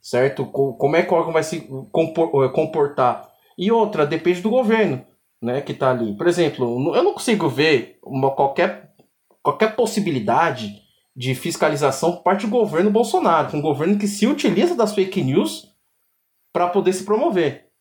Certo? Como é que o órgão vai se eh, comportar? E outra, depende do governo né, que está ali. Por exemplo, eu não consigo ver uma, qualquer, qualquer possibilidade de fiscalização por parte do governo Bolsonaro, um governo que se utiliza das fake news para poder se promover.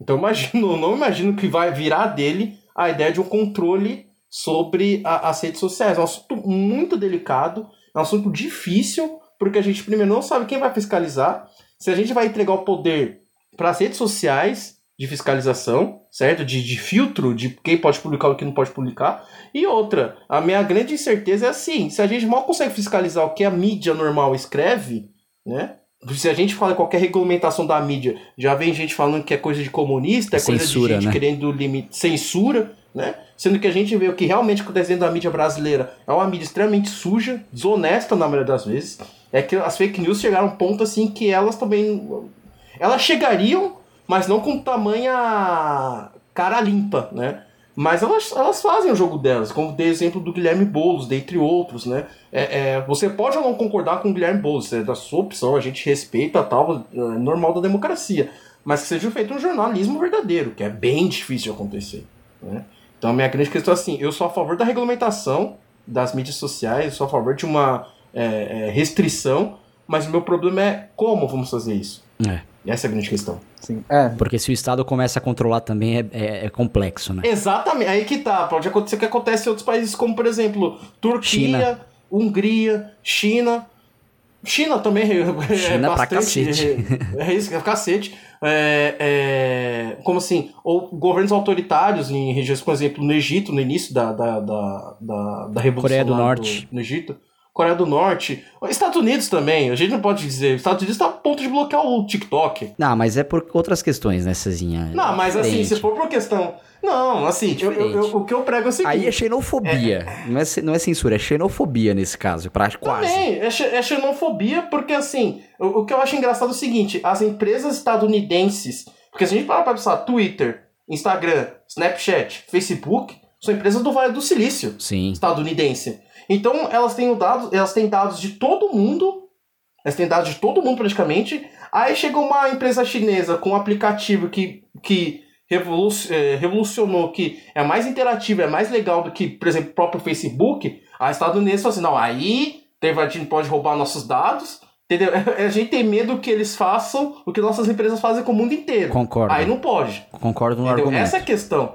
Então imagino, não imagino que vai virar dele a ideia de um controle sobre a, as redes sociais. É um assunto muito delicado, é um assunto difícil, porque a gente primeiro não sabe quem vai fiscalizar, se a gente vai entregar o poder para as redes sociais de fiscalização, certo? De, de filtro de quem pode publicar e quem não pode publicar. E outra, a minha grande incerteza é assim: se a gente mal consegue fiscalizar o que a mídia normal escreve, né? Se a gente fala qualquer regulamentação da mídia, já vem gente falando que é coisa de comunista, é censura, coisa de gente né? querendo limite, censura, né? Sendo que a gente vê o que realmente acontece dentro da mídia brasileira é uma mídia extremamente suja, desonesta na maioria das vezes. É que as fake news chegaram a um ponto assim que elas também. Elas chegariam, mas não com tamanha cara limpa, né? Mas elas, elas fazem o jogo delas, como dei exemplo do Guilherme Boulos, dentre outros, né? É, é, você pode ou não concordar com o Guilherme Boulos, é da sua opção, a gente respeita tal, é normal da democracia. Mas que seja feito um jornalismo verdadeiro, que é bem difícil de acontecer. Né? Então a minha grande questão é assim, eu sou a favor da regulamentação das mídias sociais, eu sou a favor de uma é, é restrição, mas o meu problema é como vamos fazer isso. É. Essa é a grande questão. Sim. É. Porque se o Estado começa a controlar também é, é, é complexo, né? Exatamente, aí que tá. Pode acontecer o que acontece em outros países, como por exemplo, Turquia, China. Hungria, China. China também é China pra bastante. cacete. É, é isso, é cacete. É, é, como assim? Ou governos autoritários em regiões, por exemplo, no Egito, no início da, da, da, da, da Revolução Coreia do lá Norte. no Egito. Coreia do Norte. Estados Unidos também. A gente não pode dizer. Os Estados Unidos está a ponto de bloquear o TikTok. Não, mas é por outras questões, né, Cezinha? Não, mas assim, Diferente. se for por questão. Não, assim, eu- eu- eu- o que eu prego é o seguinte. Aí é xenofobia. Não, é, ce- não é censura, é xenofobia nesse caso, pra, quase. Também, é, é xenofobia, porque assim, o, o que eu acho engraçado é o seguinte: as empresas estadunidenses, porque se a gente parar pra pensar, Twitter, Instagram, Snapchat, Facebook, são empresas do Vale do Silício Sim. estadunidense. Então elas têm dados, elas têm dados de todo mundo, elas têm dados de todo mundo praticamente. Aí chega uma empresa chinesa com um aplicativo que, que eh, revolucionou, que é mais interativo, é mais legal do que, por exemplo, o próprio Facebook. A estadunidense fala assim, não, aí gente pode roubar nossos dados. Entendeu? [laughs] A gente tem medo que eles façam o que nossas empresas fazem com o mundo inteiro. Concordo. Aí não pode. Concordo no Entendeu? argumento. Essa é a questão.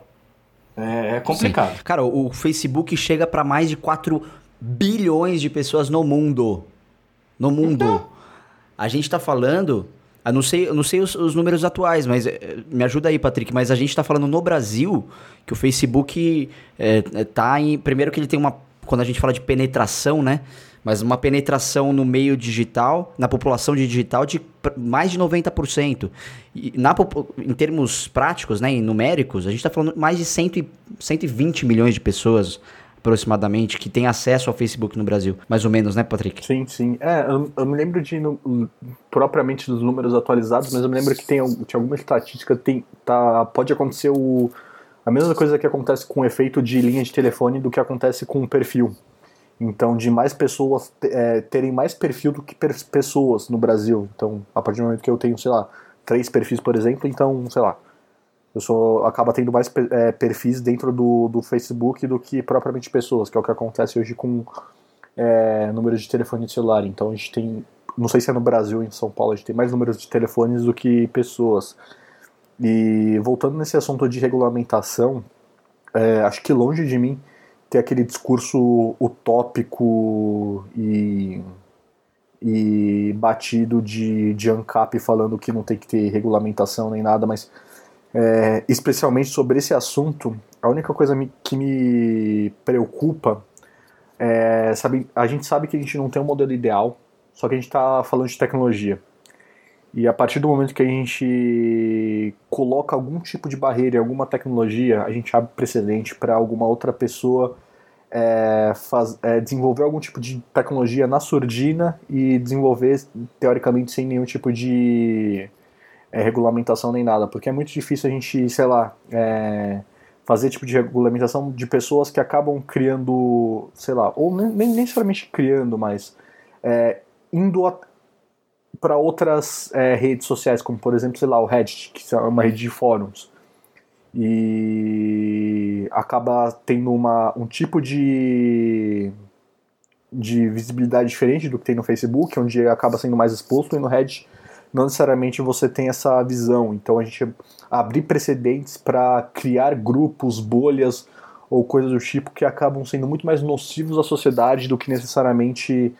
É, é complicado. Sim. Cara, o Facebook chega pra mais de 4 bilhões de pessoas no mundo. No mundo. Então. A gente tá falando Eu não sei, eu não sei os, os números atuais, mas é, me ajuda aí, Patrick. Mas a gente está falando no Brasil que o Facebook é, tá em. Primeiro que ele tem uma. Quando a gente fala de penetração, né? Mas uma penetração no meio digital, na população de digital, de mais de 90%. E na, em termos práticos, né, em numéricos, a gente está falando mais de 100, 120 milhões de pessoas aproximadamente, que tem acesso ao Facebook no Brasil. Mais ou menos, né, Patrick? Sim, sim. É, eu, eu me lembro de, no, propriamente dos números atualizados, mas eu me lembro que tem, tem alguma estatística, tem, tá, pode acontecer o, a mesma coisa que acontece com o efeito de linha de telefone do que acontece com o perfil. Então, de mais pessoas é, terem mais perfil do que pessoas no Brasil. Então, a partir do momento que eu tenho, sei lá, três perfis, por exemplo, então, sei lá, eu sou acaba tendo mais é, perfis dentro do, do Facebook do que propriamente pessoas, que é o que acontece hoje com é, números de telefone celular. Então a gente tem, não sei se é no Brasil em São Paulo, a gente tem mais números de telefones do que pessoas. E voltando nesse assunto de regulamentação, é, acho que longe de mim ter aquele discurso utópico e, e batido de, de ANCAP falando que não tem que ter regulamentação nem nada, mas é, especialmente sobre esse assunto, a única coisa que me preocupa é, sabe, a gente sabe que a gente não tem um modelo ideal, só que a gente está falando de tecnologia. E a partir do momento que a gente coloca algum tipo de barreira em alguma tecnologia, a gente abre precedente para alguma outra pessoa é, faz, é, desenvolver algum tipo de tecnologia na surdina e desenvolver, teoricamente, sem nenhum tipo de é, regulamentação nem nada, porque é muito difícil a gente, sei lá, é, fazer tipo de regulamentação de pessoas que acabam criando, sei lá, ou nem, nem necessariamente criando, mas é, indo para outras é, redes sociais, como por exemplo, sei lá, o Reddit, que é uma rede de fóruns, e acaba tendo uma, um tipo de de visibilidade diferente do que tem no Facebook, onde acaba sendo mais exposto, e no Reddit não necessariamente você tem essa visão. Então a gente abrir precedentes para criar grupos, bolhas ou coisas do tipo que acabam sendo muito mais nocivos à sociedade do que necessariamente,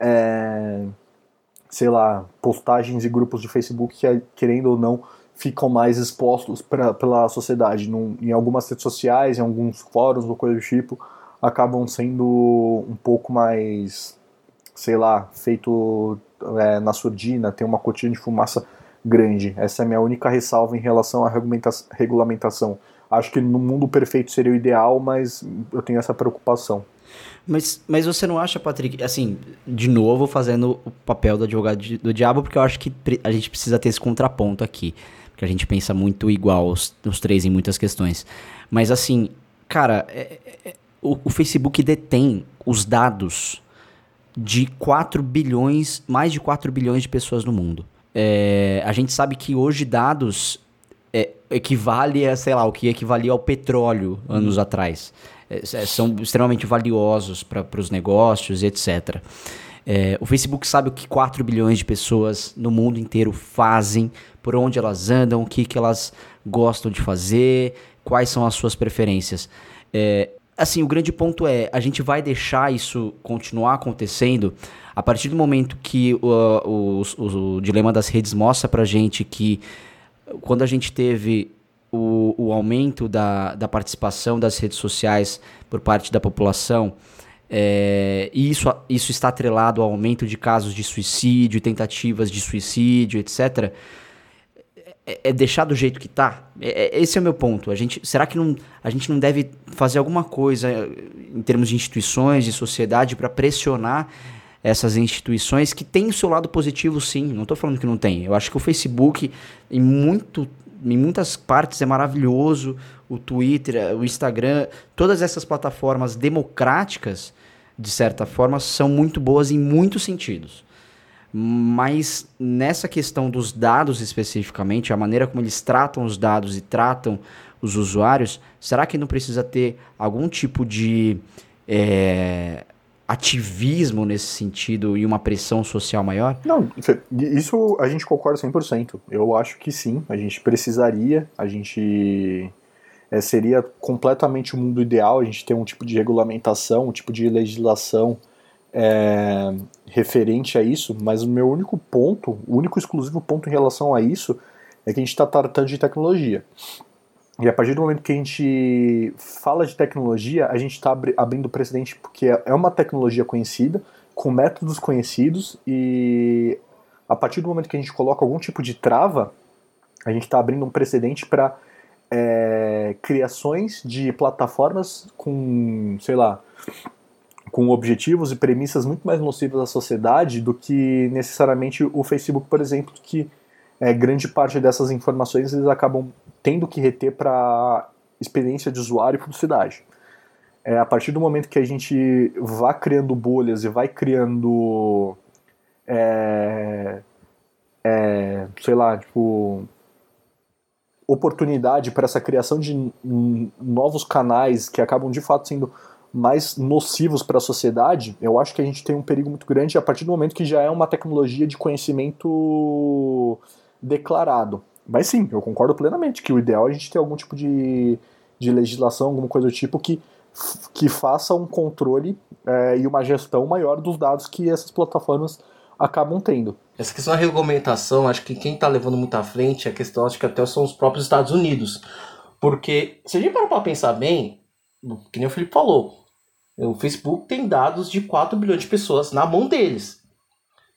é, sei lá, postagens e grupos de Facebook que, querendo ou não, ficam mais expostos pra, pela sociedade. Num, em algumas redes sociais, em alguns fóruns ou coisa do tipo, acabam sendo um pouco mais, sei lá, feito é, na surdina, tem uma cortina de fumaça grande. Essa é a minha única ressalva em relação à regulamentação. Acho que no mundo perfeito seria o ideal, mas eu tenho essa preocupação. Mas, mas você não acha, Patrick, assim, de novo fazendo o papel do advogado do diabo, porque eu acho que a gente precisa ter esse contraponto aqui. Porque a gente pensa muito igual os, os três em muitas questões. Mas assim, cara, é, é, o, o Facebook detém os dados de 4 bilhões, mais de 4 bilhões de pessoas no mundo. É, a gente sabe que hoje dados é, equivale a, sei lá, o que equivalia ao petróleo anos atrás. É, é, são extremamente valiosos para os negócios e etc. É, o Facebook sabe o que 4 bilhões de pessoas no mundo inteiro fazem, por onde elas andam, o que, que elas gostam de fazer, quais são as suas preferências. É, assim, o grande ponto é, a gente vai deixar isso continuar acontecendo a partir do momento que o, o, o, dilema das redes mostra pra gente que quando a gente teve o, o aumento da, da participação das redes sociais por parte da população, é, e isso, isso está atrelado ao aumento de casos de suicídio, tentativas de suicídio, etc., é, é deixar do jeito que tá? É, é, esse é o meu ponto. A gente, será que não, a gente não deve fazer alguma coisa em termos de instituições, de sociedade, para pressionar essas instituições que têm o seu lado positivo, sim. Não estou falando que não tem. Eu acho que o Facebook, em, muito, em muitas partes, é maravilhoso. O Twitter, o Instagram, todas essas plataformas democráticas, de certa forma, são muito boas em muitos sentidos. Mas nessa questão dos dados especificamente, a maneira como eles tratam os dados e tratam os usuários, será que não precisa ter algum tipo de é, ativismo nesse sentido e uma pressão social maior? Não, isso a gente concorda 100%. Eu acho que sim, a gente precisaria, a gente é, seria completamente o mundo ideal, a gente ter um tipo de regulamentação, um tipo de legislação é, referente a isso, mas o meu único ponto, o único exclusivo ponto em relação a isso é que a gente está tratando de tecnologia. E a partir do momento que a gente fala de tecnologia, a gente está abrindo precedente porque é uma tecnologia conhecida, com métodos conhecidos, e a partir do momento que a gente coloca algum tipo de trava, a gente está abrindo um precedente para é, criações de plataformas com, sei lá, com objetivos e premissas muito mais nocivas à sociedade do que necessariamente o Facebook, por exemplo, que é, grande parte dessas informações eles acabam tendo que reter para experiência de usuário e publicidade. É, a partir do momento que a gente vá criando bolhas e vai criando, é, é, sei lá, tipo, oportunidade para essa criação de novos canais que acabam de fato sendo mais nocivos para a sociedade, eu acho que a gente tem um perigo muito grande a partir do momento que já é uma tecnologia de conhecimento declarado. Mas sim, eu concordo plenamente que o ideal é a gente ter algum tipo de, de legislação, alguma coisa do tipo que, que faça um controle é, e uma gestão maior dos dados que essas plataformas acabam tendo. Essa questão da regulamentação, acho que quem está levando muito à frente é a questão, acho que até são os próprios Estados Unidos. Porque, se a gente parar para pensar bem, que nem o Felipe falou, o Facebook tem dados de 4 bilhões de pessoas na mão deles.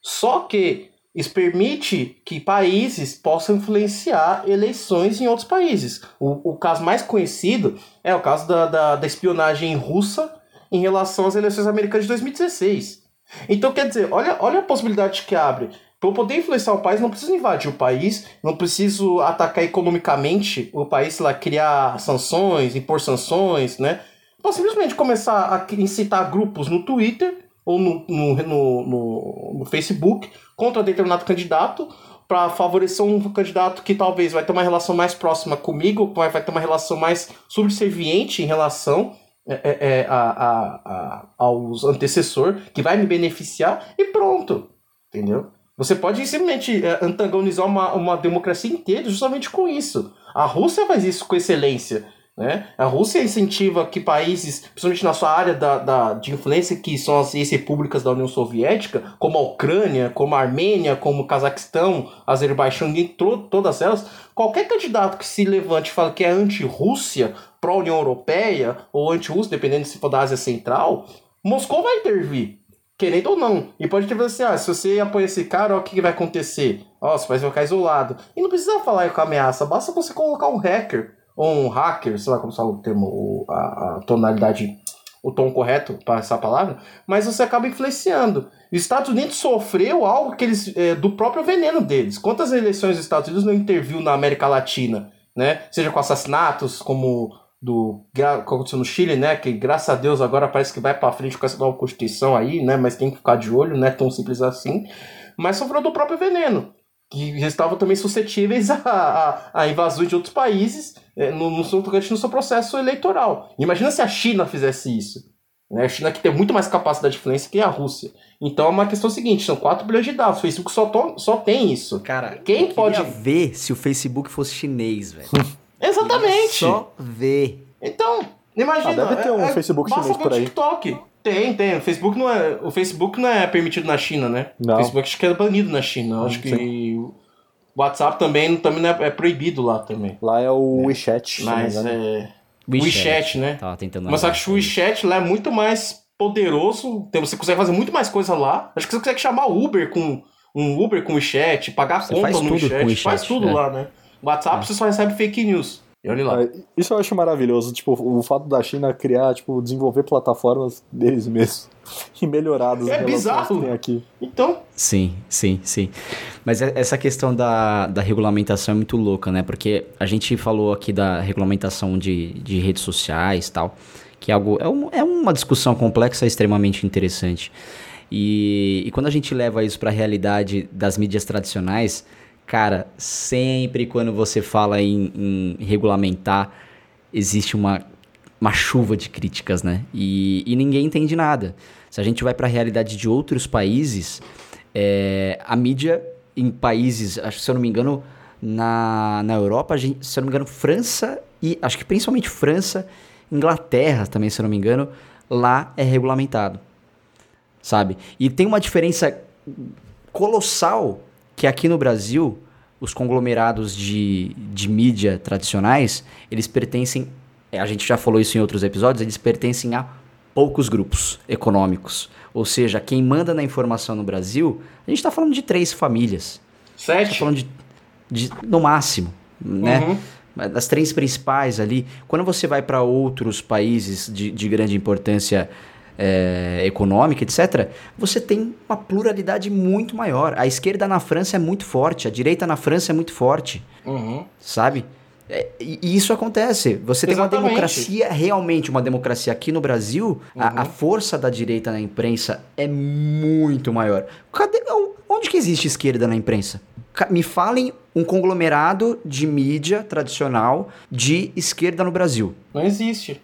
Só que isso permite que países possam influenciar eleições em outros países. O, o caso mais conhecido é o caso da, da, da espionagem russa em relação às eleições americanas de 2016. Então, quer dizer, olha, olha a possibilidade que abre. Para eu poder influenciar o país, não preciso invadir o país, não preciso atacar economicamente o país, sei lá, criar sanções, impor sanções, né? Posso simplesmente começar a incitar grupos no Twitter ou no, no, no, no, no Facebook contra determinado candidato para favorecer um candidato que talvez vai ter uma relação mais próxima comigo, vai, vai ter uma relação mais subserviente em relação é, é, é a, a, a, aos antecessor, que vai me beneficiar, e pronto. Entendeu? Você pode simplesmente é, antagonizar uma, uma democracia inteira justamente com isso. A Rússia faz isso com excelência. Né? A Rússia incentiva que países, principalmente na sua área da, da, de influência, que são as ex-repúblicas da União Soviética, como a Ucrânia, como a Armênia, como o Cazaquistão, Azerbaijão, e todas elas, qualquer candidato que se levante e fale que é anti-Rússia, pró-União Europeia, ou anti-Rússia, dependendo se for da Ásia Central, Moscou vai intervir querendo ou não. E pode ter assim, ah, se você apoia esse cara, ó, o que, que vai acontecer? Ó, você vai ficar isolado. E não precisa falar com ameaça, basta você colocar um hacker ou um hacker, sei lá como fala o termo, a, a tonalidade, o tom correto para essa palavra, mas você acaba influenciando. Os Estados Unidos sofreu algo que eles, é, do próprio veneno deles. Quantas eleições dos Estados Unidos não interviu na América Latina? Né? Seja com assassinatos, como do que aconteceu no Chile, né? Que graças a Deus agora parece que vai para frente com essa nova constituição aí, né? Mas tem que ficar de olho, não é tão simples assim. Mas sofreu do próprio veneno que estavam também suscetíveis [laughs] a, a, a invasões de outros países é, no, no, seu, no seu processo eleitoral. Imagina se a China fizesse isso. Né? A China que tem muito mais capacidade de influência que a Rússia. Então é uma questão seguinte, são 4 bilhões de dados. O Facebook só, to, só tem isso. Cara, quem pode ver se o Facebook fosse chinês, velho? [laughs] Exatamente. Só ver. Então, imagina. Ah, deve ter um é, Facebook chinês por aí. TikTok. Tem, tem. O Facebook não é, o Facebook não é permitido na China, né? Não. O Facebook acho que é banido na China. Acho que o WhatsApp também, também é, é, proibido lá também. Lá é o é. WeChat. Mas é... WeChat, WeChat né? Tava tentando Mas só que o WeChat lá é muito mais poderoso. Você consegue fazer muito mais coisa lá. Acho que você consegue chamar Uber com um Uber com o WeChat, pagar você conta no WeChat. WeChat. Faz tudo é. lá, né? WhatsApp é. você só recebe fake news. E olha lá. É, isso eu acho maravilhoso, tipo, o fato da China criar, tipo, desenvolver plataformas deles mesmos [laughs] e melhoradas. É bizarro. Que aqui. Então. Sim, sim, sim. Mas é, essa questão da, da regulamentação é muito louca, né? Porque a gente falou aqui da regulamentação de, de redes sociais e tal, que é algo. É, um, é uma discussão complexa extremamente interessante. E, e quando a gente leva isso para a realidade das mídias tradicionais Cara, sempre quando você fala em, em regulamentar, existe uma, uma chuva de críticas, né? E, e ninguém entende nada. Se a gente vai para a realidade de outros países, é, a mídia em países, acho se eu não me engano, na, na Europa, gente, se eu não me engano, França e acho que principalmente França, Inglaterra também, se eu não me engano, lá é regulamentado. sabe? E tem uma diferença colossal que aqui no Brasil os conglomerados de, de mídia tradicionais, eles pertencem, a gente já falou isso em outros episódios, eles pertencem a poucos grupos econômicos. Ou seja, quem manda na informação no Brasil, a gente está falando de três famílias. Sete? Tá falando de, de no máximo, né? Uhum. Das três principais ali. Quando você vai para outros países de, de grande importância é, econômica, etc., você tem uma pluralidade muito maior. A esquerda na França é muito forte, a direita na França é muito forte, Uhum. sabe? É, e isso acontece. Você tem uma Exatamente. democracia, realmente uma democracia aqui no Brasil, a, a força da direita na imprensa é muito maior. Cadê, onde que existe esquerda na imprensa? Me falem um conglomerado de mídia tradicional de esquerda no Brasil. Não existe.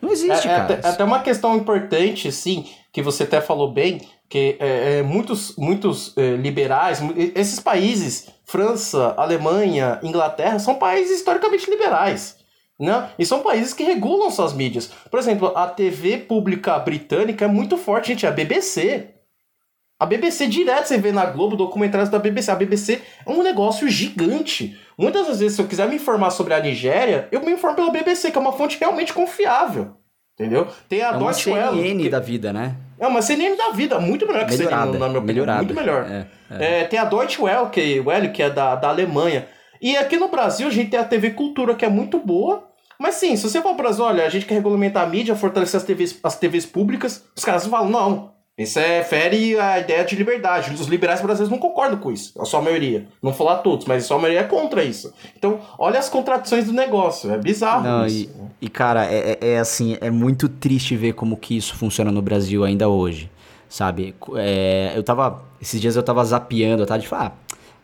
Não existe, é, é cara. até, até uma questão importante, sim, que você até falou bem, que é, é, muitos, muitos é, liberais, esses países, França, Alemanha, Inglaterra, são países historicamente liberais. Né? E são países que regulam suas mídias. Por exemplo, a TV pública britânica é muito forte, gente, é a BBC. A BBC direto você vê na Globo documentários da BBC. A BBC é um negócio gigante. Muitas das vezes, se eu quiser me informar sobre a Nigéria, eu me informo pela BBC, que é uma fonte realmente confiável. Entendeu? Tem a É uma. CNN que- da vida, né? É uma CNN da vida, muito melhor que Melhorada, CNN, na minha opinião. Muito melhor. É, É, tem a Deutsche Welle, que, Welle, que é da, da Alemanha. E aqui no Brasil a gente tem a TV Cultura, que é muito boa. Mas sim, se você for pro Brasil, olha, a gente quer regulamentar a mídia, fortalecer as TVs, as TVs públicas, os caras falam, não, isso é, fere a ideia de liberdade. Os liberais brasileiros não concordam com isso, a sua maioria. Não vou falar todos, mas a sua maioria é contra isso. Então, olha as contradições do negócio, é bizarro Não, isso. e, e, cara, é, é- é assim, é muito triste ver como que isso funciona no Brasil ainda hoje, sabe? É, eu tava, esses dias eu tava zapeando à tarde, falei, ah,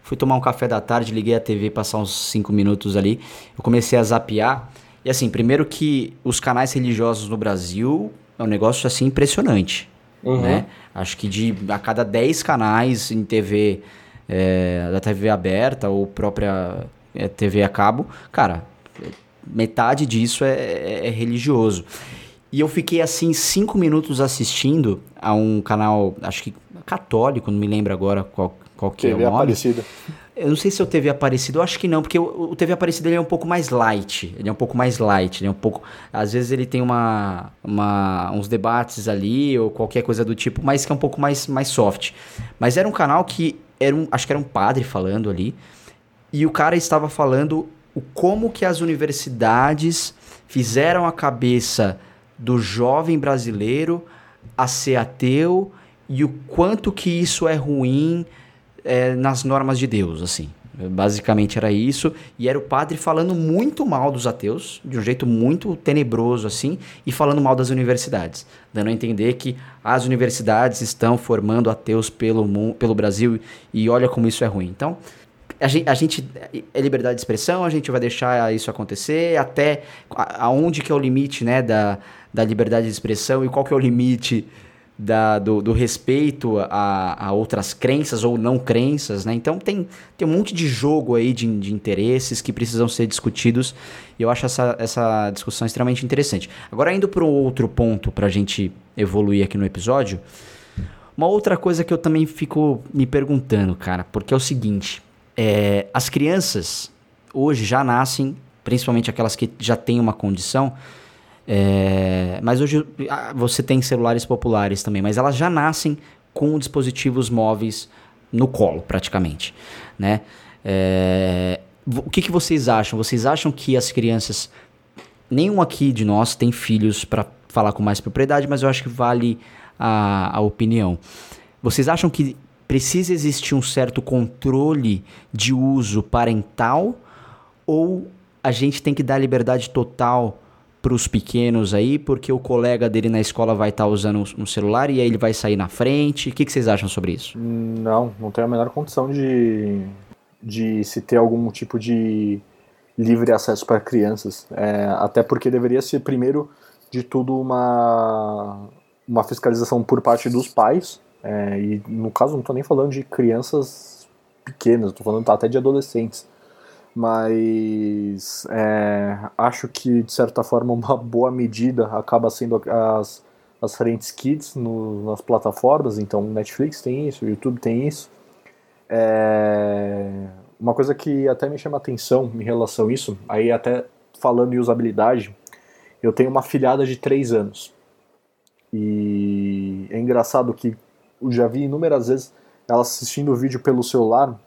fui tomar um café da tarde, liguei a TV, passar uns 5 minutos ali, eu comecei a zapear, e assim, primeiro que os canais religiosos no Brasil é um negócio, assim, impressionante, Uhum. né? Acho que de a cada 10 canais em TV, é, da TV aberta ou própria é, TV a cabo, cara, metade disso é, é- é religioso. E eu fiquei assim cinco minutos assistindo a um canal, acho que católico, não me lembro agora qual, qual que é o TV nome. Aparecida. Eu não sei se é o TV Aparecido, eu acho que não, porque o, o TV Aparecido ele é um pouco mais light. Ele é um pouco mais light, ele é um pouco. Às vezes ele tem uma, uma, uns debates ali, ou qualquer coisa do tipo, mas que é um pouco mais, mais soft. Mas era um canal que era um. Acho que era um padre falando ali. E o cara estava falando o como que as universidades fizeram a cabeça do jovem brasileiro a ser ateu e o quanto que isso é ruim é, nas normas de Deus, assim. Basicamente era isso. E era o padre falando muito mal dos ateus, de um jeito muito tenebroso, assim, e falando mal das universidades. Dando a entender que as universidades estão formando ateus pelo, pelo Brasil e olha como isso é ruim. Então, a gente, a gente é liberdade de expressão, a gente vai deixar isso acontecer até aonde que é o limite né, da, da liberdade de expressão e qual que é o limite da, do, do respeito a, a outras crenças ou não crenças, né? Então tem, tem um monte de jogo aí de, de interesses que precisam ser discutidos e eu acho essa, essa discussão extremamente interessante. Agora indo para um outro ponto para a gente evoluir aqui no episódio, uma outra coisa que eu também fico me perguntando, cara, porque é o seguinte, é, as crianças hoje já nascem, principalmente aquelas que já têm uma condição, é, mas hoje ah, você tem celulares populares também, mas elas já nascem com dispositivos móveis no colo, praticamente, né? É, o que, que vocês acham? Vocês acham que as crianças... Nenhum aqui de nós tem filhos para falar com mais propriedade, mas eu acho que vale a, a opinião. Vocês acham que precisa existir um certo controle de uso parental ou a gente tem que dar liberdade total para os pequenos aí, porque o colega dele na escola vai estar usando um- celular e aí ele vai sair na frente? O que, que vocês acham sobre isso? Não, não tem a menor condição de, de se ter algum tipo de livre acesso para crianças. É, até porque deveria ser, primeiro de tudo, uma, uma fiscalização por parte dos pais. É, e no caso, não estou nem falando de crianças pequenas, estou falando até de adolescentes. Mas é, acho que, de certa forma, uma [laughs] boa medida acaba sendo as, as frentes kids no, nas plataformas, então Netflix tem isso, YouTube tem isso. É, uma coisa que até me chama atenção em relação a isso, aí até falando em usabilidade, eu tenho uma filhada de 3 anos. E é engraçado que eu já vi inúmeras vezes ela assistindo o vídeo pelo celular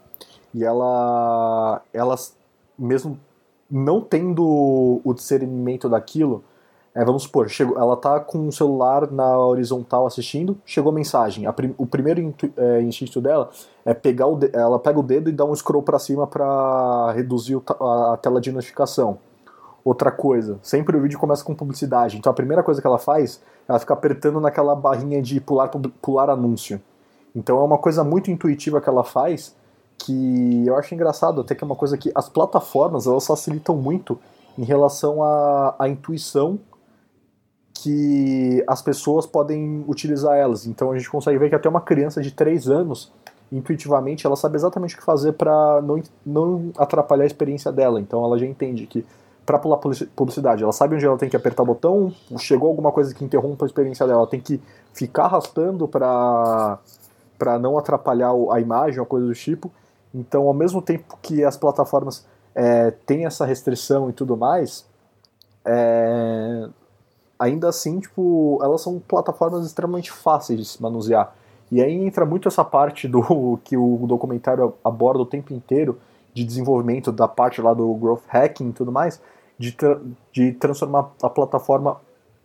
e ela, ela mesmo não tendo o discernimento daquilo, é, vamos supor, chegou, ela tá com o celular na horizontal assistindo, chegou mensagem. Prim, o primeiro intu, é, instinto dela é pegar o de, ela pega o dedo e dá um scroll para cima para reduzir o, a, a, tela de notificação. Outra coisa, sempre o vídeo começa com publicidade. Então a primeira coisa que ela faz, ela fica apertando naquela barrinha de pular pular anúncio. Então é uma coisa muito intuitiva que ela faz que eu acho engraçado, até que é uma coisa que as plataformas elas facilitam muito em relação à, à intuição que as pessoas podem utilizar elas. Então a gente consegue ver que até uma criança de 3 anos, intuitivamente, ela sabe exatamente o que fazer para não, não atrapalhar a experiência dela. Então ela já entende que para pular publicidade, ela sabe onde ela tem que apertar o botão, chegou alguma coisa que interrompa a experiência dela, ela tem que ficar arrastando para para não atrapalhar a imagem ou coisa do tipo. Então, ao mesmo tempo que as plataformas é, têm essa restrição e tudo mais, é, ainda assim, tipo, elas são plataformas extremamente fáceis de se manusear. E aí entra muito essa parte do [laughs] que o documentário aborda o tempo inteiro de desenvolvimento da parte lá do growth hacking e tudo mais, de, tra de transformar a plataforma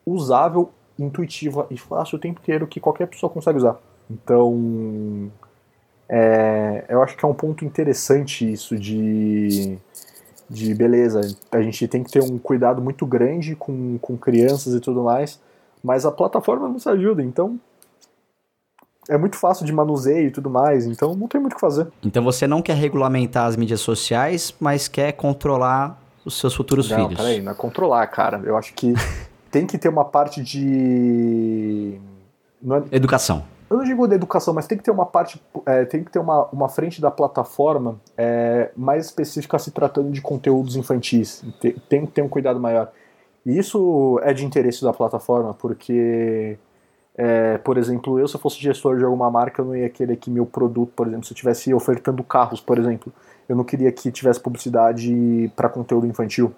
usável, intuitiva e fácil o tempo inteiro que qualquer pessoa consegue usar. Então, é, eu acho que é um ponto interessante isso de, de beleza. A gente tem que ter um cuidado muito grande com, com crianças e tudo mais, mas a plataforma nos ajuda, então é muito fácil de manuseio e tudo mais, então não tem muito o que fazer. Então você não quer regulamentar as mídias sociais, mas quer controlar os seus futuros não, filhos. Peraí, não é controlar, cara. Eu acho que [laughs] tem que ter uma parte de. É... Educação eu não digo da educação, mas tem que ter uma parte, é, tem que ter uma, uma frente da plataforma é, mais específica se tratando de conteúdos infantis. Tem, que ter um cuidado maior. E isso é de interesse da plataforma, porque, é, por exemplo, eu se eu fosse gestor de alguma marca, eu não ia querer que meu produto, por exemplo, se eu estivesse ofertando carros, por exemplo, eu não queria que tivesse publicidade para conteúdo infantil.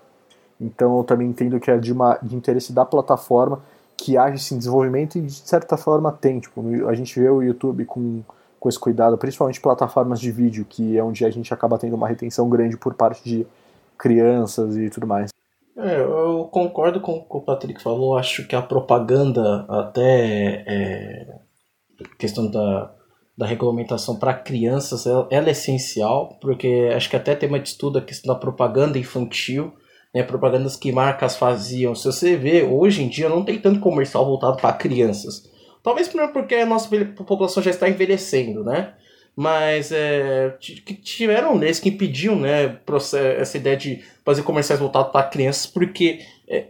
Então eu também entendo que é de, uma, de interesse da plataforma que age em desenvolvimento e de certa forma tem. Tipo, a gente vê o YouTube com, com esse cuidado, principalmente plataformas de vídeo, que é onde a gente acaba tendo uma retenção grande por parte de crianças e tudo mais. É, eu concordo com o que o Patrick falou, acho que a propaganda, até é, questão da, da regulamentação para crianças, ela, ela, é essencial, porque acho que até tema de estudo a questão da propaganda infantil, né, propagandas que marcas faziam. Se você vê, hoje em dia não tem tanto comercial voltado para crianças. Talvez porque a nossa população já está envelhecendo, né? Mas é, tiveram leis que impediam né, essa ideia de fazer comerciais voltados para crianças, porque é,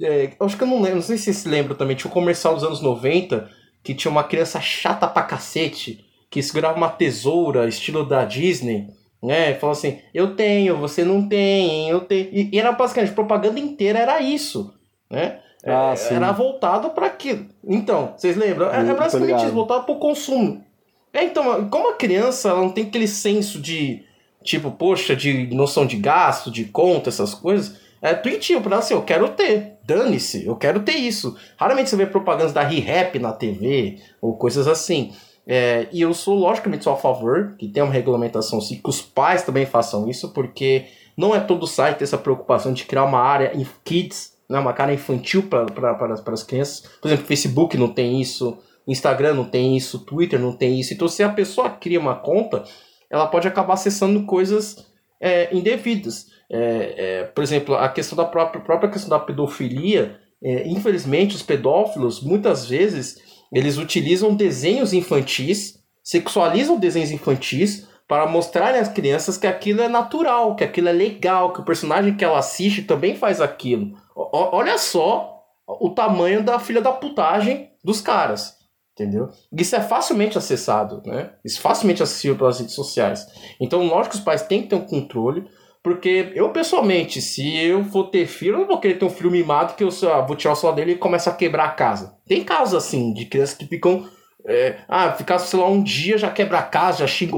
é, acho que eu não lembro, não sei se vocês se lembram também, tinha um comercial dos anos 90 que tinha uma criança chata pra cacete, que segurava uma tesoura, estilo da Disney, né? Falou assim, eu tenho, você não tem, eu tenho. E, e era basicamente, propaganda inteira era isso, né? Ah, é, era voltado para aquilo. Então, vocês lembram? É, é basicamente isso, voltado para o consumo. É, então, como a criança ela não tem aquele senso de, tipo, poxa, de noção de gasto, de conta, essas coisas, é intuitivo para assim, eu quero ter, dane-se, eu quero ter isso. Raramente você vê propagandas da ReHap na TV, ou coisas assim. É, e eu sou, logicamente, sou a favor que tenha uma regulamentação sim, que os pais também façam isso, porque não é todo site essa preocupação de criar uma área em kids, né, uma cara infantil para as crianças. Por exemplo, Facebook não tem isso, Instagram não tem isso, Twitter não tem isso. Então, se a pessoa cria uma conta, ela pode acabar acessando coisas é, indevidas. É, é, por exemplo, a questão da própria, própria questão da pedofilia, é, infelizmente, os pedófilos muitas vezes eles utilizam desenhos infantis, sexualizam desenhos infantis para mostrar às crianças que aquilo é natural, que aquilo é legal, que o personagem que ela assiste também faz aquilo. O, olha só o tamanho da filha da putagem dos caras. Entendeu? Isso é facilmente acessado, né? Isso é facilmente acessível pelas redes sociais. Então, lógico que os pais têm que ter um controle Porque eu, pessoalmente, se eu for ter filho, eu não vou querer ter um filho mimado que eu só, vou tirar o celular dele e começa a quebrar a casa. Tem casos assim, de crianças que ficam. É, ah, ficar, sei lá, um dia já quebra a casa, já xinga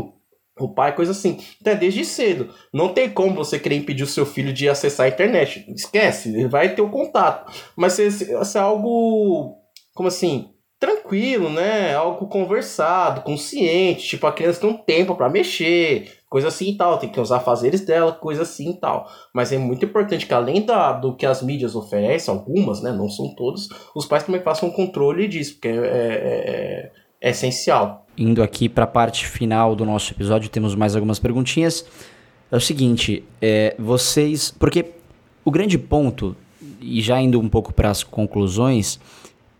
o pai, coisa assim. Então é desde cedo. Não tem como você querer impedir o seu filho de acessar a internet. Esquece, ele vai ter o contato. Mas se, se, se é algo. Como assim? Tranquilo, né? Algo conversado, consciente. Tipo, a criança tem um tempo para mexer, coisa assim e tal. Tem que usar fazeres dela, coisa assim e tal. Mas é muito importante que, além da, do que as mídias oferecem, algumas, né? Não são todas, os pais também façam controle disso, porque é, é, é, é essencial indo aqui para a parte final do nosso episódio, temos mais algumas perguntinhas. É o seguinte, é, vocês. Porque o grande ponto, e já indo um pouco para as conclusões,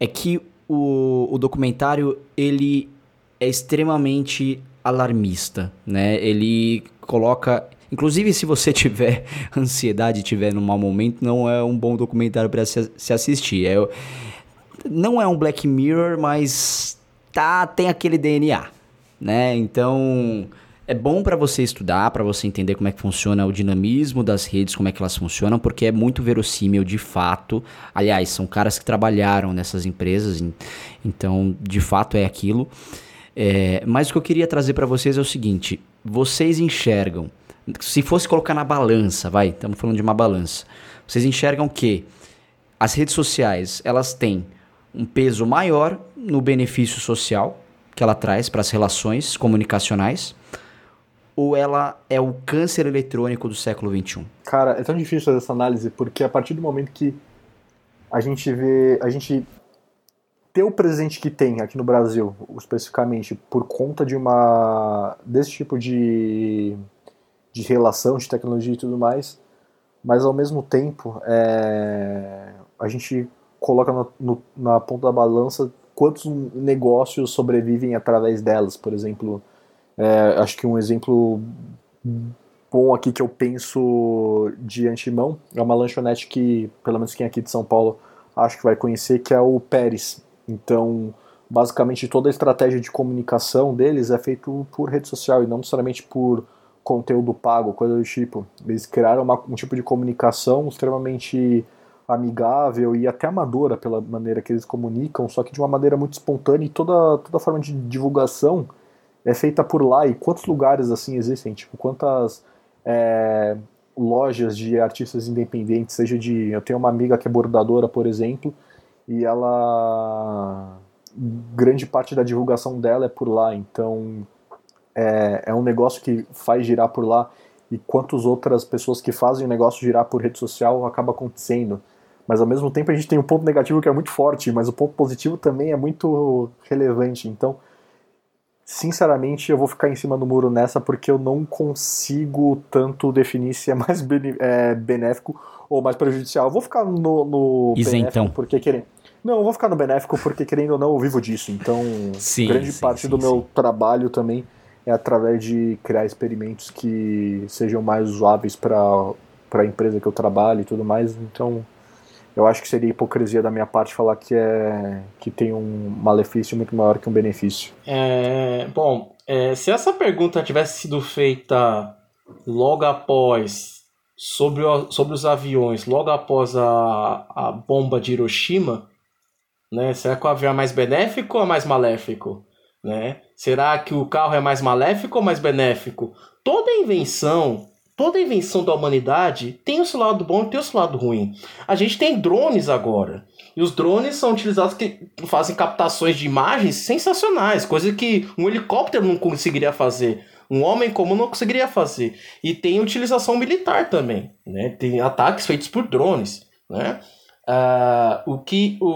é que o, o documentário ele é extremamente alarmista, né? Ele coloca. Inclusive, se você tiver [laughs] ansiedade, tiver num mau momento, não é um bom documentário para se, assistir. É, não é um Black Mirror, mas tá tem aquele DNA, né? Então é bom para você estudar, para você entender como é que funciona o dinamismo das redes, como é que elas funcionam, porque é muito verossímil de fato. Aliás, são caras que trabalharam nessas empresas, então de fato é aquilo. É, mas o que eu queria trazer para vocês é o seguinte: vocês enxergam, se fosse colocar na balança, vai, estamos falando de uma balança, vocês enxergam que as redes sociais elas têm um peso maior no benefício social que ela traz para as relações comunicacionais ou ela é o câncer eletrônico do século XXI? Cara, é tão difícil fazer essa análise porque a partir do momento que a gente vê, a gente ter o presente que tem aqui no Brasil, especificamente por conta de uma desse tipo de, de relação de tecnologia e tudo mais, mas ao mesmo tempo é, a gente coloca no, no, na ponta da balança quantos negócios sobrevivem através delas, por exemplo. É, acho que um exemplo bom aqui que eu penso de antemão é uma lanchonete que, pelo menos quem é aqui de São Paulo, acho que vai conhecer, que é o Pérez. Então, basicamente toda a estratégia de comunicação deles é feito por rede social e não necessariamente por conteúdo pago, coisa do tipo. Eles criaram uma, um tipo de comunicação extremamente amigável e até amadora pela maneira que eles comunicam, só que de uma maneira muito espontânea e toda, toda forma de divulgação é feita por lá. E quantos lugares assim existem? Tipo, quantas é, lojas de artistas independentes, seja de. Eu tenho uma amiga que é bordadora, por exemplo, e ela. Grande parte da divulgação dela é por lá, então é, é um negócio que faz girar por lá e quantas outras pessoas que fazem o negócio girar por rede social acaba acontecendo mas ao mesmo tempo a gente tem um ponto negativo que é muito forte, mas o ponto positivo também é muito relevante. Então, sinceramente, eu vou ficar em cima do muro nessa porque eu não consigo tanto definir se é mais é, benéfico ou mais prejudicial. Eu vou ficar no, no Isentão. porque querendo. Não, eu vou ficar no benéfico porque querendo ou não eu vivo disso. Então, sim, grande sim, parte sim, do meu trabalho também é através de criar experimentos que sejam mais usáveis para a empresa que eu trabalho e tudo mais. Então, eu acho que seria hipocrisia da minha parte falar que é que tem um malefício muito maior que um benefício. É, bom, é, se essa pergunta tivesse sido feita logo após sobre, o, sobre os aviões, logo após a, a bomba de Hiroshima, né? Será que o avião é mais benéfico ou mais maléfico? Né? Será que o carro é mais maléfico ou mais benéfico? Toda invenção toda invenção da humanidade tem o seu lado bom e tem o seu lado ruim. A gente tem drones agora. E os drones são utilizados que fazem captações de imagens sensacionais, coisa que um helicóptero não conseguiria fazer. Um homem comum não conseguiria fazer. E tem utilização militar também. Né? Tem ataques feitos por drones. Né? Uh, o que, o,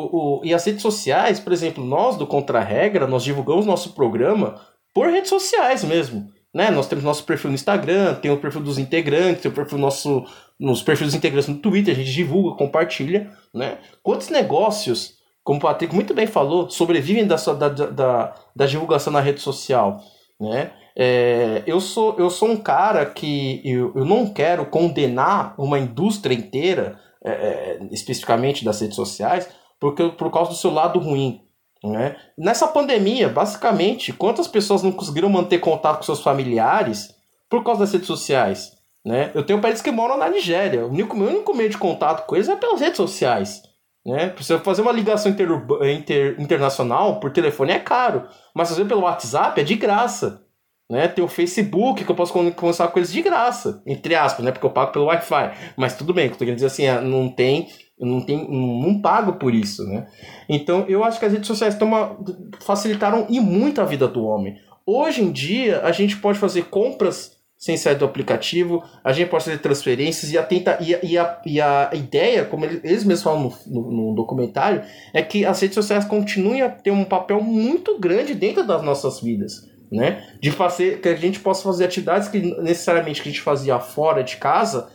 o, e as redes sociais, por exemplo, nós do Contra-Regra, nós divulgamos nosso programa por redes sociais mesmo. Né? Nós temos nosso perfil no Instagram, tem o perfil dos integrantes, tem o perfil nosso, nos perfis dos integrantes no Twitter, a gente divulga, compartilha, né? Quantos negócios, como o Patrick muito bem falou, sobrevivem da, da, da, da divulgação na rede social, né? É, eu, sou, eu sou um cara que eu, eu não quero condenar uma indústria inteira, é, é especificamente das redes sociais, porque, por causa do seu lado ruim. Né? Nessa pandemia, basicamente, quantas pessoas não conseguiram manter contato com seus familiares por causa das redes sociais? Né? Eu tenho parentes que moram na Nigéria. O único, meu único meio de contato com eles é pelas redes sociais. Né? Precisa fazer uma ligação inter, inter, internacional por telefone é caro, mas fazer pelo WhatsApp é de graça. Né? Tem o Facebook que eu posso conversar com eles de graça, entre aspas, né? Porque eu pago pelo Wi-Fi. Mas tudo bem, eu tô querendo dizer assim, é, não tem, não tem, não pago por isso, né? Então eu acho que as redes sociais toma, facilitaram e muito a vida do homem. Hoje em dia a gente pode fazer compras sem sair do aplicativo, a gente pode fazer transferências e a, tenta, e a, e a, e a ideia, como eles mesmos falam no, no, no, documentário, é que as redes sociais continuem a ter um papel muito grande dentro das nossas vidas. Né? De fazer que a gente possa fazer atividades que necessariamente que a gente fazia fora de casa,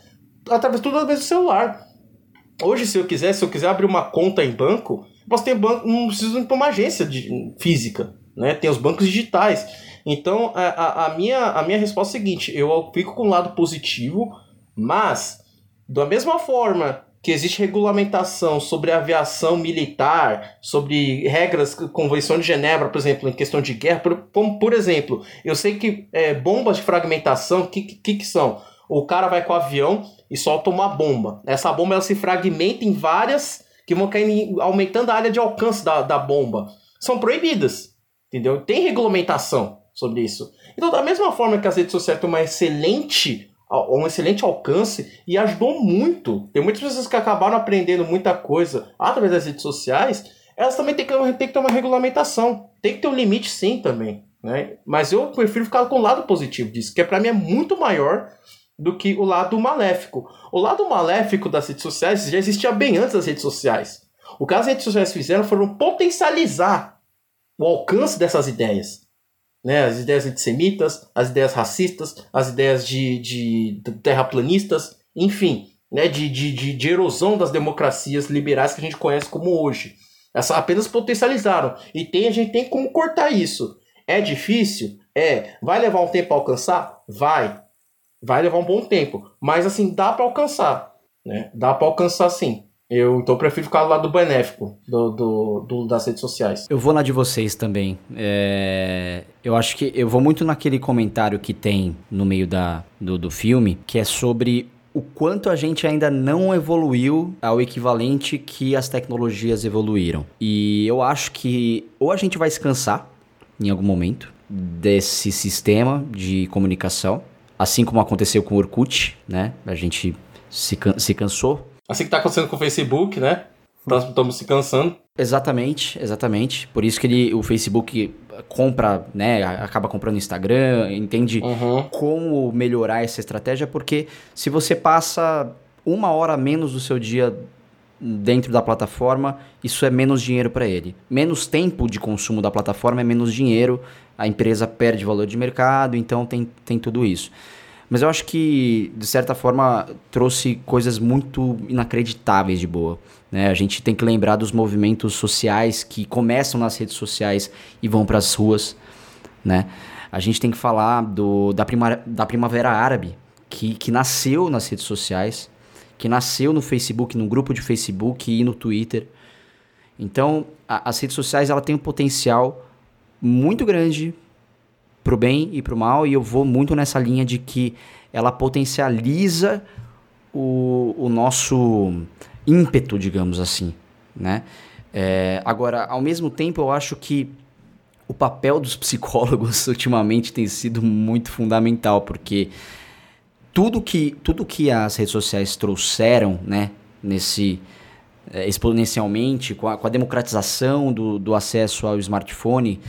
através tudo através do celular. Hoje, se eu quiser, se eu quiser abrir uma conta em banco, posso ter banco, não preciso ir para uma agência de, física, né? Tem os bancos digitais. Então, a, a, minha, a minha resposta é a seguinte: eu fico com o lado positivo, mas, da mesma forma que existe regulamentação sobre aviação militar, sobre regras, Convenção de Genebra, por exemplo, em questão de guerra, por, como por exemplo, eu sei que é, bombas de fragmentação, que, que, que são? O cara vai com o avião e solta uma bomba. Essa bomba ela se fragmenta em várias que vão cair, aumentando a área de alcance da, da bomba. São proibidas, entendeu? Tem regulamentação sobre isso. Então, da mesma forma que as redes sociais têm uma excelente, um excelente alcance e ajudou muito, tem muitas pessoas que acabaram aprendendo muita coisa através das redes sociais, elas também têm que, têm que ter uma regulamentação. Tem que ter um limite sim também. Né? Mas eu prefiro ficar com o lado positivo disso, que para mim é muito maior do que o lado maléfico. O lado maléfico das redes sociais já existia bem antes das redes sociais. O que as redes sociais fizeram foram potencializar o alcance dessas ideias né? As ideias antissemitas, as ideias racistas, as ideias de, de, terraplanistas, enfim, né? De, de, de, de erosão das democracias liberais que a gente conhece como hoje. Essa apenas potencializaram. E tem, a gente tem como cortar isso. É difícil? É. Vai levar um tempo a alcançar? Vai. Vai levar um bom tempo. Mas assim, dá para alcançar. Né? Dá para alcançar sim. Eu então prefiro ficar do lado benéfico do, do, do, das redes sociais. Eu vou na de vocês também. É, eu acho que eu vou muito naquele comentário que tem no meio da, do, do filme, que é sobre o quanto a gente ainda não evoluiu ao equivalente que as tecnologias evoluíram. E eu acho que ou a gente vai se cansar em algum momento desse sistema de comunicação, assim como aconteceu com o Orkut, né? A gente se, can se cansou Assim que tá acontecendo com o Facebook, né? Estamos se cansando. Exatamente, exatamente. Por isso que ele, o Facebook compra, né? Acaba comprando o Instagram, entende uhum. como melhorar essa estratégia, porque se você passa uma hora menos do seu dia dentro da plataforma, isso é menos dinheiro para ele. Menos tempo de consumo da plataforma é menos dinheiro, a empresa perde valor de mercado, então tem, tem tudo isso. Mas eu acho que, de certa forma, trouxe coisas muito inacreditáveis de boa. Né? A gente tem que lembrar dos movimentos sociais que começam nas redes sociais e vão para as ruas. Né? A gente tem que falar do, da, prima, da Primavera Árabe, que, que nasceu nas redes sociais, que nasceu no Facebook, no grupo de Facebook e no Twitter. Então, a, as redes sociais ela tem um potencial muito grande pro bem e pro mal, e eu vou muito nessa linha de que ela potencializa o, o nosso ímpeto, digamos assim, né? É, agora, ao mesmo tempo, eu acho que o papel dos psicólogos [laughs] ultimamente tem sido muito fundamental, porque tudo que, tudo que as redes sociais trouxeram, né, nesse é, exponencialmente, com a, com a democratização do, do acesso ao smartphone,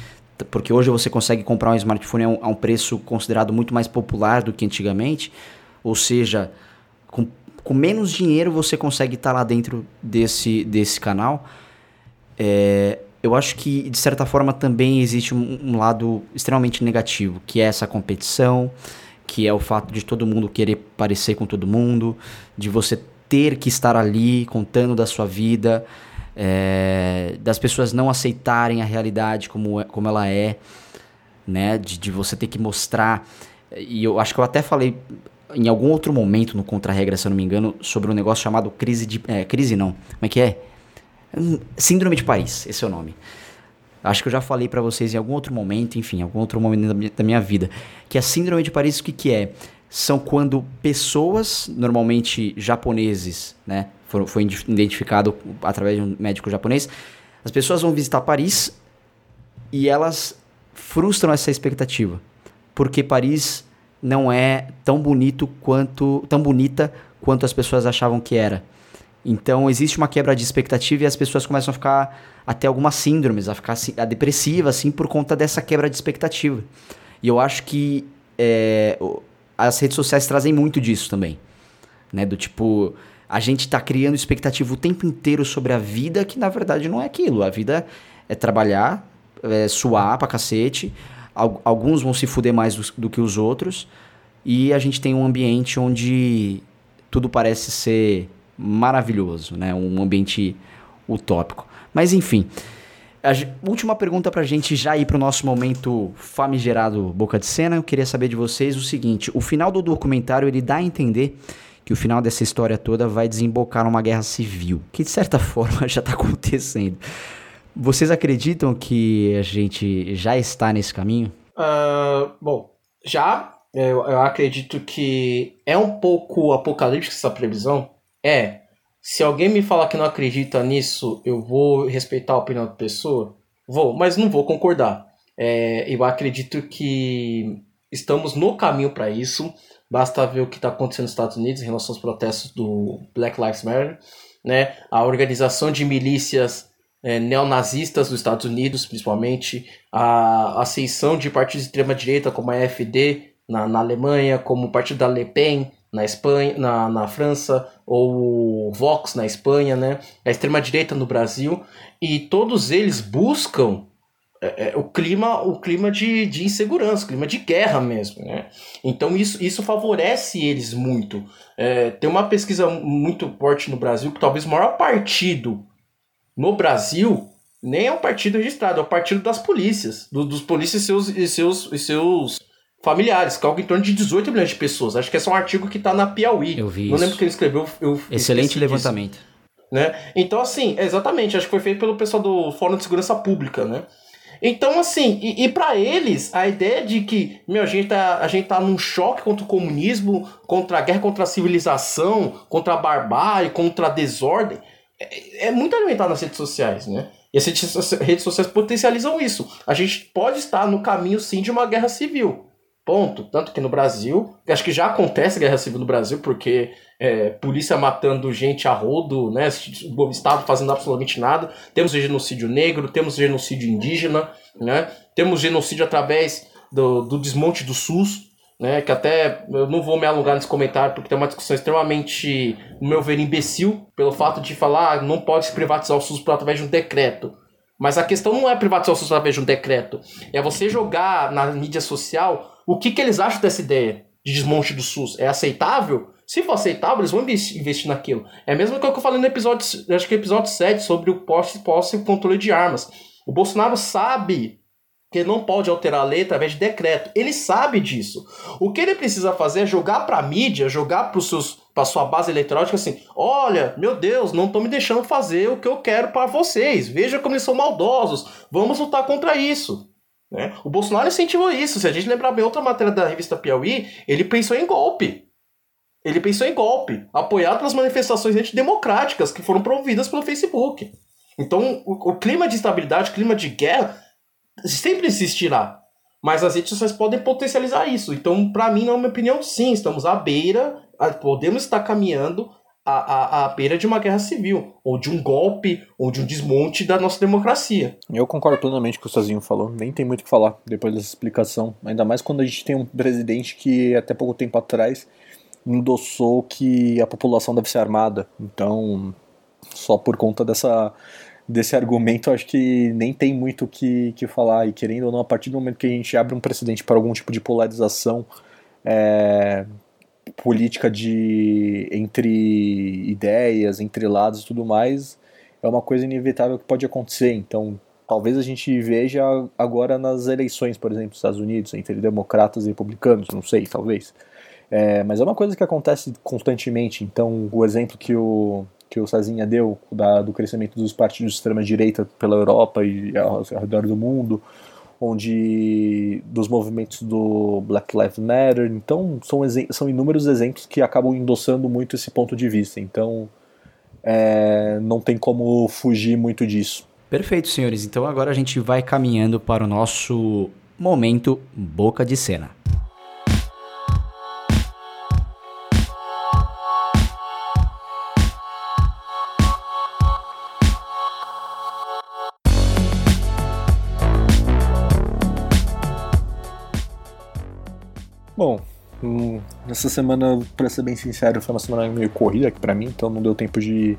porque hoje você consegue comprar um smartphone a um, a um preço considerado muito mais popular do que antigamente, ou seja, com, com menos dinheiro você consegue estar lá dentro desse, desse canal. É, eu acho que, de certa forma, também existe um, um, lado extremamente negativo, que é essa competição, que é o fato de todo mundo querer parecer com todo mundo, de você ter que estar ali contando da sua vida, é, das pessoas não aceitarem a realidade como, é, como ela é, né? De, de você ter que mostrar. E eu acho que eu até falei em algum outro momento no Contra-Regra, se eu não me engano, sobre um negócio chamado crise de. É, crise não. Como é que é? Hum, Síndrome de Paris, esse é o nome. Acho que eu já falei para vocês em algum outro momento, enfim, algum outro momento da minha, da minha, vida. Que a Síndrome de Paris, o que, que é? são quando pessoas, normalmente japoneses, né? Foi, identificado através de um médico japonês. As pessoas vão visitar Paris e elas frustram essa expectativa, porque Paris não é tão bonito quanto tão bonita quanto as pessoas achavam que era. Então existe uma quebra de expectativa e as pessoas começam a ficar até algumas síndromes, a ficar assim, a depressiva assim por conta dessa quebra de expectativa. E eu acho que é, as redes sociais trazem muito disso também, né? Do tipo a gente tá criando expectativa o tempo inteiro sobre a vida que na verdade não é aquilo. A vida é trabalhar, é suar pra cacete. Alguns vão se fuder mais do, do que os outros. E a gente tem um ambiente onde tudo parece ser maravilhoso, né? Um ambiente utópico. Mas enfim, a última pergunta pra gente já ir pro nosso momento famigerado boca de cena. Eu queria saber de vocês o seguinte: o final do documentário ele dá a entender que o final dessa história toda vai desembocar numa guerra civil, que de certa [laughs] forma já está acontecendo. Vocês acreditam que a gente já está nesse caminho? Uh, bom, já. Eu, eu acredito que é um pouco apocalíptica essa previsão, é. Se alguém me falar que não acredita nisso, eu vou respeitar a opinião da pessoa? Vou, mas não vou concordar. É, eu acredito que estamos no caminho para isso. Basta ver o que está acontecendo nos Estados Unidos em relação aos protestos do Black Lives Matter. Né? A organização de milícias é, neonazistas dos Estados Unidos, principalmente, a ascensão de partidos de extrema-direita como a AfD na, na Alemanha, como o partido da Le Pen na Espanha, na, na França, ou Vox na Espanha, né? A extrema-direita no Brasil, e todos eles buscam é, é, o clima, o clima de, de insegurança, o clima de guerra mesmo, né? Então isso, isso favorece eles muito. É, tem uma pesquisa muito forte no Brasil que talvez o maior partido no Brasil nem é um partido registrado, é o partido das polícias, do, dos polícias e seus, e seus, e seus familiares, que é algo em torno de 18 milhões de pessoas. Acho que esse é um artigo que está na Piauí. Eu vi Não isso. lembro quem escreveu. Eu Excelente levantamento. Disso, né? Então, assim, exatamente, acho que foi feito pelo pessoal do Fórum de Segurança Pública, né? Então, assim, e, e para eles, a ideia de que, meu, a gente, tá, a gente tá num choque contra o comunismo, contra a guerra contra a civilização, contra a barbárie, contra a desordem, é, é muito alimentado nas redes sociais, né? E as redes sociais potencializam isso. A gente pode estar no caminho, sim, de uma guerra civil. Ponto. Tanto que no Brasil, acho que já acontece guerra civil no Brasil, porque é, polícia matando gente a rodo, né? O Estado fazendo absolutamente nada. Temos genocídio negro, temos genocídio indígena, né? Temos genocídio através do, do desmonte do SUS, né? Que até eu não vou me alongar nesse comentário, porque tem uma discussão extremamente, no meu ver, imbecil, pelo fato de falar ah, não pode se privatizar o SUS através de um decreto. Mas a questão não é privatizar o SUS através de um decreto. É você jogar na mídia social o que, que eles acham dessa ideia de desmonte do SUS? É aceitável? Se for aceitável, eles vão investir naquilo. É coisa que eu falei no episódio, acho que é episódio 7, sobre o posse, posse e controle de armas. O Bolsonaro sabe que ele não pode alterar a lei através de decreto. Ele sabe disso. O que ele precisa fazer é jogar para a mídia, jogar para a sua base eleitoral, tipo assim, olha, meu Deus, não estão me deixando fazer o que eu quero para vocês. Veja como eles são maldosos. Vamos lutar contra isso. Né? O Bolsonaro incentivou isso. Se a gente lembrar bem outra matéria da revista Piauí, ele pensou em golpe. Ele pensou em golpe, apoiado pelas manifestações antidemocráticas que foram promovidas pelo Facebook. Então, o, o clima de instabilidade, o clima de guerra, sempre existirá. Mas as redes sociais podem potencializar isso. Então, para mim, na minha opinião, sim, estamos à beira, podemos estar caminhando à, à, à beira de uma guerra civil, ou de um golpe, ou de um desmonte da nossa democracia. Eu concordo plenamente com o que o Sozinho falou, nem tem muito o que falar depois dessa explicação, ainda mais quando a gente tem um presidente que até pouco tempo atrás endossou que a população deve ser armada. Então, só por conta dessa desse argumento, acho que nem tem muito o que, que falar. E querendo ou não, a partir do momento que a gente abre um precedente para algum tipo de polarização, é, política de entre ideias, entre lados e tudo mais, é uma coisa inevitável que pode acontecer. Então, talvez a gente veja agora nas eleições, por exemplo, dos Estados Unidos, entre democratas e republicanos, não sei, talvez. É, mas é uma coisa que acontece constantemente. Então, o exemplo que o, que o Sazinha deu da, do crescimento dos partidos de extrema-direita pela Europa e ao, ao redor do mundo, onde dos movimentos do Black Lives Matter. Então, são, são inúmeros exemplos que acabam endossando muito esse ponto de vista. Então, é, não tem como fugir muito disso. Perfeito, senhores. Então agora a gente vai caminhando para o nosso momento boca de cena. Essa semana, pra ser bem sincero, foi uma semana meio corrida aqui pra mim, então não deu tempo de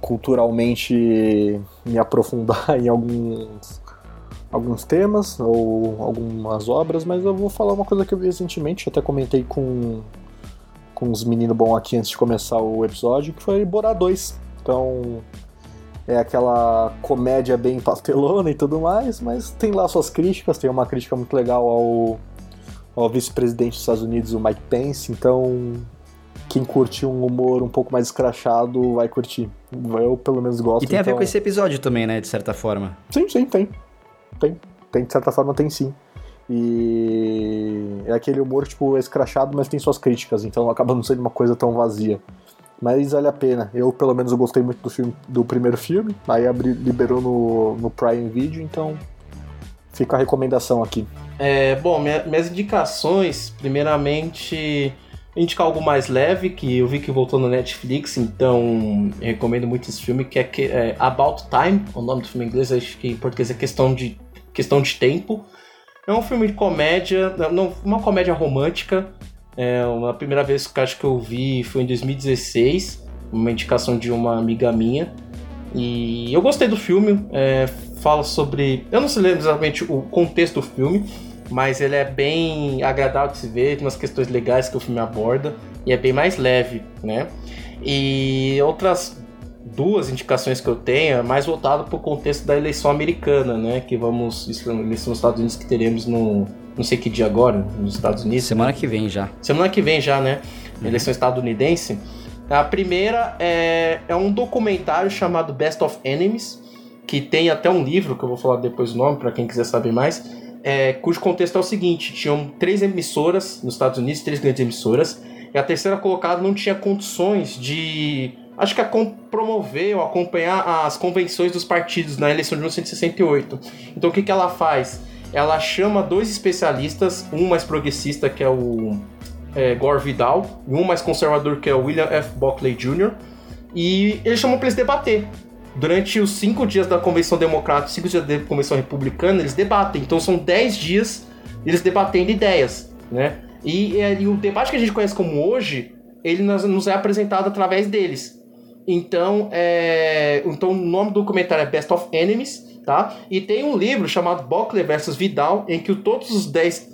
culturalmente me aprofundar [laughs] em alguns, alguns temas ou algumas obras, mas eu vou falar uma coisa que eu vi recentemente, até comentei com, com os meninos bons aqui antes de começar o episódio, que foi Borá 2. Então, é aquela comédia bem [laughs] pastelona e tudo mais, mas tem lá suas críticas, tem uma crítica muito legal ao ao vice-presidente dos Estados Unidos, o Mike Pence, então quem curte um humor um pouco mais escrachado vai curtir. Eu, pelo menos, gosto. E tem a ver então... com esse episódio também, né? De certa forma. Sim, sim, tem. Tem. Tem, de certa forma, tem sim. E é aquele humor, tipo, escrachado, mas tem suas críticas, então acaba não sendo uma coisa tão vazia. Mas vale a pena. Eu, pelo menos, eu gostei muito do filme do primeiro filme. Aí abri, liberou no, no Prime Video, então fica a recomendação aqui. É, bom, minha, minhas indicações, primeiramente, indicar algo mais leve, que eu vi que voltou no Netflix, então recomendo muito esse filme, que é, é, About Time, o nome do filme em inglês, acho que em português é questão de, questão de tempo. É um filme de comédia, não, uma comédia romântica. É uma primeira vez que acho que eu vi foi em 2016, uma indicação de uma amiga minha. E eu gostei do filme, é, fala sobre. Eu não sei exatamente o contexto do filme, mas ele é bem agradável de se ver, tem umas questões legais que o filme aborda e é bem mais leve, né? E outras duas indicações que eu tenho é mais voltado para o contexto da eleição americana, né? Que vamos eleição nos Estados Unidos que teremos no não sei que dia agora nos Estados Unidos. Semana que vem já. Semana que vem já, né? Uhum. Eleição estadunidense. A primeira é, é um documentário chamado Best of Enemies, que tem até um livro que eu vou falar depois o nome para quem quiser saber mais é, cujo contexto é o seguinte: tinham três emissoras nos Estados Unidos, três grandes emissoras, e a terceira colocada não tinha condições de. Acho que a promover ou acompanhar as convenções dos partidos na eleição de 1968. Então o que, que ela faz? Ela chama dois especialistas, um mais progressista, que é o é, Gore Vidal, e um mais conservador, que é o William F. Buckley Jr., e eles chamam para eles debater durante os cinco dias da Convenção Democrata, cinco dias da Convenção Republicana, eles debatem. Então são dez dias eles debatendo ideias, né? E, e, o debate que a gente conhece como hoje, ele nos, nos é apresentado através deles. Então, é, então o nome do documentário é Best of Enemies, tá? E tem um livro chamado Buckley versus Vidal, em que todos os dez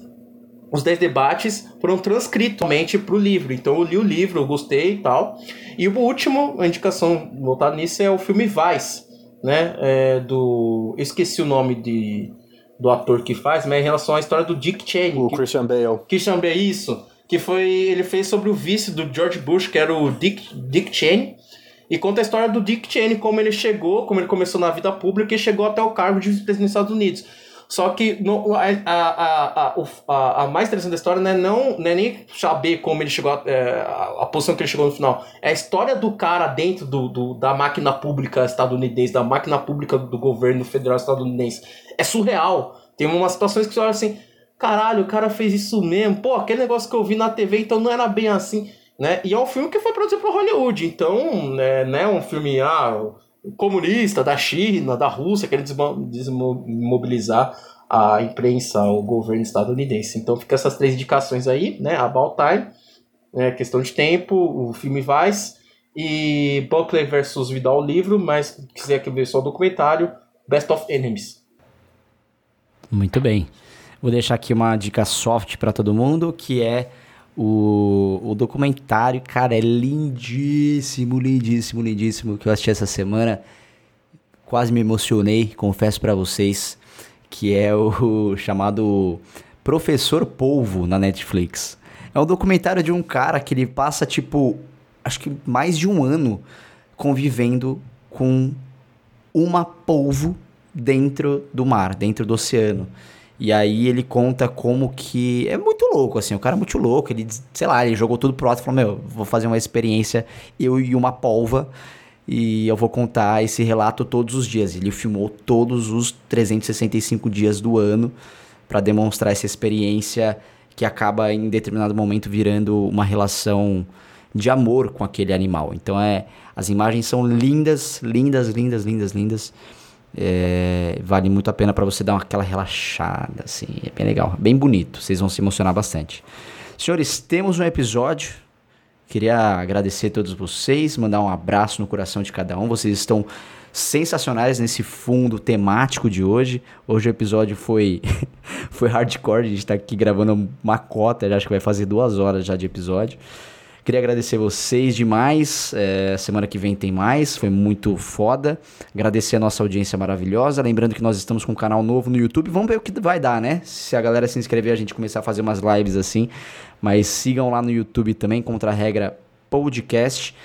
os 10 debates foram transcritos para o livro. Então eu li o livro, eu gostei e tal. E o último, a indicação voltada nisso é o filme Vice, né? É do. Eu esqueci o nome de, do ator que faz, mas é em relação à história do Dick Cheney. O que, Christian Bale. Christian Bale, isso. Que foi. Ele fez sobre o vice do George Bush, que era o Dick, Dick Cheney. E conta a história do Dick Cheney, como ele chegou, como ele começou na vida pública e chegou até o cargo de vice-presidente dos Estados Unidos. Só que no, a, a, a, a, mais interessante da história não é, não, não é nem saber como ele chegou, é, a, posição que ele chegou no final. É a história do cara dentro do, do, da máquina pública estadunidense, da máquina pública do governo federal estadunidense. É surreal. Tem umas situações que você olha assim, caralho, o cara fez isso mesmo. Pô, aquele negócio que eu vi na TV, então não era bem assim. Né? E é um filme que foi produzido por Hollywood, então, né, não é um filme, ah, comunista da China, da Rússia, querendo desmobilizar a imprensa, o governo estadunidense. Então fica essas três indicações aí, né? About Time, né? questão de tempo, o filme Vice e Buckley versus Vidal o livro, mas se quiser ver só o documentário, Best of Enemies. Muito bem. Vou deixar aqui uma dica soft para todo mundo, que é o, o documentário, cara, é lindíssimo, lindíssimo, lindíssimo que eu assisti essa semana. Quase me emocionei, confesso para vocês, que é o [laughs] chamado Professor Polvo na Netflix. É um documentário de um cara que ele passa tipo, acho que mais de um ano convivendo com uma polvo dentro do mar, dentro do oceano. E aí ele conta como que. É muito louco, assim. O cara é muito louco. Ele, sei lá, ele jogou tudo pro alto e falou: Meu, vou fazer uma experiência, eu e uma polva. E eu vou contar esse relato todos os dias. Ele filmou todos os 365 dias do ano para demonstrar essa experiência que acaba em determinado momento virando uma relação de amor com aquele animal. Então é, as imagens são lindas, lindas, lindas, lindas, lindas. É, vale muito a pena para você dar uma, aquela relaxada, assim, é bem legal, bem bonito. Vocês vão se emocionar bastante. Senhores, temos um episódio. Queria agradecer a todos vocês, mandar um abraço no coração de cada um. Vocês estão sensacionais nesse fundo temático de hoje. Hoje o episódio foi [laughs] foi hardcore, a gente tá aqui gravando uma cota, acho que vai fazer duas horas já de episódio. Queria agradecer vocês demais. É, semana que vem tem mais, foi muito foda. Agradecer a nossa audiência maravilhosa. Lembrando que nós estamos com um canal novo no YouTube. Vamos ver o que vai dar, né? Se a galera se inscrever, a gente começar a fazer umas lives assim. Mas sigam lá no YouTube também, Contra a Regra Podcast.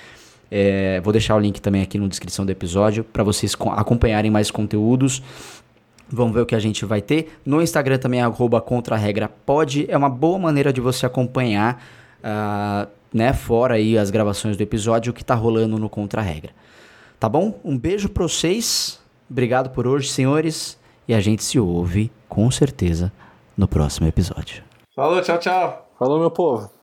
É, vou deixar o link também aqui na descrição do episódio para vocês acompanharem mais conteúdos. Vamos ver o que a gente vai ter. No Instagram também arroba contra regra pode. É uma boa maneira de você acompanhar, uh, né, fora aí as gravações do episódio, o que tá rolando no Contra Regra. Tá bom? Um beijo para vocês. Obrigado por hoje, senhores. E a gente se ouve, com certeza, no próximo episódio. Falou, tchau, tchau. Falou, meu povo.